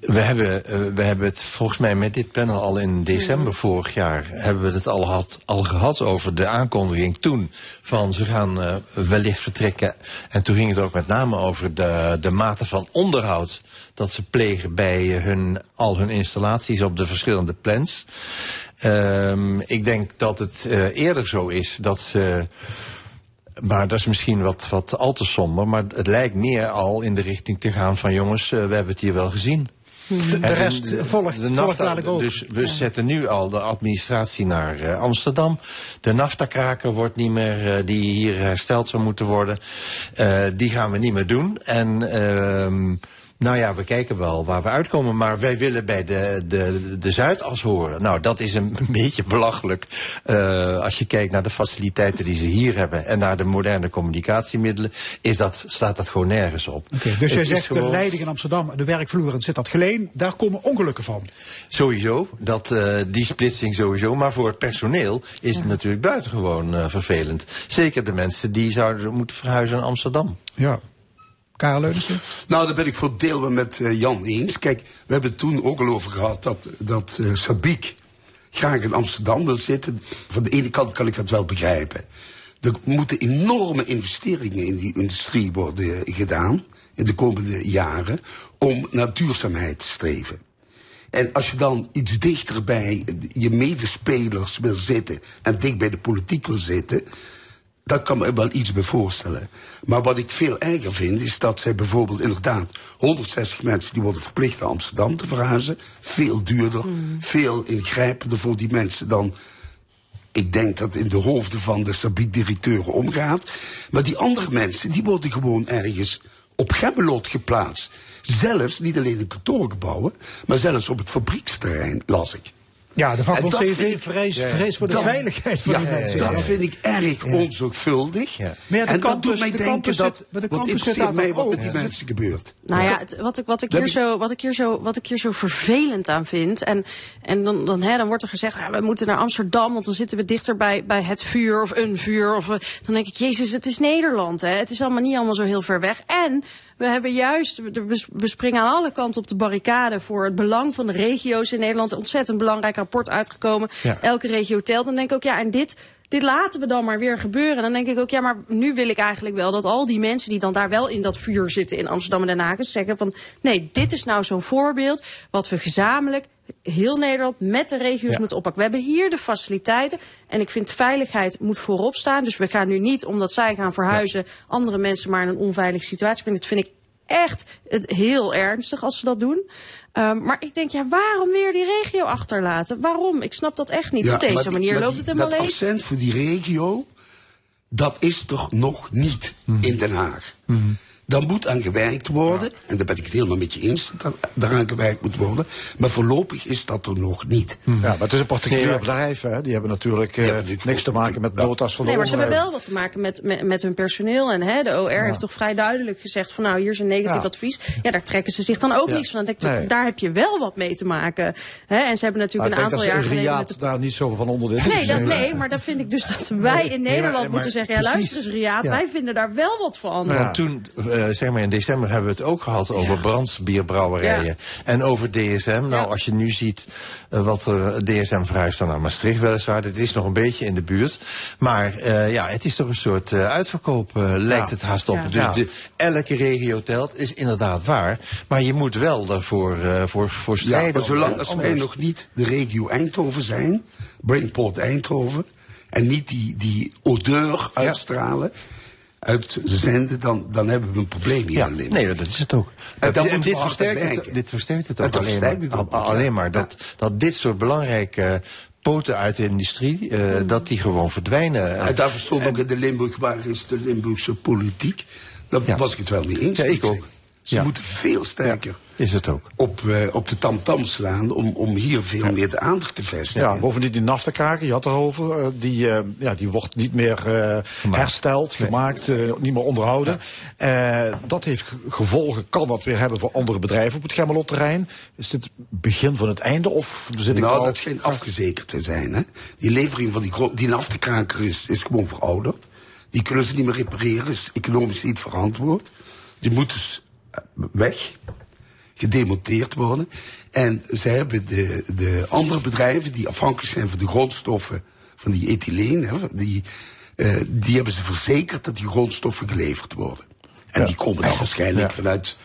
we, hebben, eh, we hebben het volgens mij met dit panel al in december vorig jaar... hebben we het al, gehad, al gehad over de aankondiging toen... van ze gaan eh, wellicht vertrekken. En toen ging het ook met name over de, de mate van onderhoud... dat ze plegen bij eh, hun, al hun installaties op de verschillende plans. Ehm, ik denk dat het eerder zo is dat ze... Maar dat is misschien wat, wat al te somber. Maar het lijkt meer al in de richting te gaan van jongens, eh, we hebben het hier wel gezien. De, de rest de- volgt, de volgt ook. Dus we zetten nu al de administratie naar eh, Amsterdam. De NAFTA-kraker wordt niet meer, eh, die hier hersteld zou moeten worden. Die gaan we niet meer doen. En ehm, nou ja, we kijken wel waar we uitkomen. Maar wij willen bij de, de, de Zuidas horen. Nou, dat is een, beetje belachelijk. eh, als je kijkt naar de faciliteiten die ze hier hebben. En naar de moderne communicatiemiddelen. Is dat, staat dat gewoon nergens op. Dus jij zegt de leiding in Amsterdam de werkvloer in Sittard Geleen, daar komen ongelukken van. Sowieso, dat, eh, die splitsing sowieso. Maar voor het personeel is het natuurlijk buitengewoon eh, vervelend. Zeker de mensen die zouden moeten verhuizen naar Amsterdam. Ja. Karel? Nou, daar ben ik voor deel met eh, Jan eens. Kijk, we hebben het toen ook al over gehad dat, dat eh, Sabiek graag in Amsterdam wil zitten. Van de ene kant kan ik dat wel begrijpen. Er moeten enorme investeringen in die industrie worden gedaan in de komende jaren om naar duurzaamheid te streven. En als je dan iets dichter bij je medespelers wil zitten en dicht bij de politiek wil zitten, daar kan me wel iets bij voorstellen. Maar wat ik veel erger vind, is dat zij bijvoorbeeld inderdaad 160 mensen die worden verplicht naar Amsterdam te verhuizen. Veel duurder, veel ingrijpender voor die mensen dan. Ik denk dat in de hoofden van de Sabiek-directeuren omgaat. Maar die andere mensen, die worden gewoon ergens op Gemmelot geplaatst. Zelfs, niet alleen in kantoorgebouwen, maar zelfs op het fabrieksterrein, las ik. Ja, de vakbond CV vreest, vreest voor de Dat- veiligheid van ja, die mensen. Dat vind ik erg onzorgvuldig. Maar ja, de en dat doet mij de denken dat, zit- de interesseert mij toch wat met die Ja. mensen gebeurt. Nou ja, het- wat, ik, wat, ik hier zo, wat, ik hier zo, wat ik hier zo vervelend aan vind. En, en dan, dan, hè, dan wordt er gezegd, ja, we moeten naar Amsterdam, want dan zitten we dichter bij, bij het vuur of een vuur. Of, eh, dan denk ik, Jezus, het is Nederland. Hè. Het is allemaal niet allemaal zo heel ver weg. En we hebben juist, we, springen aan alle kanten op de barricade voor het belang van de regio's in Nederland. Een ontzettend belangrijk rapport uitgekomen. Ja. Elke regio telt. Dan denk ik ook, ja, en dit, dit laten we dan maar weer gebeuren. Dan denk ik ook, ja, maar nu wil ik eigenlijk wel dat al die mensen die dan daar wel in dat vuur zitten in Amsterdam en Den Haag zeggen van, nee, dit is nou zo'n voorbeeld wat we gezamenlijk heel Nederland met de regio's Ja. moeten oppakken. We hebben hier de faciliteiten en ik vind veiligheid moet voorop staan. Dus we gaan nu niet, omdat zij gaan verhuizen, andere mensen maar in een onveilige situatie brengen. Dat vind ik echt het heel ernstig als ze dat doen. Ehm, maar ik denk, ja, waarom weer die regio achterlaten? Waarom? Ik snap dat echt niet. Ja, Op deze die- manier maar loopt die- het helemaal Dat leeg. accent voor die regio, dat is toch nog niet in Den Haag. Dan moet aan gewerkt worden, en daar ben ik het helemaal met je eens dat daaraan gewerkt moet worden. Maar voorlopig is dat er nog niet. Ja, maar het is een particulier Nee, bedrijf. Hè? Die hebben natuurlijk eh, niks te maken met notas van de Nee, maar ze hebben wel wat te maken met, met, met hun personeel. En hè, de OR heeft toch vrij duidelijk gezegd van nou, hier is een negatief Ja. advies. Ja, daar trekken ze zich dan ook Ja. niks van. Dan denk ik, Nee. daar heb je wel wat mee te maken. Hè, en ze hebben natuurlijk een aantal jaar geleden... Riyadh met de- daar niet zo van onder de Nee, dat, nee, maar dan vind ik dus dat wij in Nee, maar- Nederland maar moeten zeggen... ja, precies. luister eens Riaat, Ja. wij vinden daar wel wat van. Want toen, eh, zeg maar in december, hebben we het ook gehad over brandsbierbrouwerijen. Ja. En over DSM. Nou, als je nu ziet eh, wat er DSM verhuist dan naar Maastricht weliswaar. Het is nog een beetje in de buurt. Maar eh, ja, het is toch een soort eh, uitverkoop, eh, lijkt het haast op. Ja. Dus Ja. de, elke regio telt, is inderdaad waar. Maar je moet wel daarvoor eh, voor, voor Ja, strijden. maar zolang als wij nog niet de regio Eindhoven zijn, Brainport Eindhoven, en niet die, die odeur uitstralen, uitzenden, dan, dan hebben we een probleem hier Ja, in Limburg. nee, dat is het ook. En Dat- dit, versterkt het, dit versterkt het ook dat alleen versterkt maar, het ook, alleen maar dat, dat dit soort belangrijke poten uit de industrie, eh, dat die gewoon verdwijnen. En daarvoor stond ook in de Limburg, waar is de Limburgse politiek? Daar was ik het wel mee eens. Ja, ik ook. Ze Ja. moeten veel sterker Is het ook. op, eh, op de tamtam slaan om, om hier veel meer de aandacht te vestigen. Ja, bovendien die naftakraker, je had erover, eh, die, eh, ja, die wordt niet meer eh, hersteld, gemaakt, niet meer onderhouden. Eh, dat heeft ge- gevolgen, kan dat weer hebben voor andere bedrijven op het Gemmelot-terrein. Is dit begin van het einde of zit ik nou, al... dat schijnt afgezekerd te zijn. Hè? Die levering van die, die naftekraker is, is gewoon verouderd. Die kunnen ze niet meer repareren, is economisch niet verantwoord. Die moeten s- eh, weg, gedemonteerd worden. En ze hebben de, de andere bedrijven die afhankelijk zijn van de grondstoffen van die ethyleen, hè, die, eh, die hebben ze verzekerd dat die grondstoffen geleverd worden. En die komen dan waarschijnlijk vanuit.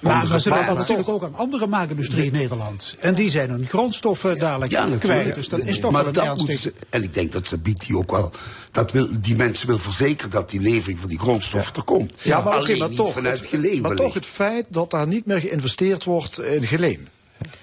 Maar, andere maar ze ligt plaatsen. natuurlijk ook aan andere maakindustrie in Nederland. En die zijn hun grondstoffen dadelijk Ja, kwijt. Dus dat is toch maar wel een dat ze- En ik denk dat Sabiet die ook wel... Dat wil, die mensen wil verzekeren dat die levering van die grondstoffen er komt. Ja, maar Alleen maar toch, vanuit het, geleen maar toch het feit dat daar niet meer geïnvesteerd wordt in geleen.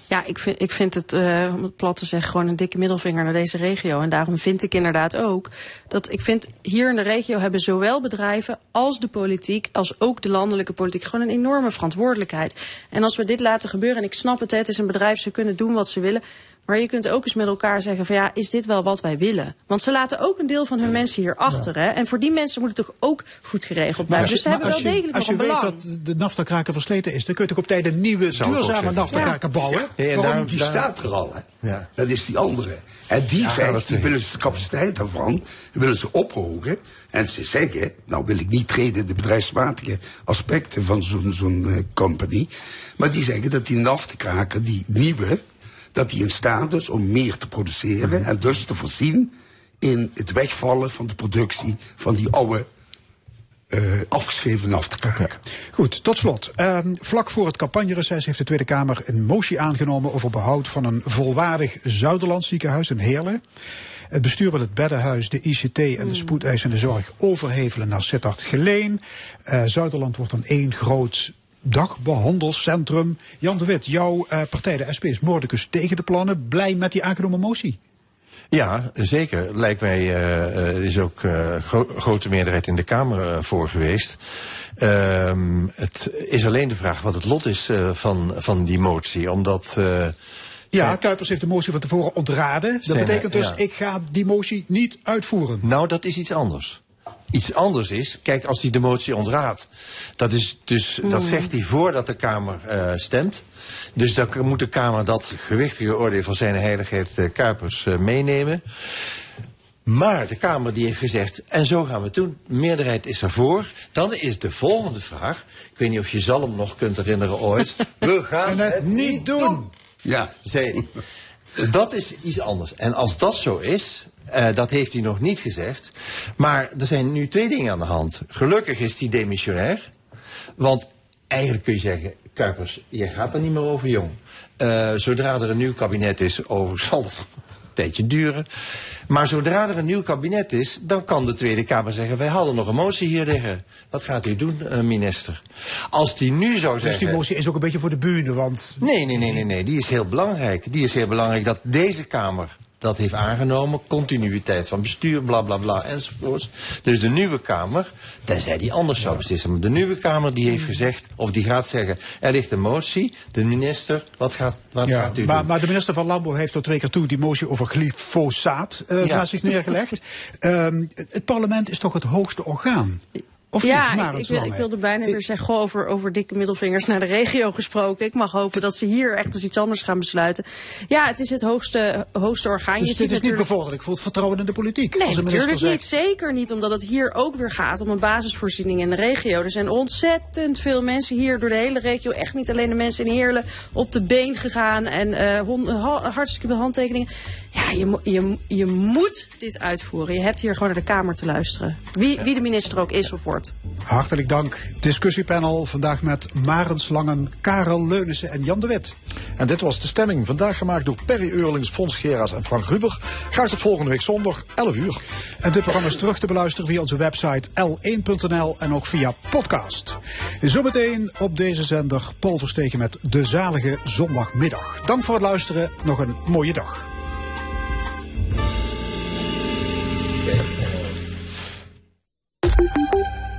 Ja, ik vind, ik vind het, eh, om het plat te zeggen, gewoon een dikke middelvinger naar deze regio. En daarom vind ik inderdaad ook dat ik vind hier in de regio hebben zowel bedrijven als de politiek, als ook de landelijke politiek, gewoon een enorme verantwoordelijkheid. En als we dit laten gebeuren, en ik snap het, het is een bedrijf, ze kunnen doen wat ze willen. Maar je kunt ook eens met elkaar zeggen van ja, is dit wel wat wij willen? Want ze laten ook een deel van hun mensen hier achter. Hè? En voor die mensen moet het toch ook goed geregeld blijven. dus ze maar hebben wel als je, degelijk als je weet belang. dat de naftakraker versleten is, dan kun je toch op tijd een nieuwe Zou duurzame naftakraker bouwen? Ja, en Waarom daarom-? Die staat er al, hè? Ja. Dat is die andere. En die Ja, die willen ze de capaciteit daarvan, willen ze ophogen. En ze zeggen, nou wil ik niet treden in de bedrijfsmatige aspecten van zo'n zo'n eh, company. Maar die zeggen dat die naftekraker, die nieuwe, dat die in staat is om meer te produceren. En dus te voorzien in het wegvallen van de productie van die oude eh, afgeschreven naftkaken. Goed, tot slot. Ehm, vlak voor het campagnereces heeft de Tweede Kamer een motie aangenomen over behoud van een volwaardig Zuiderlands ziekenhuis in Heerlen. Het bestuur wil het beddenhuis, de ICT en de spoedeisende zorg overhevelen naar Sittard Geleen. Eh, Zuiderland wordt dan één groot dagbehandelcentrum. Jan de Wit, jouw eh, partij, de SP, is moordicus tegen de plannen. Blij met die aangenomen motie? Ja, zeker. Lijkt mij, eh, er is ook uh, gro grote meerderheid in de Kamer voor geweest. Ehm, het is alleen de vraag wat het lot is van, van die motie. Omdat... ja, Kuipers heeft de motie van tevoren ontraden. Dat betekent dus, ja. ik ga die motie niet uitvoeren. Nou, dat is iets anders. Iets anders is, kijk, als hij de motie ontraadt, dat, is dus, dat Mm. zegt hij voordat de Kamer eh, stemt. Dus dan moet de Kamer dat gewichtige oordeel van zijn heiligheid eh, Kuipers eh, meenemen. Maar de Kamer die heeft gezegd, en zo gaan we het doen. De meerderheid is ervoor. Dan is de volgende vraag, ik weet niet of je Zalm nog kunt herinneren ooit. We gaan het niet doen. Ja. Zei hij. Dat is iets anders. En als dat zo is, eh, dat heeft hij nog niet gezegd. Maar er zijn nu twee dingen aan de hand. Gelukkig is hij demissionair. Want eigenlijk kun je zeggen, Kuipers, je gaat er niet meer over, jong. Eh, zodra er een nieuw kabinet is, overigens zal dat een tijdje duren. Maar zodra er een nieuw kabinet is, dan kan de Tweede Kamer zeggen... wij hadden nog een motie hier liggen. Wat gaat u doen, eh, minister? Als die nu zou Dus zeggen... die motie is ook een beetje voor de bühne, want... Nee, nee, nee, nee, nee. Die is heel belangrijk. Die is heel belangrijk dat deze Kamer dat heeft aangenomen. Continuïteit van bestuur, bla bla bla enzovoorts. Dus de nieuwe Kamer, tenzij die anders zou beslissen. Maar de nieuwe Kamer die heeft gezegd, of die gaat zeggen... er ligt een motie, de minister, wat gaat, wat Ja, gaat u maar, doen? maar de minister van Landbouw heeft tot twee keer toe die motie over glyfosaat eh Ja. naar zich neergelegd. Ehm, het parlement is toch het hoogste orgaan? Of ja, niet, ik, Marens ik, wil, ik Lange? wilde bijna weer zeggen, goh, over, over dikke middelvingers naar de regio gesproken. Ik mag hopen dat ze hier echt eens iets anders gaan besluiten. Ja, het is het hoogste, hoogste orgaan. Dus Je dit is niet bevorderlijk voor het vertrouwen in de politiek. Nee, als natuurlijk zegt, niet. Zeker niet, omdat het hier ook weer gaat om een basisvoorziening in de regio. Er zijn ontzettend veel mensen hier door de hele regio. Echt niet alleen de mensen in Heerlen op de been gegaan. En eh, ha- hartstikke veel handtekeningen. Ja, je, je, je moet dit uitvoeren. Je hebt hier gewoon naar de Kamer te luisteren. Wie, wie de minister ook is of wordt. Hartelijk dank. Discussiepanel vandaag met Marens Langen, Karel Leunissen en Jan de Wit. En dit was de stemming. Vandaag gemaakt door Perry Eurlings, Fons Geraas en Frank Ruber. Graag tot volgende week zondag, 11 uur. En dit programma is terug te beluisteren via onze website l1.nl en ook via podcast. Zometeen op deze zender Paul Verstegen met De Zalige Zondagmiddag. Dank voor het luisteren. Nog een mooie dag. Yeah.